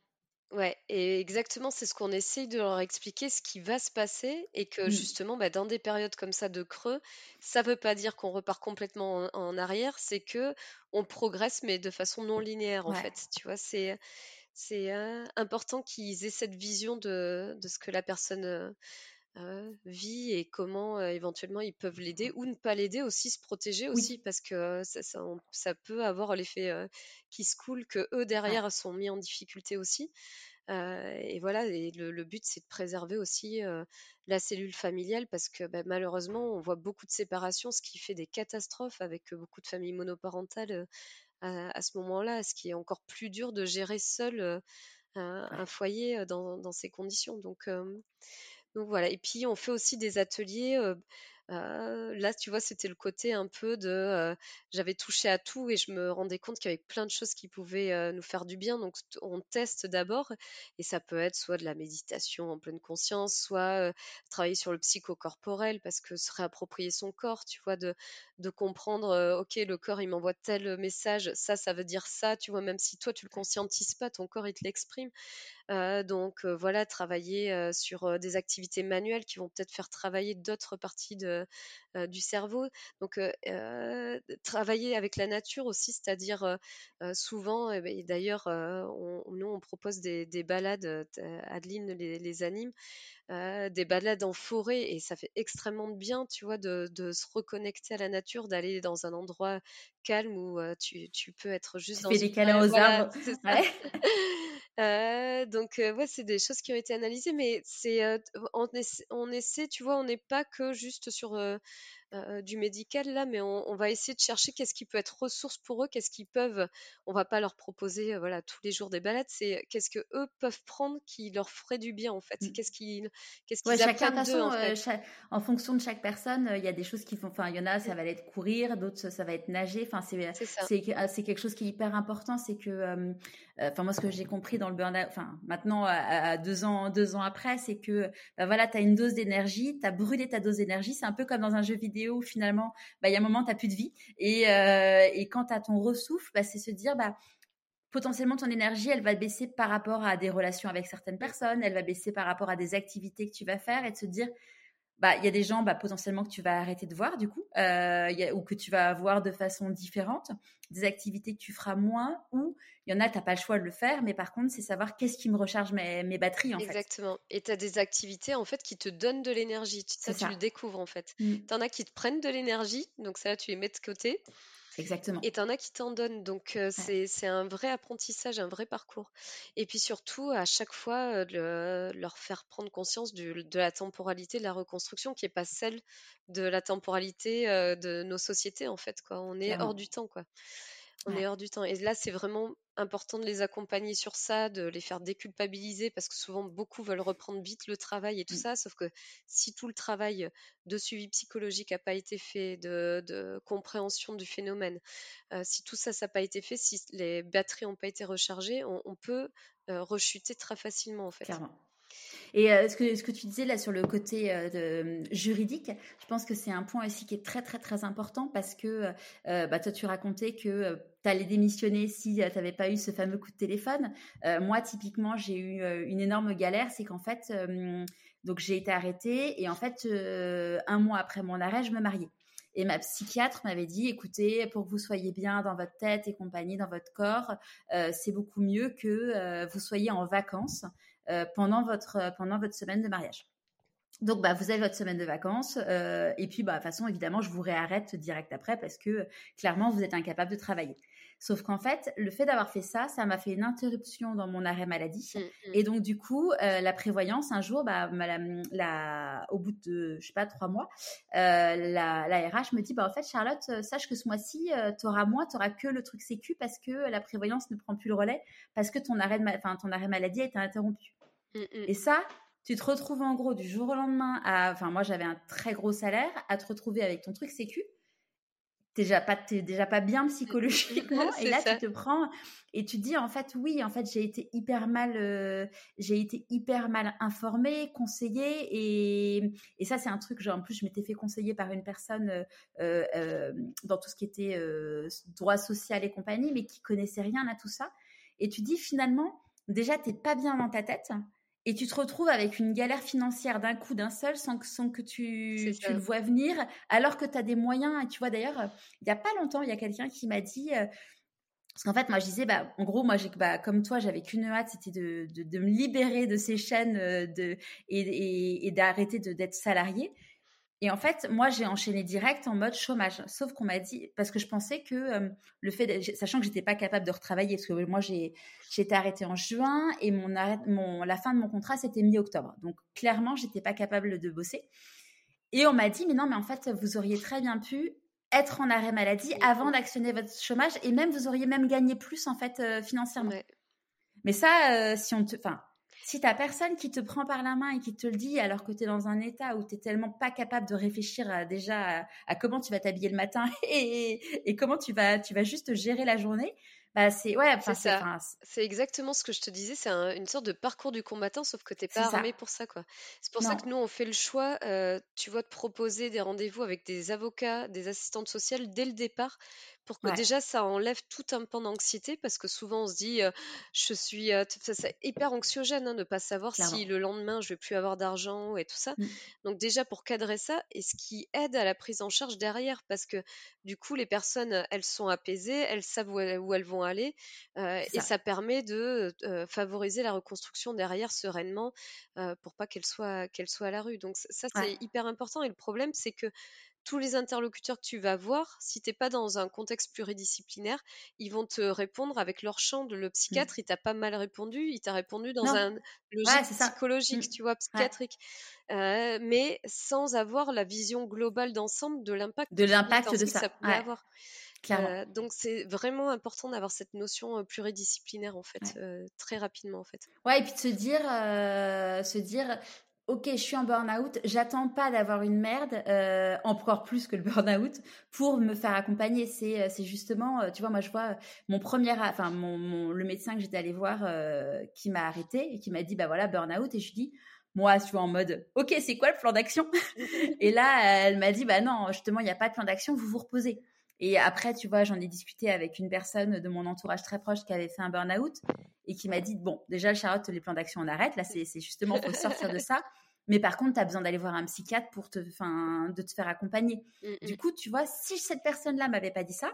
Speaker 2: Ouais, et exactement, c'est ce qu'on essaye de leur expliquer, ce qui va se passer, et que mmh. justement, bah, dans des périodes comme ça de creux, ça veut pas dire qu'on repart complètement en, arrière, c'est que on progresse, mais de façon non linéaire, en fait. Tu vois, c'est c'est important qu'ils aient cette vision de, de ce que la personne vit et comment éventuellement ils peuvent l'aider ou ne pas l'aider aussi, se protéger aussi, parce que ça, ça, peut avoir l'effet qui se coule que eux derrière sont mis en difficulté aussi. et voilà, et le, but c'est de préserver aussi la cellule familiale parce que bah, malheureusement on voit beaucoup de séparations, ce qui fait des catastrophes avec beaucoup de familles monoparentales à, ce moment-là, ce qui est encore plus dur de gérer seul un, foyer dans, dans, ces conditions. Donc donc voilà, et puis on fait aussi des ateliers là, tu vois, c'était le côté un peu de j'avais touché à tout et je me rendais compte qu'il y avait plein de choses qui pouvaient nous faire du bien. Donc, on teste d'abord et ça peut être soit de la méditation en pleine conscience, soit travailler sur le psychocorporel parce que se réapproprier son corps, tu vois, de, de comprendre, ok, le corps il m'envoie tel message, ça, ça veut dire ça, tu vois, même si toi tu le conscientises pas, ton corps il te l'exprime. Donc voilà, travailler sur des activités manuelles qui vont peut-être faire travailler d'autres parties de, du cerveau. Donc, travailler avec la nature aussi, c'est-à-dire souvent, ben, et, d'ailleurs, nous, on propose des, balades, Adeline les, les anime, des balades en forêt et ça fait extrêmement bien, tu vois, de, se reconnecter à la nature, d'aller dans un endroit calme où tu, peux être juste dans
Speaker 1: fais des câlins aux arbres. (laughs)
Speaker 2: donc ouais, c'est des choses qui ont été analysées, mais c'est on, on, essaie, tu vois, on n'est pas que juste sur euh, du médical là, mais on, va essayer de chercher qu'est-ce qui peut être ressource pour eux, qu'est-ce qu'ils peuvent. On va pas leur proposer euh, voilà tous les jours des balades, c'est qu'est-ce que eux peuvent prendre qui leur ferait du bien en fait. Mmh. Qu'est-ce qu'ils qu'est-ce qu'ils apprennent d'eux en,
Speaker 1: euh, en fonction de chaque personne, il y a des choses qui font. Enfin, il y en a, ça va être courir, d'autres ça va être nager. Enfin, c'est c'est quelque chose qui est hyper important, c'est que enfin moi ce que j'ai compris dans le burn-out, enfin maintenant à, deux ans deux ans après, c'est que bah, voilà, tu as une dose d'énergie, tu as brûlé ta dose d'énergie, c'est un peu comme dans un jeu vidéo finalement, bah, il y a un moment, tu n'as plus de vie. Et, euh, et quand tu ton ressouffle, bah, c'est se dire, bah, potentiellement ton énergie, elle va baisser par rapport à des relations avec certaines personnes, elle va baisser par rapport à des activités que tu vas faire et de se dire, bah il y a des gens bah, potentiellement que tu vas arrêter de voir du coup euh, ou que tu vas voir de façon différente des activités que tu feras moins ou il y en a tu n'as pas le choix de le faire mais par contre c'est savoir qu'est-ce qui me recharge mes, mes batteries en
Speaker 2: exactement. Et tu as des activités en fait qui te donnent de l'énergie. Ça, tu le découvres en fait. Mmh. tu en as qui te prennent de l'énergie donc ça tu les mets de côté
Speaker 1: Exactement.
Speaker 2: Et t'en as qui t'en donnent. Donc, c'est un vrai apprentissage, un vrai parcours. Et puis surtout, à chaque fois, leur faire prendre conscience de la temporalité de la reconstruction, qui n'est pas celle de la temporalité de nos sociétés, en fait. Quoi. On est hors du temps. Quoi. On est hors du temps. Et là, c'est vraiment important de les accompagner sur ça, de les faire déculpabiliser, parce que souvent, beaucoup veulent reprendre vite le travail et tout mmh. ça. Sauf que si tout le travail de suivi psychologique n'a pas été fait, de, compréhension du phénomène, euh, si tout ça, ça n'a pas été fait, si les batteries n'ont pas été rechargées, on, peut euh, rechuter très facilement, en fait.
Speaker 1: Et euh, ce, que, tu disais là sur le côté euh, de, juridique, je pense que c'est un point aussi qui est très très très important parce que euh, bah, toi tu racontais que tu allais démissionner si tu n'avais pas eu ce fameux coup de téléphone. moi typiquement j'ai eu une énorme galère, c'est qu'en fait donc j'ai été arrêtée et en fait un mois après mon arrêt je me mariais. Et ma psychiatre m'avait dit, écoutez, pour que vous soyez bien dans votre tête et compagnie, dans votre corps, c'est beaucoup mieux que vous soyez en vacances euh, pendant, votre, euh, pendant votre semaine de mariage. Donc, bah, vous avez votre semaine de vacances. Euh, et puis, bah, de toute façon, évidemment, je vous réarrête direct après parce que clairement, vous êtes incapable de travailler. Sauf qu'en fait, le fait d'avoir fait ça, ça m'a fait une interruption dans mon arrêt maladie. Mmh, mmh. Et donc, du coup, la prévoyance, un jour, bah, la, au bout de, je sais pas, trois mois, la, la, RH me dit, bah, en fait, Charlotte, sache que ce mois-ci, tu auras moins, tu auras que le truc sécu parce que la prévoyance ne prend plus le relais parce que ton arrêt, ton arrêt maladie a été interrompu. Mmh, mmh. Et ça, tu te retrouves en gros du jour au lendemain à. Enfin, moi, j'avais un très gros salaire à te retrouver avec ton truc sécu. t'es déjà pas déjà pas bien (laughs) psychologiquement et là tu te prends et tu te dis en fait oui en fait j'ai été hyper mal euh, j'ai été hyper mal informée conseillée et, et ça c'est un truc genre en plus je m'étais fait conseiller par une personne euh, euh, dans tout ce qui était droit social et compagnie mais qui connaissait rien à tout ça et tu dis finalement déjà t'es pas bien dans ta tête et tu te retrouves avec une galère financière d'un coup, d'un seul, sans que, sans que tu, tu le vois venir, alors que tu as des moyens. Et tu vois, d'ailleurs, il n'y a pas longtemps, il y a quelqu'un qui m'a dit. Euh, parce qu'en fait, moi, je disais, bah, en gros, moi, j'ai, bah, comme toi, j'avais qu'une hâte, c'était de, de, de, me libérer de ces chaînes euh, de, et, et, et d'arrêter d'être salarié. Et en fait, moi, j'ai enchaîné direct en mode chômage. Sauf qu'on m'a dit, parce que je pensais que euh, le fait, sachant que j'étais pas capable de retravailler, parce que moi, j'ai, été arrêtée en juin et mon, arrêt, mon la fin de mon contrat, c'était mi-octobre. Donc, clairement, j'étais pas capable de bosser. Et on m'a dit, mais non, mais en fait, vous auriez très bien pu être en arrêt maladie avant d'actionner votre chômage et même, vous auriez même gagné plus, en fait, euh, financièrement. Mais ça, euh, si on te, enfin, si t'as personne qui te prend par la main et qui te le dit alors que tu es dans un état où tu tellement pas capable de réfléchir déjà à, comment tu vas t'habiller le matin (laughs) et, comment tu vas, tu vas juste gérer la journée, bah c'est ouais,
Speaker 2: c'est ça. C'est exactement ce que je te disais. C'est une sorte de parcours du combattant, sauf que t'es pas armé pour ça, quoi. C'est pour ça que nous on fait le choix, euh, tu vois, de proposer des rendez-vous avec des avocats, des assistantes sociales dès le départ, pour que déjà ça enlève tout un pan d'anxiété parce que souvent on se dit je suis c'est hyper anxiogène hein, de ne pas savoir si le lendemain je vais plus avoir d'argent et tout ça. Mmh. donc déjà pour cadrer ça et ce qui aide à la prise en charge derrière parce que du coup les personnes elles sont apaisées elles savent où elles, vont aller et ça. permet de favoriser la reconstruction derrière sereinement pour pas qu'elles soient qu'elles soient à la rue. Donc ça c'est hyper important et le problème c'est que tous les interlocuteurs que tu vas voir, si tu n'es pas dans un contexte pluridisciplinaire, ils vont te répondre avec leur champ de le mmh. psychiatre, il t'a pas mal répondu, il t'a répondu dans un logique psychologique, mmh. tu vois, psychiatrique. Euh, mais sans avoir la vision globale d'ensemble de l'impact
Speaker 1: de l'impact de ça,
Speaker 2: ça peut avoir. Euh, donc c'est vraiment important d'avoir cette notion euh, pluridisciplinaire en fait, très rapidement en fait.
Speaker 1: Ouais, et puis de se dire, se dire, ok, je suis en burn-out, j'attends pas d'avoir une merde, euh, encore plus que le burn-out, pour me faire accompagner. C'est, euh, c'est justement, euh, tu vois, moi je vois mon premier, enfin mon, le médecin que j'étais allée voir, qui m'a arrêté et qui m'a dit, bah voilà, burn-out, et je dis, moi, je suis en mode, ok, c'est quoi le plan d'action? (laughs) Et là, elle m'a dit, bah non, justement, il n'y a pas de plan d'action, vous vous reposez. Et après, tu vois, j'en ai discuté avec une personne de mon entourage très proche qui avait fait un burn-out et qui m'a dit bon, déjà, Charlotte, les plans d'action, on arrête. Là, c'est justement pour sortir de ça. Mais par contre, tu as besoin d'aller voir un psychiatre pour te, fin, de te faire accompagner. Mm, du mm. coup, tu vois, si cette personne-là m'avait pas dit ça,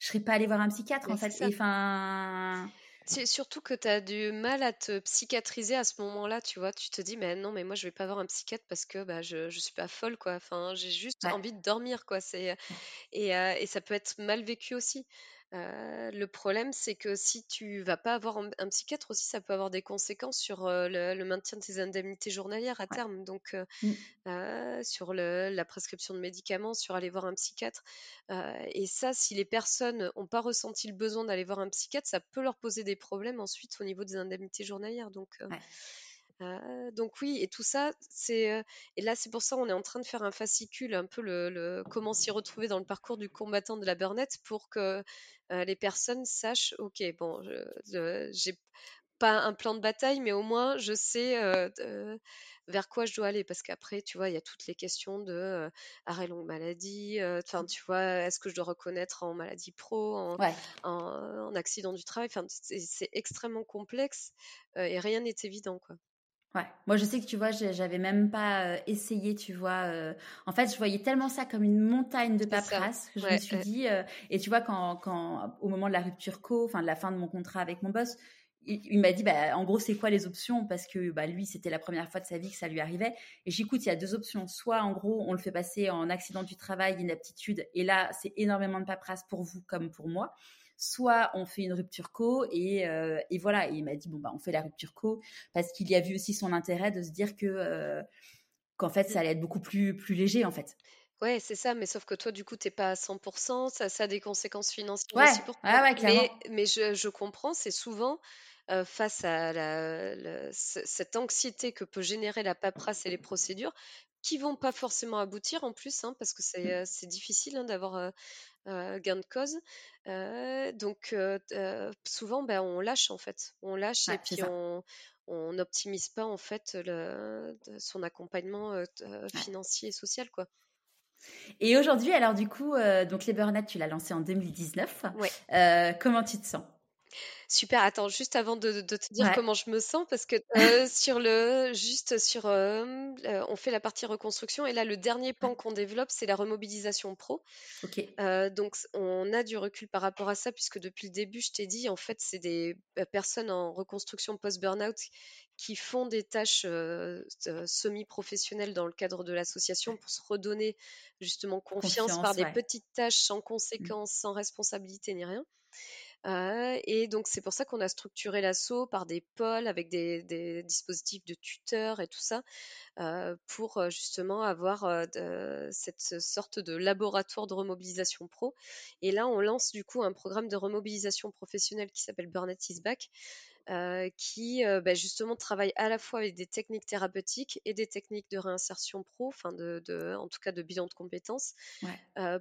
Speaker 1: je serais pas allée voir un psychiatre, en fait. Enfin.
Speaker 2: C'est surtout que tu as du mal à te psychiatriser à ce moment-là, tu vois. Tu te dis, mais non, mais moi, je vais pas voir un psychiatre parce que bah, je, je suis pas folle, quoi. Enfin, j'ai juste envie de dormir, quoi. C'est, et, euh, et ça peut être mal vécu aussi. Euh, le problème, c'est que si tu vas pas avoir un, psychiatre aussi, ça peut avoir des conséquences sur euh, le, maintien de tes indemnités journalières à terme. Donc, mmh. sur la prescription de médicaments, sur aller voir un psychiatre. et ça, si les personnes n'ont pas ressenti le besoin d'aller voir un psychiatre, ça peut leur poser des problèmes ensuite au niveau des indemnités journalières. Donc, euh, donc oui, et tout ça, c'est euh, et là c'est pour ça on est en train de faire un fascicule, un peu le, comment s'y retrouver dans le parcours du combattant de la burnette pour que euh, les personnes sachent, ok, bon, j'ai pas un plan de bataille, mais au moins je sais vers quoi je dois aller, parce qu'après, tu vois, il y a toutes les questions de arrêt longue maladie, enfin, mmh. tu vois, est-ce que je dois reconnaître en maladie pro, en, en accident du travail, enfin, c'est extrêmement complexe et rien n'est évident, quoi.
Speaker 1: Ouais, moi je sais que tu vois, j'avais même pas euh, essayé, tu vois. Euh, en fait, je voyais tellement ça comme une montagne de paperasse que je me suis dit. Euh, et tu vois, quand, quand au moment de la rupture co, enfin de la fin de mon contrat avec mon boss, il, m'a dit, bah, en gros, c'est quoi les options? Parce que bah, lui, c'était la première fois de sa vie que ça lui arrivait. Et j'écoute, il y a deux options. Soit, en gros, on le fait passer en accident du travail, inaptitude, et là, c'est énormément de paperasse pour vous comme pour moi soit on fait une rupture co et, euh, et voilà. Et il m'a dit bon bah on fait la rupture co parce qu'il y a vu aussi son intérêt de se dire que euh, qu'en fait ça allait être beaucoup plus plus léger en fait.
Speaker 2: Ouais, c'est ça, mais sauf que toi, du coup, t'es pas à 100%, ça, ça a des conséquences financières aussi pour toi. Ouais, mais, mais je, je comprends, c'est souvent euh, face à la, cette anxiété que peut générer la paperasse et les procédures, qui vont pas forcément aboutir en plus, hein, parce que c'est mmh. difficile hein, d'avoir gain de cause. donc souvent, ben, on lâche en fait. On lâche et puis on n'optimise pas en fait le, son accompagnement financier et social quoi.
Speaker 1: Et aujourd'hui, alors du coup, donc les burn tu l'as lancé en 2019. comment tu te sens?
Speaker 2: Super, attends, juste avant de, te dire comment je me sens, parce que (laughs) euh, sur le, juste sur, euh, euh, on fait la partie reconstruction, et là, le dernier pan qu'on développe, c'est la remobilisation pro.
Speaker 1: Ok.
Speaker 2: donc, on a du recul par rapport à ça, puisque depuis le début, je t'ai dit, en fait, c'est des personnes en reconstruction post-burnout qui font des tâches semi-professionnelles dans le cadre de l'association pour se redonner justement confiance, par des petites tâches sans mmh. conséquences, sans responsabilité ni rien. Euh, et donc c'est pour ça qu'on a structuré l'assaut par des pôles avec des, dispositifs de tuteurs et tout ça euh, pour euh, justement avoir cette sorte de laboratoire de remobilisation pro. Et là on lance du coup un programme de remobilisation professionnelle qui s'appelle Burn is Back. Qui bah, justement travaille à la fois avec des techniques thérapeutiques et des techniques de réinsertion pro, enfin de, en tout cas de bilan de compétences,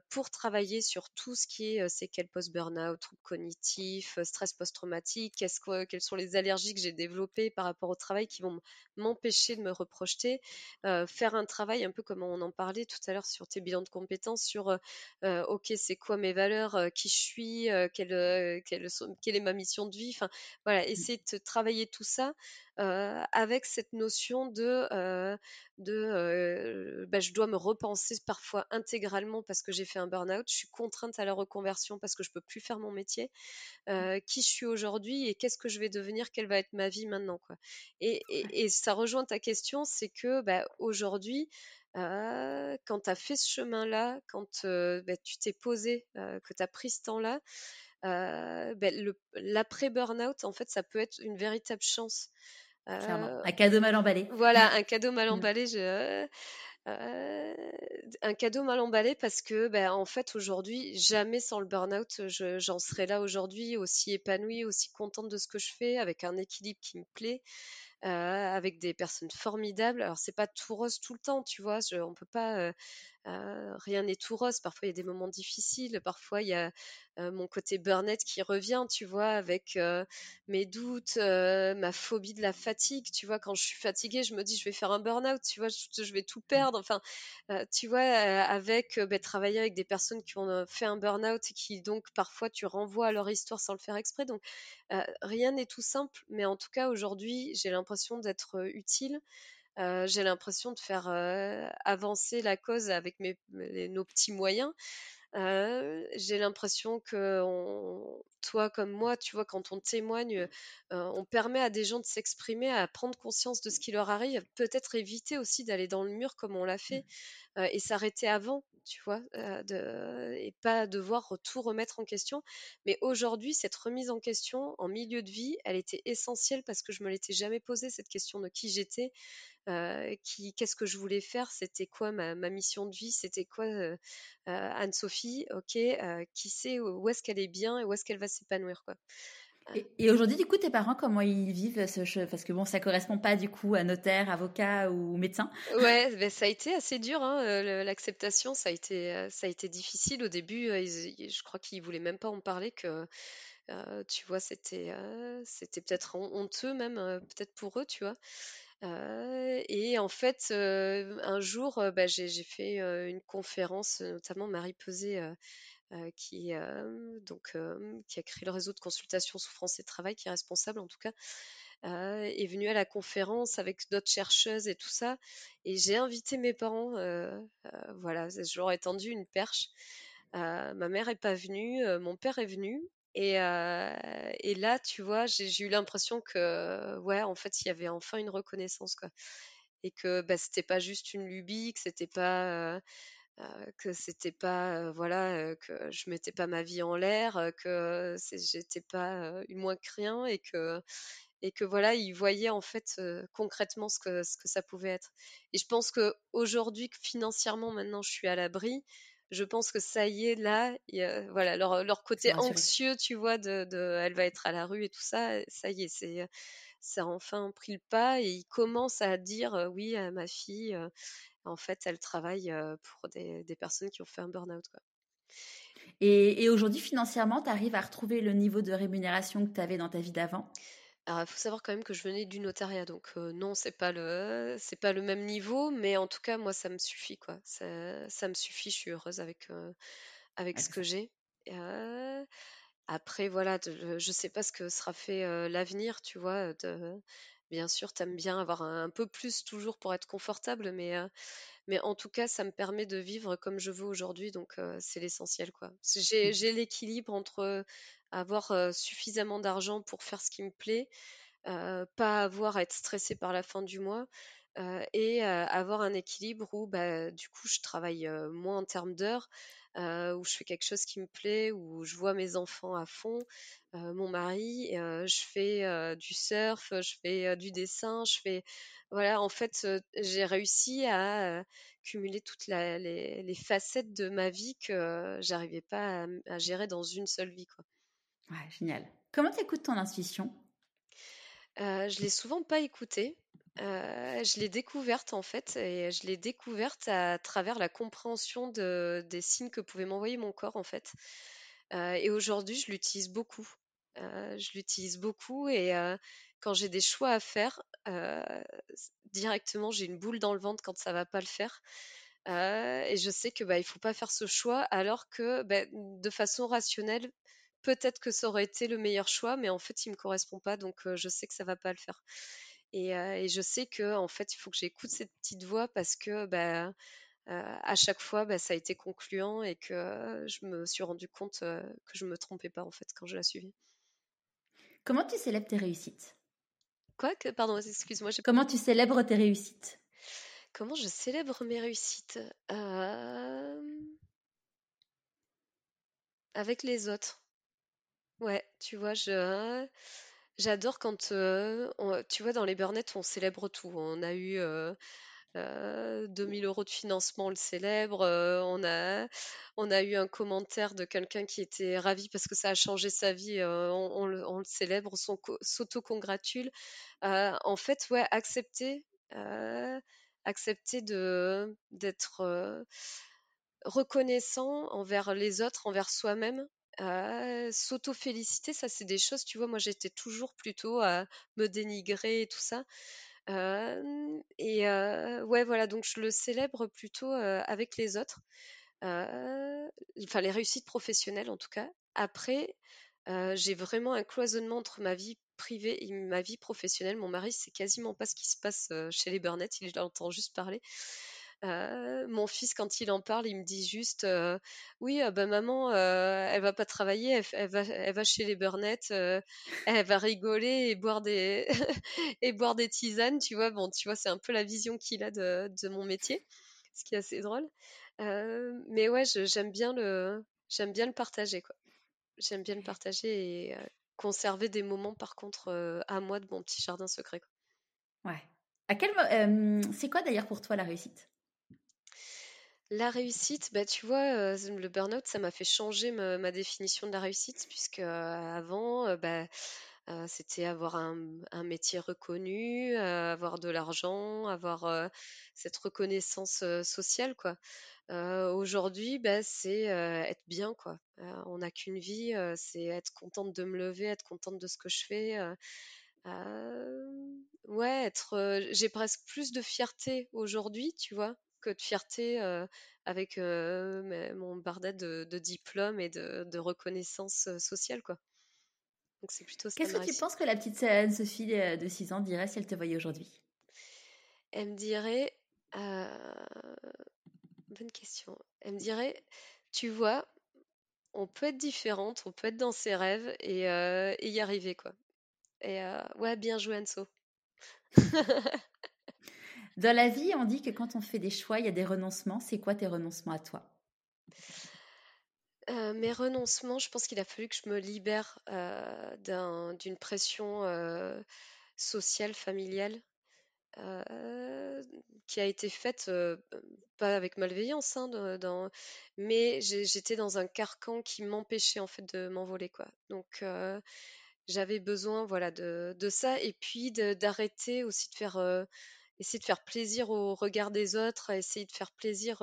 Speaker 2: pour travailler sur tout ce qui est séquelles post-burnout, troubles cognitifs, stress post-traumatique, quelles sont les allergies que j'ai développées par rapport au travail qui vont m'empêcher de me reprojeter, faire un travail un peu comme on en parlait tout à l'heure sur tes bilans de compétences, sur ok c'est quoi mes valeurs, qui je suis, quelle, quelle, quelle, est ma mission de vie, enfin voilà, mmh. Essayer de travailler tout ça avec cette notion de, de bah, je dois me repenser parfois intégralement parce que j'ai fait un burn-out, je suis contrainte à la reconversion parce que je peux plus faire mon métier, mmh. qui je suis aujourd'hui et qu'est-ce que je vais devenir, quelle va être ma vie maintenant. Quoi. Et, et, ça rejoint ta question, c'est que bah, aujourd'hui, quand tu as fait ce chemin-là, quand bah, tu t'es posé, que tu as pris ce temps-là, ben, l'après burn-out, en fait, ça peut être une véritable chance.
Speaker 1: un cadeau mal emballé.
Speaker 2: Voilà, (laughs) un cadeau mal mmh. emballé. Je, un cadeau mal emballé parce que, ben, en fait, aujourd'hui, jamais sans le burn-out, j'en serais là aujourd'hui aussi épanouie, aussi contente de ce que je fais, avec un équilibre qui me plaît. avec des personnes formidables. Alors c'est pas tout rose tout le temps, tu vois. Je, on peut pas, rien n'est tout rose. Parfois il y a des moments difficiles. Parfois il y a mon côté burn qui revient, tu vois, avec mes doutes, ma phobie de la fatigue. Tu vois, quand je suis fatiguée, je me dis je vais faire un burn-out, tu vois, je, vais tout mmh. perdre. Enfin, tu vois, avec bah, travailler avec des personnes qui ont fait un burn-out et qui donc parfois tu renvoies à leur histoire sans le faire exprès. Donc rien n'est tout simple, mais en tout cas aujourd'hui, j'ai l'impression d'être utile. J'ai l'impression de faire avancer la cause avec mes, nos petits moyens j'ai l'impression que toi comme moi, tu vois, quand on témoigne, on permet à des gens de s'exprimer, à prendre conscience de ce qui leur arrive, peut-être éviter aussi d'aller dans le mur comme on l'a fait mmh. et s'arrêter avant, tu vois, de, et pas devoir tout remettre en question. Mais aujourd'hui, cette remise en question en milieu de vie, elle était essentielle parce que je me l'étais jamais posée cette question de qui j'étais, qui, qu'est-ce que je voulais faire, c'était quoi ma, mission de vie, c'était quoi Anne-Sophie, ok, qui sait où, est-ce qu'elle est bien et où est-ce qu'elle va s'épanouir, quoi.
Speaker 1: Et, aujourd'hui, du coup, tes parents, comment ils vivent ce Parce que bon, ça correspond pas du coup à notaire, avocat ou médecin.
Speaker 2: Ouais, ben, ça a été assez dur. Hein, L'acceptation, ça a été, ça a été difficile au début. je crois qu'ils voulaient même pas en parler que. tu vois, c'était, c'était peut-être honteux même, peut-être pour eux, tu vois et en fait, un jour, bah, j'ai fait une conférence, notamment Marie Pesé, qui a créé le réseau de consultation souffrance et travail, qui est responsable en tout cas, est venue à la conférence avec d'autres chercheuses et tout ça. Et j'ai invité mes parents, voilà, je leur ai tendu une perche. ma mère n'est pas venue, mon père est venu. Et, là, tu vois, j'ai eu l'impression que, ouais, en fait, il y avait enfin une reconnaissance, quoi. Et que bah, c'était pas juste une lubie, que c'était pas, que c'était pas, voilà, que je mettais pas ma vie en l'air, que j'étais pas une moins que rien, et que, et que voilà, ils voyaient en fait concrètement ce que, ce que ça pouvait être. Et je pense que aujourd'hui, financièrement, maintenant, je suis à l'abri je pense que ça y est, là, voilà, leur, côté anxieux, tu vois, de, elle va être à la rue et tout ça, ça y est, c'est ça a enfin pris le pas et ils commencent à dire oui à ma fille, en fait, elle travaille pour des, personnes qui ont fait un burn-out.
Speaker 1: Et, aujourd'hui, financièrement, tu arrives à retrouver le niveau de rémunération que tu avais dans ta vie d'avant?
Speaker 2: Alors, il faut savoir quand même que je venais du notariat, donc non, c'est pas le, c'est pas le même niveau, mais en tout cas, moi, ça me suffit, quoi. Ça, ça me suffit. Je suis heureuse avec avec ce que j'ai. après, voilà, je je sais pas ce que sera fait l'avenir, tu vois. bien sûr, t'aimes bien avoir un, peu plus toujours pour être confortable, mais mais en tout cas, ça me permet de vivre comme je veux aujourd'hui, donc c'est l'essentiel, quoi. J'ai mmh. j'ai l'équilibre entre avoir suffisamment d'argent pour faire ce qui me plaît, pas avoir à être stressée par la fin du mois. et avoir un équilibre où bah, du coup je travaille moins en termes d'heures, où je fais quelque chose qui me plaît, où je vois mes enfants à fond, mon mari, je fais du surf, je fais du dessin, je fais voilà en fait j'ai réussi à cumuler toutes les, facettes de ma vie que j'arrivais pas à, gérer dans une seule vie quoi.
Speaker 1: Ouais, génial. Comment t'écoutes ton intuition?
Speaker 2: Je l'ai souvent pas écoutée. Je l'ai découverte en fait, et je l'ai découverte à travers la compréhension de, des signes que pouvait m'envoyer mon corps en fait. Et aujourd'hui, je l'utilise beaucoup. Je l'utilise beaucoup et quand j'ai des choix à faire, directement j'ai une boule dans le ventre quand ça va pas le faire. et je sais que bah, il faut pas faire ce choix alors que bah, de façon rationnelle, peut-être que ça aurait été le meilleur choix, mais en fait, il me correspond pas, donc je sais que ça va pas le faire. Et, je sais que en fait, il faut que j'écoute cette petite voix parce que bah, à chaque fois, bah, ça a été concluant et que je me suis rendu compte que je me trompais pas en fait quand je la suivais.
Speaker 1: Comment tu célèbres tes réussites?
Speaker 2: Quoi que, Pardon, excuse-moi.
Speaker 1: Comment tu célèbres tes réussites?
Speaker 2: Comment je célèbre mes réussites? Avec les autres. Ouais, tu vois, j'adore quand, tu vois, dans les burn on célèbre tout. On a eu, 2000 euros de financement, on le célèbre, on a eu un commentaire de quelqu'un qui était ravi parce que ça a changé sa vie, on le célèbre, on s'auto-congratule. en fait, ouais, accepter, accepter d'être, reconnaissant envers les autres, envers soi-même, s'auto-féliciter, ça c'est des choses, tu vois, moi j'étais toujours plutôt à me dénigrer et tout ça. et ouais, voilà, donc je le célèbre plutôt avec les autres. Enfin, les réussites professionnelles en tout cas. Après, j'ai vraiment un cloisonnement entre ma vie privée et ma vie professionnelle. Mon mari, c'est quasiment pas ce qui se passe chez les Burnett, il entend juste parler. Mon fils, quand il en parle, il me dit juste Oui, euh, maman, elle va pas travailler, elle, va, elle va chez les Burnett, (laughs) elle va rigoler et boire des, (laughs) et boire des tisanes, tu vois? Bon, tu vois, c'est un peu la vision qu'il a de, mon métier, ce qui est assez drôle. mais ouais, j'aime bien, le, bien le partager, quoi. J'aime bien le partager et conserver des moments, par contre, à moi de mon petit jardin secret.
Speaker 1: Ouais. À quel, c'est quoi d'ailleurs pour toi la réussite?
Speaker 2: La réussite, bah, tu vois, le burn-out, ça m'a fait changer ma définition de la réussite puisque, avant, bah, c'était avoir un métier reconnu, avoir de l'argent, avoir, cette reconnaissance, sociale, quoi. aujourd'hui, bah, c'est, être bien, quoi. on n'a qu'une vie, c'est être contente de me lever, être contente de ce que je fais, ouais, être, j'ai presque plus de fierté aujourd'hui, tu vois? Que de fierté avec mon bardet de, de, diplôme et de, reconnaissance sociale, quoi.
Speaker 1: Donc c'est plutôt ça. Qu'est-ce que tu penses que la petite Anne-Sophie de 6 ans dirait si elle te voyait aujourd'hui?
Speaker 2: Elle me dirait. Bonne question. Elle me dirait Tu vois, on peut être différente, on peut être dans ses rêves et, et y arriver, quoi. Et ouais, bien joué, Anso. (laughs) (laughs)
Speaker 1: Dans la vie, on dit que quand on fait des choix, il y a des renoncements. C'est quoi tes renoncements à toi?
Speaker 2: Euh, mes renoncements, je pense qu'il a fallu que je me libère euh, d'une pression euh, sociale, familiale, qui a été faite, pas avec malveillance, hein, mais j'étais dans un carcan qui m'empêchait en fait de m'envoler. Donc j'avais besoin, voilà, de, ça, et puis d'arrêter aussi de faire essayer de faire plaisir au regard des autres, essayer de faire plaisir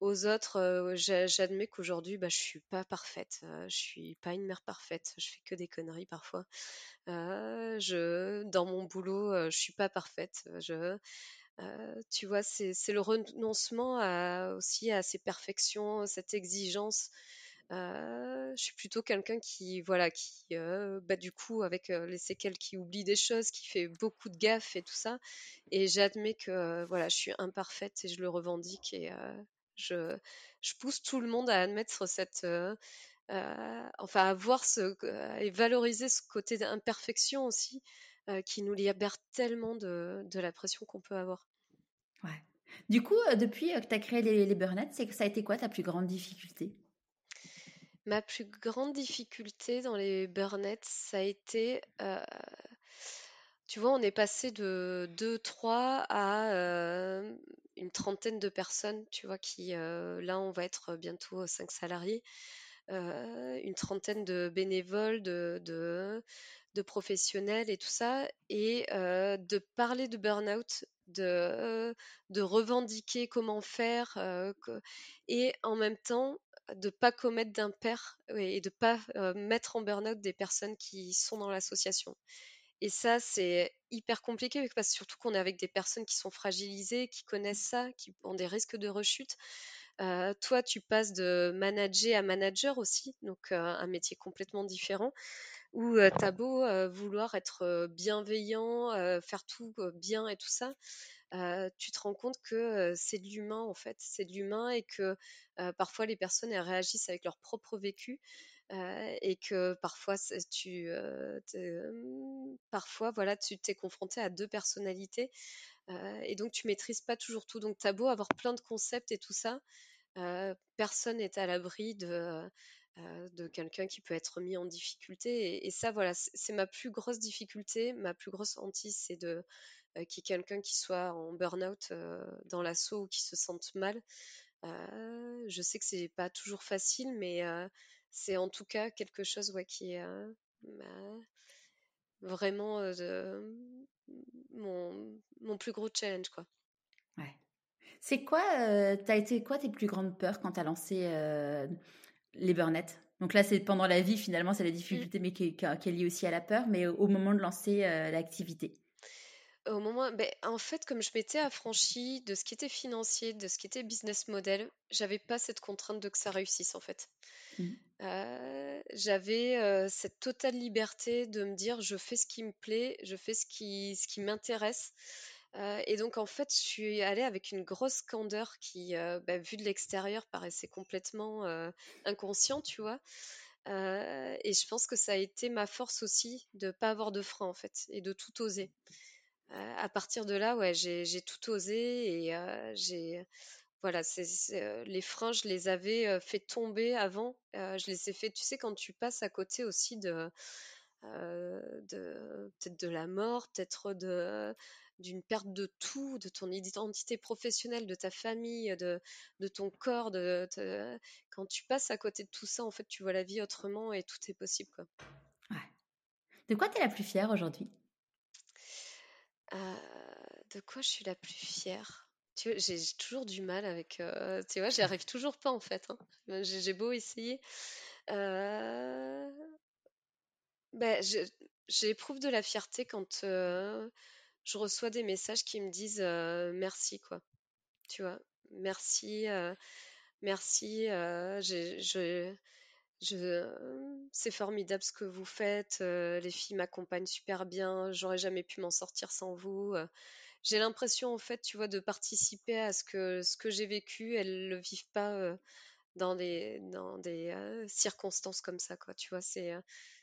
Speaker 2: aux autres, j'admets qu'aujourd'hui, bah, je suis pas parfaite. je suis pas une mère parfaite. Je fais que des conneries parfois. je, dans mon boulot, je suis pas parfaite. Je, tu vois, c'est le renoncement aussi à ces perfections, cette exigence. Je suis plutôt quelqu'un qui, voilà, qui, bah, du coup, avec les séquelles, qui oublie des choses, qui fait beaucoup de gaffes et tout ça. Et j'admets que, voilà, je suis imparfaite et je le revendique et je, pousse tout le monde à admettre cette, enfin, à voir ce, et valoriser ce côté d'imperfection aussi, qui nous libère tellement de, la pression qu'on peut avoir.
Speaker 1: Ouais. Du coup, depuis que tu as créé les, les ça a été quoi ta plus grande difficulté?
Speaker 2: Ma plus grande difficulté dans les Burnets, ça a été tu vois, on est passé de 2-3 à une trentaine de personnes, tu vois, qui, là, on va être bientôt 5 salariés, une trentaine de bénévoles, de, professionnels et tout ça, et de parler de burn-out, de revendiquer comment faire, et en même temps, de pas commettre d'impair et de pas mettre en burn-out des personnes qui sont dans l'association. Et ça, c'est hyper compliqué parce surtout qu'on est avec des personnes qui sont fragilisées, qui connaissent ça, qui ont des risques de rechute. toi, tu passes de manager à manager aussi, donc un métier complètement différent, où tu as beau vouloir être bienveillant, faire tout bien et tout ça, tu te rends compte que c'est de l'humain en fait, c'est de l'humain et que parfois les personnes elles réagissent avec leur propre vécu et que parfois tu parfois voilà tu t'es confronté à deux personnalités et donc tu maîtrises pas toujours tout. Donc tu as beau avoir plein de concepts et tout ça personne n'est à l'abri de quelqu'un qui peut être mis en difficulté et, ça voilà c'est ma plus grosse difficulté ma plus grosse hantise c'est de qu'il y ait quelqu'un qui soit en burn-out dans l'assaut ou qui se sente mal je sais que c'est pas toujours facile mais c'est en tout cas quelque chose qui est bah, vraiment mon, mon, plus gros challenge. Quoi.
Speaker 1: Ouais. C'est quoi, euh, t'as été quoi tes plus grandes peurs quand tu as lancé les burnets Donc là, c'est pendant la vie, finalement, c'est la mmh. difficulté, mais qui, qui, est liée aussi à la peur, mais au moment de lancer l'activité.
Speaker 2: Au moment, ben, en fait, comme je m'étais affranchie de ce qui était financier, de ce qui était business model, j'avais pas cette contrainte de que ça réussisse en fait. Mmh. j'avais cette totale liberté de me dire je fais ce qui me plaît, je fais ce qui, ce qui m'intéresse. et donc en fait, je suis allée avec une grosse candeur qui, bah, vu de l'extérieur, paraissait complètement inconscient, tu vois. et je pense que ça a été ma force aussi de pas avoir de frein en fait et de tout oser à partir de là, ouais, j'ai tout osé et j'ai voilà, c'est les freins, je les avais fait tomber avant. je les ai fait, tu sais, quand tu passes à côté aussi de, de peut-être de la mort, peut-être de d'une perte de tout, de ton identité professionnelle, de ta famille, de, de ton corps. De, quand tu passes à côté de tout ça, en fait, tu vois la vie autrement et tout est possible. Quoi.
Speaker 1: Ouais. De quoi tu es la plus fière aujourd'hui?
Speaker 2: Euh, de quoi je suis la plus fière? J'ai toujours du mal avec. Euh, tu vois, j'y arrive toujours pas en fait. Hein. J'ai beau essayer. Euh... Ben, j'éprouve de la fierté quand euh, je reçois des messages qui me disent merci, quoi. Tu vois, merci, merci. je, je, c'est formidable ce que vous faites. les filles m'accompagnent super bien. J'aurais jamais pu m'en sortir sans vous. j'ai l'impression, en fait, tu vois, de participer à ce que ce que j'ai vécu. Elles le vivent pas dans des dans des circonstances comme ça, quoi. Tu vois, c'est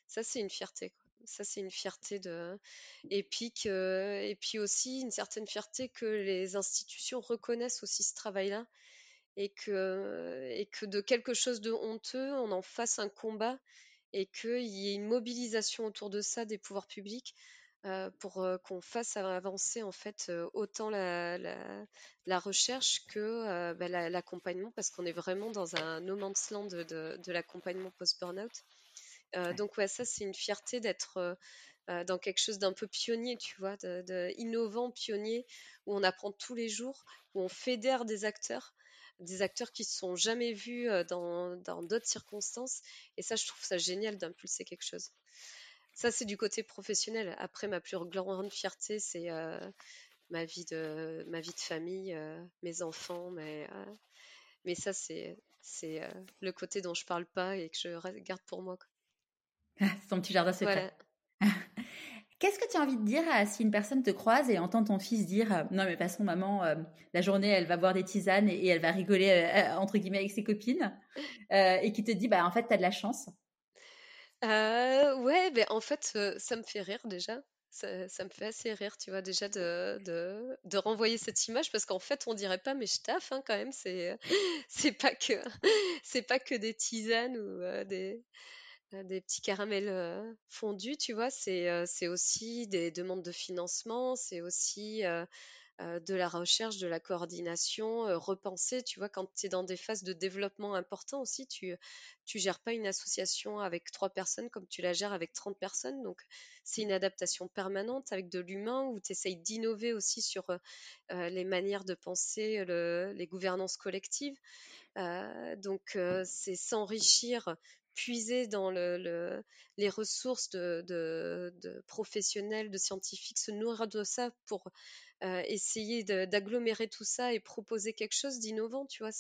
Speaker 2: ça, c'est une fierté. Ça, c'est une fierté de et puis aussi une certaine fierté que les institutions reconnaissent aussi ce travail-là et que, et que de quelque chose de honteux, on en fasse un combat et qu'il y ait une mobilisation autour de ça des pouvoirs publics euh, pour euh, qu'on fasse avancer en fait euh, autant la, la, recherche que bah, l'accompagnement parce qu'on est vraiment dans un no man's land de, de, l'accompagnement post-burnout. Donc ouais, ça c'est une fierté d'être dans quelque chose d'un peu pionnier, tu vois, de, innovant, pionnier, où on apprend tous les jours, où on fédère des acteurs des acteurs qui se sont jamais vus dans d'autres circonstances. Et ça, je trouve ça génial d'impulser quelque chose. Ça, c'est du côté professionnel. Après, ma plus grande fierté, c'est ma vie de ma vie de famille, mes enfants, mais mais ça, c'est c'est le côté dont je parle pas et que je garde pour moi.
Speaker 1: c'est (laughs) ton petit jardin secret. (laughs) Qu'est-ce que tu as envie de dire si une personne te croise et entend ton fils dire non mais passons maman la journée elle va boire des tisanes et, elle va rigoler entre guillemets avec ses copines et qui te dit bah en fait tu as de la chance?
Speaker 2: Ouais ben en fait ça me fait rire déjà ça, me fait assez rire, tu vois, déjà de, renvoyer cette image parce qu'en fait, on dirait pas, mais je taffe hein, quand même. C'est (laughs) pas que des tisanes ou des, des petits caramels fondus, tu vois. C'est, aussi des demandes de financement, c'est aussi de la recherche, de la coordination, repenser, tu vois, quand tu es dans des phases de développement importants aussi, tu tu gères pas une association avec trois personnes comme tu la gères avec 30 personnes, donc c'est une adaptation permanente avec de l'humain où tu essayes d'innover aussi sur les manières de penser, les gouvernances collectives. donc c'est s'enrichir puiser dans le, les ressources de, professionnels, de scientifiques, se nourrir de ça pour euh, essayer d'agglomérer tout ça et proposer quelque chose d'innovant, tu vois.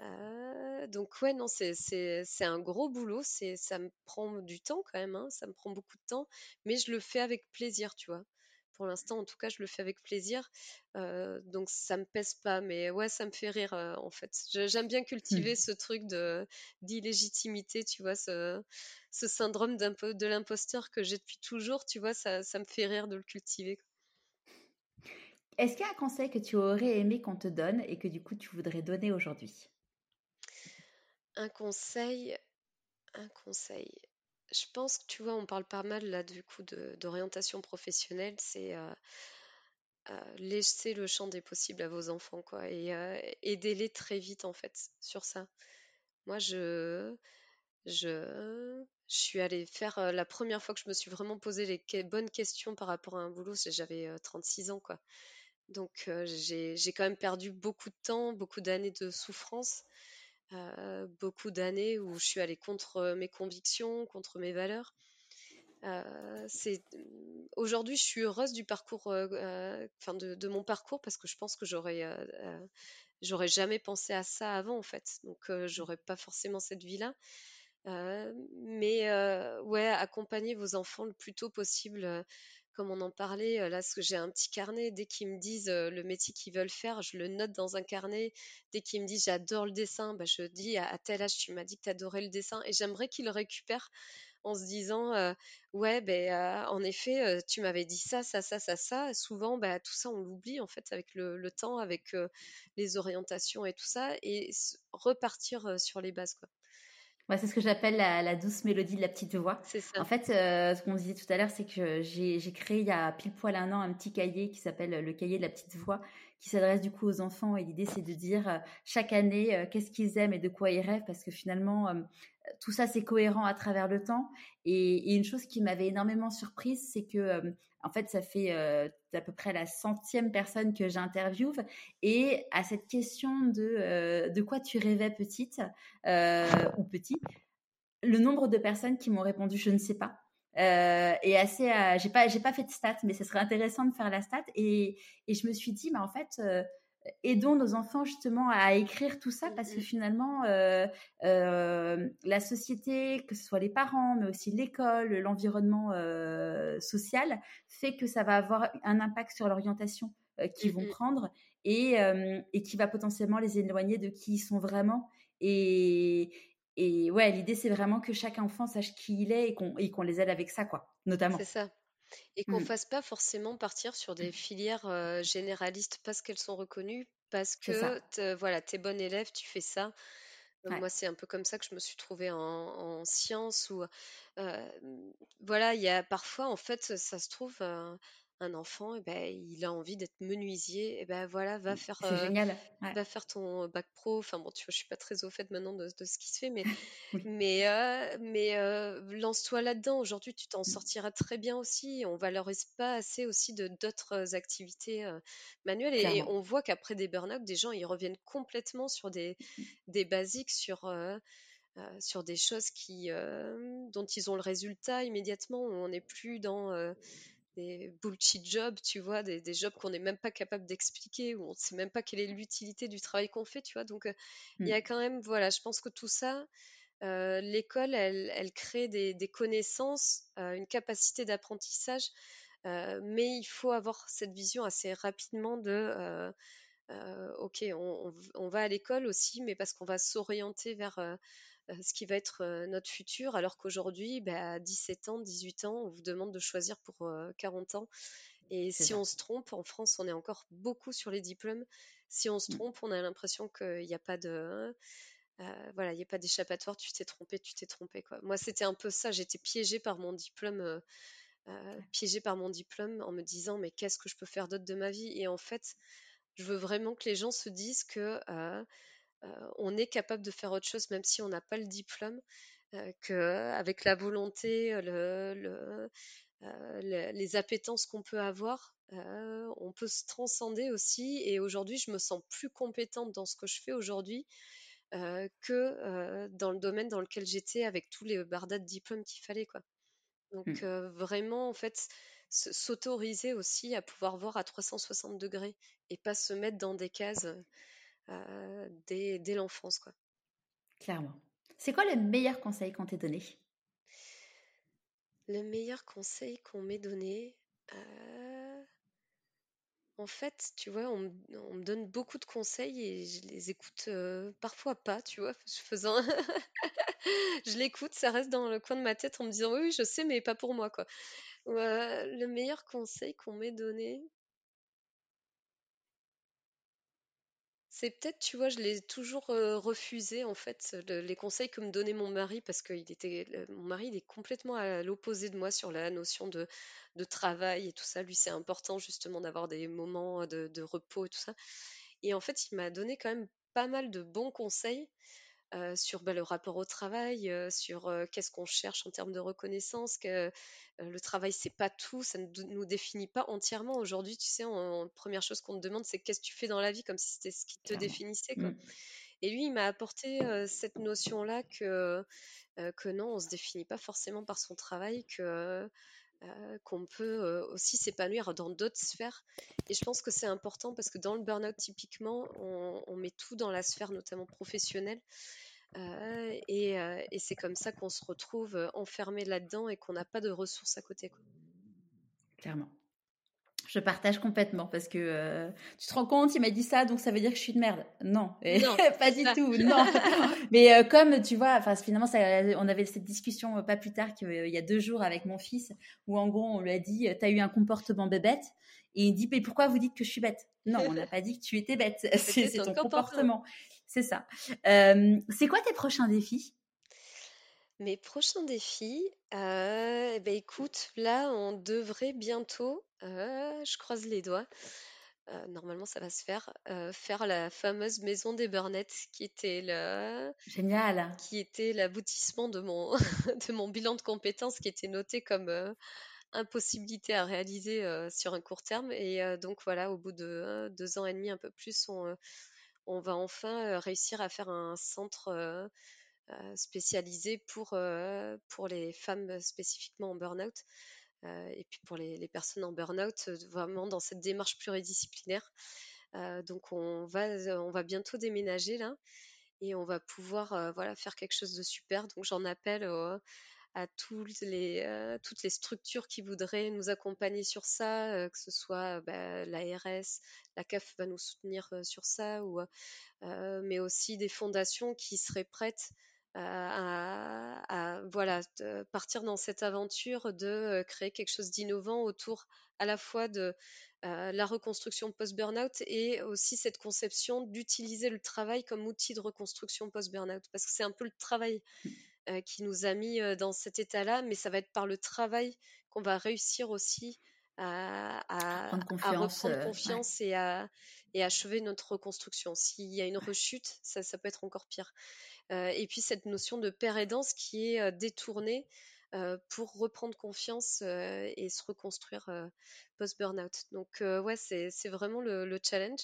Speaker 2: Euh, donc ouais, non, c'est un gros boulot. Ça me prend du temps quand même. Hein, ça me prend beaucoup de temps, mais je le fais avec plaisir, tu vois. Pour l'instant, en tout cas, je le fais avec plaisir. Euh, donc ça me pèse pas, mais ouais, ça me fait rire en fait. J'aime bien cultiver mmh. ce truc de d'illégitimité, tu vois, ce, ce syndrome de l'imposteur que j'ai depuis toujours, tu vois, ça, ça me fait rire de le cultiver.
Speaker 1: Est-ce qu'il y a un conseil que tu aurais aimé qu'on te donne et que du coup tu voudrais donner aujourd'hui?
Speaker 2: Un conseil, un conseil. Je pense que tu vois, on parle pas mal là du coup d'orientation professionnelle, c'est euh, euh, laisser le champ des possibles à vos enfants quoi et euh, aider-les très vite en fait sur ça. Moi je suis allée faire la première fois que je me suis vraiment posé les bonnes questions par rapport à un boulot, j'avais 36 ans quoi. Donc j'ai quand même perdu beaucoup de temps, beaucoup d'années de souffrance, beaucoup d'années où je suis allée contre mes convictions, contre mes valeurs. c'est aujourd'hui je suis heureuse du parcours, enfin de, de, mon parcours parce que je pense que j'aurais j'aurais jamais pensé à ça avant en fait, donc j'aurais pas forcément cette vie là. mais ouais, accompagner vos enfants le plus tôt possible comme on en parlait, là, que j'ai un petit carnet, dès qu'ils me disent le métier qu'ils veulent faire, je le note dans un carnet. Dès qu'ils me disent j'adore le dessin, bah, je dis à, tel âge tu m'as dit que tu adorais le dessin. Et j'aimerais qu'ils le récupèrent en se disant ouais, ben, en effet, tu m'avais dit ça, ça, ça, ça, ça. Souvent, bah, tout ça, on l'oublie en fait avec le, temps, avec les orientations et tout ça, et repartir sur les bases. Quoi
Speaker 1: c'est ce que j'appelle la, douce mélodie de la petite voix.
Speaker 2: C'est ça.
Speaker 1: En fait, euh, ce qu'on disait tout à l'heure, c'est que j'ai créé il y a pile poil un an un petit cahier qui s'appelle le cahier de la petite voix, qui s'adresse du coup aux enfants. Et l'idée, c'est de dire euh, chaque année euh, qu'est-ce qu'ils aiment et de quoi ils rêvent, parce que finalement, tout ça, c'est cohérent à travers le temps. Et, une chose qui m'avait énormément surprise, c'est que en fait, ça fait euh, à peu près la centième personne que j'interviewe. Et à cette question de euh, de quoi tu rêvais petite euh, ou petit, le nombre de personnes qui m'ont répondu je ne sais pas. et assez, j'ai pas, j'ai pas fait de stats, mais ce serait intéressant de faire la stat. Et, et je me suis dit, mais en fait, aidons nos enfants justement à écrire tout ça parce que mmh finalement euh, euh, la société, que ce soit les parents, mais aussi l'école, l'environnement euh, social, fait que ça va avoir un impact sur l'orientation qu'ils vont mmh prendre et, et, qui va potentiellement les éloigner de qui ils sont vraiment. Et, et ouais, l'idée c'est vraiment que chaque enfant sache qui il est et qu'on les aide avec ça, quoi, notamment.
Speaker 2: C'est ça. Et qu'on ne mmh. fasse pas forcément partir sur des filières généralistes parce qu'elles sont reconnues, parce que voilà, tu es bonne élève, tu fais ça. Moi, c'est un peu comme ça que je me suis trouvée en, sciences où, voilà, il y a parfois, en fait, ça se trouve, un enfant, et ben, il a envie d'être menuisier, et ben voilà, va
Speaker 1: Mmh,
Speaker 2: faire,
Speaker 1: c'est génial, ouais.
Speaker 2: va faire ton bac pro. Enfin bon, tu vois, je suis pas très au fait maintenant de, de ce qui se fait, mais (laughs)
Speaker 1: Oui.
Speaker 2: mais mais lance-toi là-dedans. Aujourd'hui, tu t'en
Speaker 1: Mmh.
Speaker 2: sortiras très bien aussi. On valorise pas assez aussi de d'autres activités manuelles, et, on voit qu'après des burn-out, des gens ils reviennent complètement sur des
Speaker 1: Mmh.
Speaker 2: des basiques, sur sur des choses qui dont ils ont le résultat immédiatement. On n'est plus dans des bullshit jobs, tu vois, des, des jobs qu'on n'est même pas capable d'expliquer, où on ne sait même pas quelle est l'utilité du travail qu'on fait, tu vois. Donc, euh, il y
Speaker 1: Mmh.
Speaker 2: a quand même, voilà, je pense que tout ça, euh, l'école, elle, elle, crée des, des connaissances, euh, une capacité d'apprentissage, euh, mais il faut avoir cette vision assez rapidement de, ok, on, on, on, va à l'école aussi, mais parce qu'on va s'orienter vers ce qui va être notre futur, alors qu'aujourd'hui, bah, à 17 ans, 18 ans, on vous demande de choisir pour 40 ans. Et si
Speaker 1: ça.
Speaker 2: on se trompe, en France, on est encore beaucoup sur les diplômes. Si on se
Speaker 1: Mmh.
Speaker 2: trompe, on a l'impression qu'il n'y a pas de... Euh, voilà, il n'y a pas d'échappatoire, tu t'es trompé, tu t'es trompé. Quoi. Moi, c'était un peu ça, j'étais piégée par mon diplôme, euh, euh, piégée par mon diplôme en me disant, mais qu'est-ce que je peux faire d'autre de ma vie? Et en fait, je veux vraiment que les gens se disent que euh, on est capable de faire autre chose même si on n'a pas le diplôme, qu'avec la volonté, le, le, le, les appétences qu'on peut avoir, on peut se transcender aussi. Et aujourd'hui, je me sens plus compétente dans ce que je fais aujourd'hui que dans le domaine dans lequel j'étais avec tous les bardats de diplômes qu'il fallait. Quoi. Donc
Speaker 1: Mmh.
Speaker 2: vraiment, en fait, s'autoriser aussi à pouvoir voir à 360 degrés et pas se mettre dans des cases euh, dès, dès l'enfance. Quoi.
Speaker 1: Clairement. C'est quoi le meilleur conseil qu'on t'ait donné
Speaker 2: Le meilleur conseil qu'on m'ait donné, euh... en fait, tu vois, on, on, me donne beaucoup de conseils et je les écoute euh, parfois pas, tu vois, faisant... (laughs) je l'écoute, ça reste dans le coin de ma tête en me disant oui, oui je sais, mais pas pour moi, quoi. Euh, le meilleur conseil qu'on m'ait donné, C'est peut-être, tu vois, je l'ai toujours refusé en fait, le- les conseils que me donnait mon mari, parce que il était, mon mari, il est complètement à l'opposé de moi sur la notion de, de travail et tout ça. Lui, c'est important justement d'avoir des moments de, de repos et tout ça. Et en fait, il m'a donné quand même pas mal de bons conseils euh, sur bah, le rapport au travail, euh, sur euh, qu'est-ce qu'on cherche en termes de reconnaissance, que le travail c'est pas tout, ça ne nous définit pas entièrement. Aujourd'hui, tu sais, en, première chose qu'on te demande, c'est qu'est-ce que tu fais dans la vie, comme si c'était ce qui te définissait, quoi.
Speaker 1: Mmh.
Speaker 2: Et lui, il m'a apporté cette notion-là que que non, on se définit pas forcément par son travail, que euh, qu'on peut aussi s'épanouir dans d'autres sphères. Et je pense que c'est important parce que dans le burn-out, typiquement, on, met tout dans la sphère notamment professionnelle. Euh, et, euh, c'est comme ça qu'on se retrouve enfermé là-dedans et qu'on n'a pas de ressources à côté.
Speaker 1: Clairement. Je partage complètement parce que euh, tu te rends compte, il m'a dit ça, donc ça veut dire que je suis de merde. Non,
Speaker 2: non (laughs)
Speaker 1: pas du ça. tout, (laughs) non. Mais euh, comme tu vois, enfin finalement, ça, on avait cette discussion euh, pas plus tard qu'il y a deux jours avec mon fils, où en gros on lui a dit, t'as eu un comportement bébête, et il dit, mais pourquoi vous dites que je suis bête? Non, on n'a pas dit que tu étais bête, (laughs) c'est ton, ton, comportement. C'est ça. C'est quoi tes prochains défis?
Speaker 2: Mes prochains défis, euh, ben écoute, là on devrait bientôt, euh, je croise les doigts, euh, normalement ça va se faire, faire la fameuse maison des Burnettes qui était le
Speaker 1: génial,
Speaker 2: qui était l'aboutissement de mon (laughs) de mon bilan de compétences qui était noté comme impossibilité à réaliser sur un court terme. Et donc voilà au bout de deux ans et demi un peu plus on, on va enfin réussir à faire un centre spécialisé pour, pour les femmes spécifiquement en burn-out et puis pour les, personnes en burn-out, vraiment dans cette démarche pluridisciplinaire. donc on va, on va bientôt déménager là et on va pouvoir voilà, faire quelque chose de super. Donc j'en appelle à toutes les, euh, toutes les structures qui voudraient nous accompagner sur ça, euh, que ce soit bah, l'ARS, la CAF va nous soutenir euh, sur ça, ou, mais aussi des fondations qui seraient prêtes à, à, voilà, partir dans cette aventure de créer quelque chose d'innovant autour à la fois de euh, la reconstruction post-burnout et aussi cette conception d'utiliser le travail comme outil de reconstruction post-burnout, parce que c'est un peu le travail euh, qui nous a mis euh, dans cet état-là, mais ça va être par le travail qu'on va réussir aussi à, reprendre confiance et, à, et achever notre reconstruction. S'il y a une rechute, ça, ça peut être encore pire. Et puis cette notion de père aidance qui est détournée pour reprendre confiance et se reconstruire post-burnout. Donc ouais, c'est vraiment le, challenge.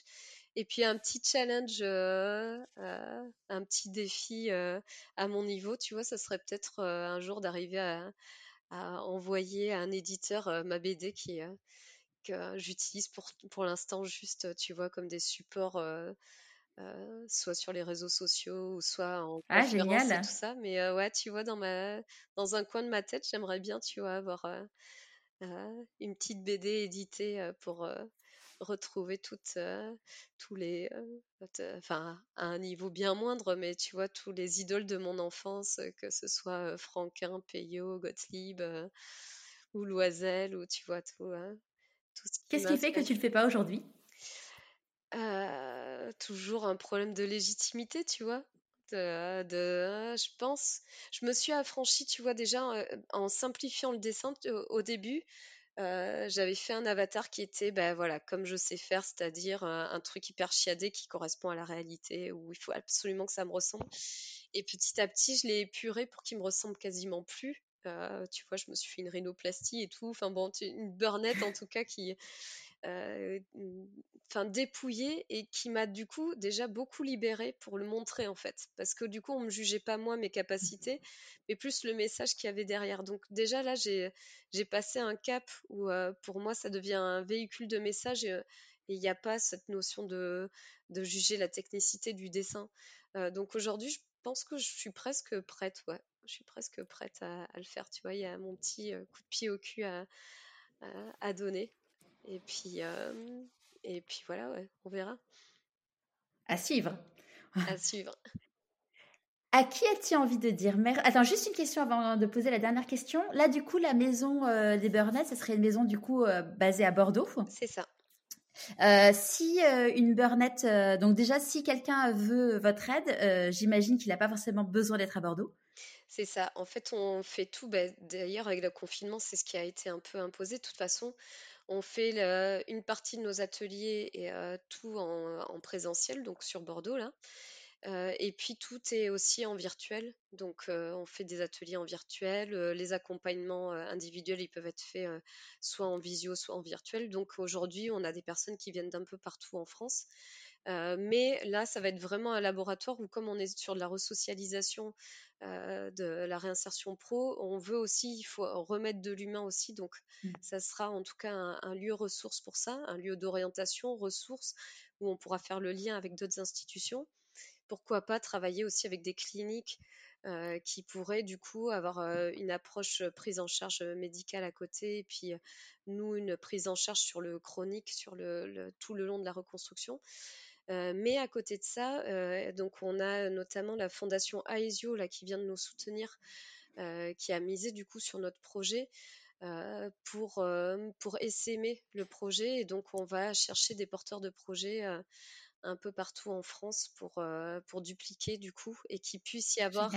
Speaker 2: Et puis un petit challenge, un petit défi à mon niveau, tu vois, ça serait peut-être un jour d'arriver à, envoyer à un éditeur ma BD qui que j'utilise pour, pour l'instant juste, tu vois, comme des supports euh, soit sur les réseaux sociaux ou soit en ah, conférence et tout ça. Mais euh, ouais, tu vois, dans, ma, dans un coin de ma tête, j'aimerais bien, tu vois, avoir euh, une petite BD éditée pour retrouver toutes, tous les, enfin, à un niveau bien moindre, mais tu vois, tous les idoles de mon enfance, que ce soit Franquin, Peyo, Gottlieb ou Loisel, ou tu vois, tout. Hein,
Speaker 1: tout Qu'est-ce qui fait que tu le fais pas aujourd'hui?
Speaker 2: Toujours un problème de légitimité, tu vois. De, je pense, je me suis affranchie, tu vois, déjà en simplifiant le dessin au, début. j'avais fait un avatar qui était, ben voilà, comme je sais faire, c'est-à-dire un, truc hyper chiadé qui correspond à la réalité, où il faut absolument que ça me ressemble. Et petit à petit, je l'ai épuré pour qu'il me ressemble quasiment plus. tu vois, je me suis fait une rhinoplastie et tout. Enfin bon, une burnette en tout cas qui, enfin dépouillé et qui m'a du coup déjà beaucoup libérée pour le montrer en fait. Parce que du coup on me jugeait pas moi mes capacités (laughs) mais plus le message qu'il y avait derrière. Donc déjà là j'ai j'ai passé un cap où pour moi ça devient un véhicule de message et il n'y a pas cette notion de, de juger la technicité du dessin. Donc aujourd'hui je pense que je suis presque prête ouais. Je suis presque prête à, le faire. Tu vois il y a mon petit coup de pied au cul à, à donner et puis, et puis voilà, ouais, on verra.
Speaker 1: À suivre.
Speaker 2: À suivre. (laughs)
Speaker 1: À qui as-tu envie de dire merde Attends, juste une question avant de poser la dernière question. Là, du coup, la maison des Burnett, ce serait une maison du coup basée à Bordeaux.
Speaker 2: C'est ça.
Speaker 1: si une Burnett, donc déjà, si quelqu'un veut votre aide, j'imagine qu'il n'a pas forcément besoin d'être à Bordeaux.
Speaker 2: C'est ça. En fait, on fait tout. Bah, d'ailleurs, avec le confinement, c'est ce qui a été un peu imposé. De toute façon, on fait une partie de nos ateliers et tout en, présentiel, donc sur Bordeaux là. et puis tout est aussi en virtuel, donc on fait des ateliers en virtuel. les accompagnements individuels, ils peuvent être faits soit en visio, soit en virtuel. Donc aujourd'hui, on a des personnes qui viennent d'un peu partout en France. Mais là, ça va être vraiment un laboratoire où, comme on est sur de la resocialisation euh, de la réinsertion pro, on veut aussi, il faut remettre de l'humain aussi. Donc, mmh. ça sera en tout cas un, lieu ressource pour ça, un lieu d'orientation, ressources, où on pourra faire le lien avec d'autres institutions. Pourquoi pas travailler aussi avec des cliniques euh, qui pourraient du coup avoir euh, une approche prise en charge médicale à côté et puis nous une prise en charge sur le chronique, sur le, tout le long de la reconstruction. Mais à côté de ça, donc on a notamment la fondation Aesio là qui vient de nous soutenir, qui a misé du coup sur notre projet. pour, pour essaimer le projet et donc on va chercher des porteurs de projets un peu partout en France pour, pour dupliquer du coup et qu'il puisse y avoir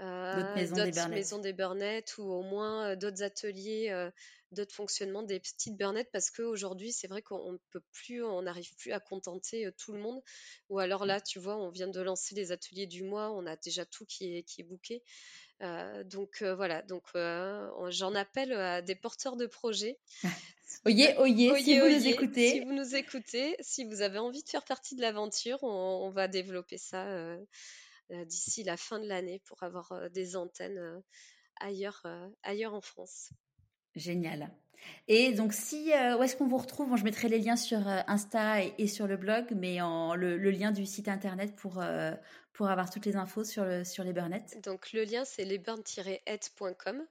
Speaker 2: d'autres maisons, des Burnett ou au moins d'autres ateliers d'autres fonctionnements des petites burnettes parce qu'aujourd'hui, c'est vrai qu'on ne peut plus, on n'arrive plus à contenter tout le monde. Ou alors là, tu vois, on vient de lancer les ateliers du mois, on a déjà tout qui est, qui est booké. donc voilà, donc j'en appelle à des porteurs de projets. (laughs)
Speaker 1: Oyez, oyez, si vous nous écoutez.
Speaker 2: Si vous nous écoutez, si vous avez envie de faire partie de l'aventure, on, on, va développer ça d'ici la fin de l'année pour avoir des antennes ailleurs, ailleurs en France.
Speaker 1: Génial. Et donc, si, euh, où est-ce qu'on vous retrouve? Je mettrai les liens sur euh, Insta et, sur le blog, mais en, le, lien du site internet pour, euh, pour avoir toutes les infos sur, le, sur les burnettes.
Speaker 2: Donc, le lien, c'est lesburn-head.com.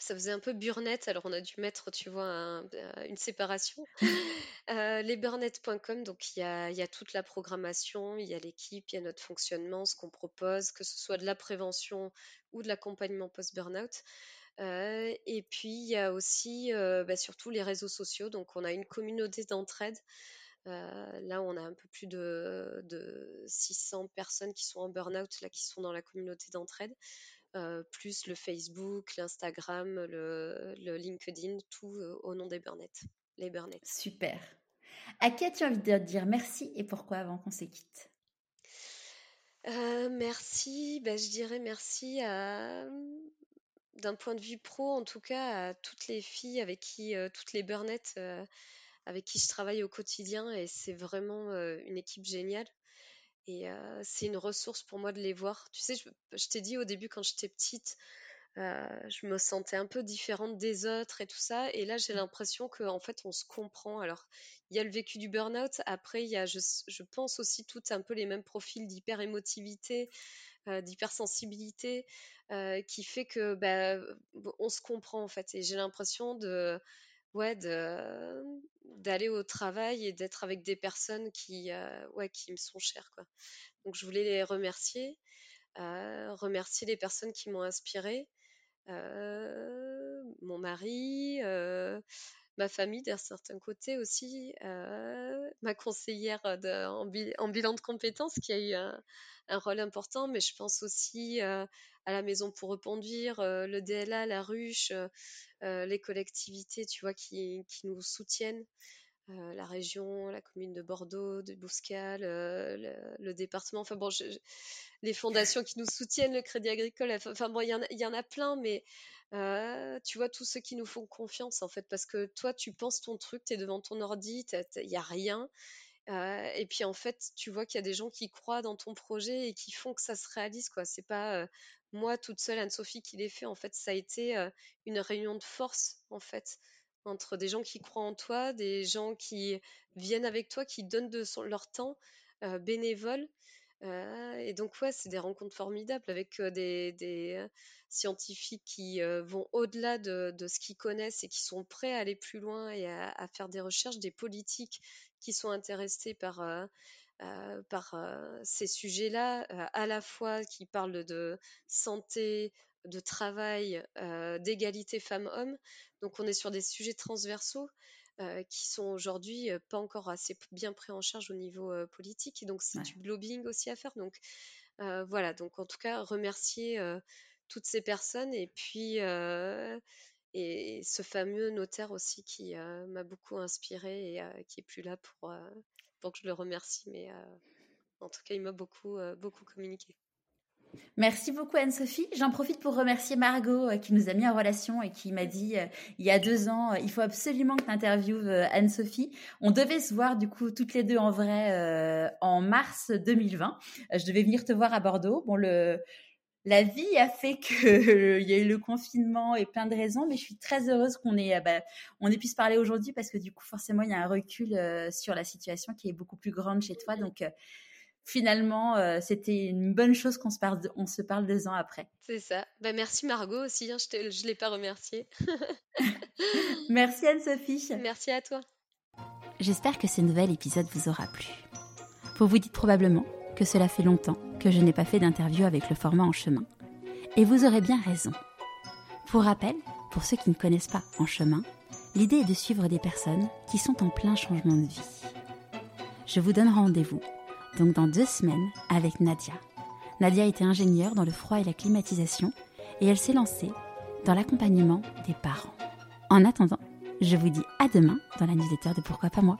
Speaker 2: Ça faisait un peu burnette, alors on a dû mettre, tu vois, une séparation. (laughs) lesburnettes.com, donc il y a, y a toute la programmation, il y a l'équipe, il y a notre fonctionnement, ce qu'on propose, que ce soit de la prévention ou de l'accompagnement post-burnout et puis, il y a aussi bah, surtout les réseaux sociaux. Donc, on a une communauté d'entraide. là, on a un peu plus de, 600 personnes qui sont en burn-out, là, qui sont dans la communauté d'entraide. Plus le Facebook, l'Instagram, le, LinkedIn, tout au nom des Burnett. les burn
Speaker 1: Super. À qui as-tu envie de dire merci et pourquoi avant qu'on se quitte
Speaker 2: merci, bah, je dirais merci à, d'un point de vue pro, en tout cas, à toutes les filles avec qui, toutes les burnettes avec qui je travaille au quotidien et c'est vraiment une équipe géniale. Et c'est une ressource pour moi de les voir. Tu sais, je, t'ai dit au début quand j'étais petite, je me sentais un peu différente des autres et tout ça. Et là, j'ai mmh. l'impression qu'en fait, on se comprend. Alors, il y a le vécu du burn-out. Après, il y a, je, pense aussi, toutes un peu les mêmes profils d'hyper-émotivité, d'hypersensibilité, qui fait que bah, on se comprend en fait. Et j'ai l'impression de ouais, d'aller au travail et d'être avec des personnes qui, ouais, qui me sont chères, quoi. Donc je voulais les remercier, remercier les personnes qui m'ont inspirée, mon mari, ma famille d'un certain côté aussi, ma conseillère en, bilan de compétences qui a eu un, un rôle important, mais je pense aussi à la maison pour reconduire, le DLA, la ruche, les collectivités, tu vois, qui, qui nous soutiennent. la région, la commune de Bordeaux, de Bouscal, le, département, enfin bon, les fondations qui nous soutiennent, le Crédit Agricole, enfin bon, il y, y, en a plein, mais tu vois, tous ceux qui nous font confiance en fait, parce que toi, tu penses ton truc, tu es devant ton ordi, il n'y a rien, et puis en fait, tu vois qu'il y a des gens qui croient dans ton projet et qui font que ça se réalise. quoi. C'est pas moi toute seule, Anne-Sophie, qui l'ai fait. En fait, ça a été une réunion de force, en fait, entre des gens qui croient en toi, des gens qui viennent avec toi, qui donnent de leur temps bénévole. et donc, ouais, c'est des rencontres formidables avec des, scientifiques qui vont au-delà de, ce qu'ils connaissent et qui sont prêts à aller plus loin et à faire des recherches, des politiques qui sont intéressés par, euh, euh, par euh, ces sujets-là, à la fois qui parlent de santé, de travail, d'égalité femmes-hommes. Donc on est sur des sujets transversaux qui sont aujourd'hui pas encore assez bien pris en charge au niveau politique. Et donc c'est du lobbying aussi à faire. Donc voilà, donc en tout cas remercier toutes ces personnes et puis et ce fameux notaire aussi qui euh, m'a beaucoup inspiré et euh, qui est plus là pour, euh, que je le remercie, mais en tout cas, il m'a beaucoup, beaucoup communiqué.
Speaker 1: Merci beaucoup Anne-Sophie. J'en profite pour remercier Margot qui nous a mis en relation et qui m'a dit il y a deux ans, il faut absolument que tu interviewes Anne-Sophie. On devait se voir du coup toutes les deux en vrai en mars 2020. je devais venir te voir à Bordeaux. Bon, le, la vie a fait qu'il (laughs) y a eu le confinement et plein de raisons, mais je suis très heureuse qu'on ait, euh, bah, on ait pu se parler aujourd'hui parce que du coup, forcément, il y a un recul euh, sur la situation qui est beaucoup plus grande chez toi. Donc, euh, finalement, c'était une bonne chose qu'on se parle, on se parle deux ans après.
Speaker 2: C'est ça. Bah, merci Margot aussi, hein, je ne l'ai pas remercié. (laughs) (laughs)
Speaker 1: merci Anne-Sophie.
Speaker 2: Merci à toi.
Speaker 1: J'espère que ce nouvel épisode vous aura plu. Vous vous dites probablement que cela fait longtemps que je n'ai pas fait d'interview avec le format en chemin. Et vous aurez bien raison. Pour rappel, pour ceux qui ne connaissent pas En chemin, l'idée est de suivre des personnes qui sont en plein changement de vie. Je vous donne rendez-vous donc dans deux semaines avec Nadia. Nadia était ingénieure dans le froid et la climatisation et elle s'est lancée dans l'accompagnement des parents. En attendant, je vous dis à demain dans la newsletter de Pourquoi pas moi.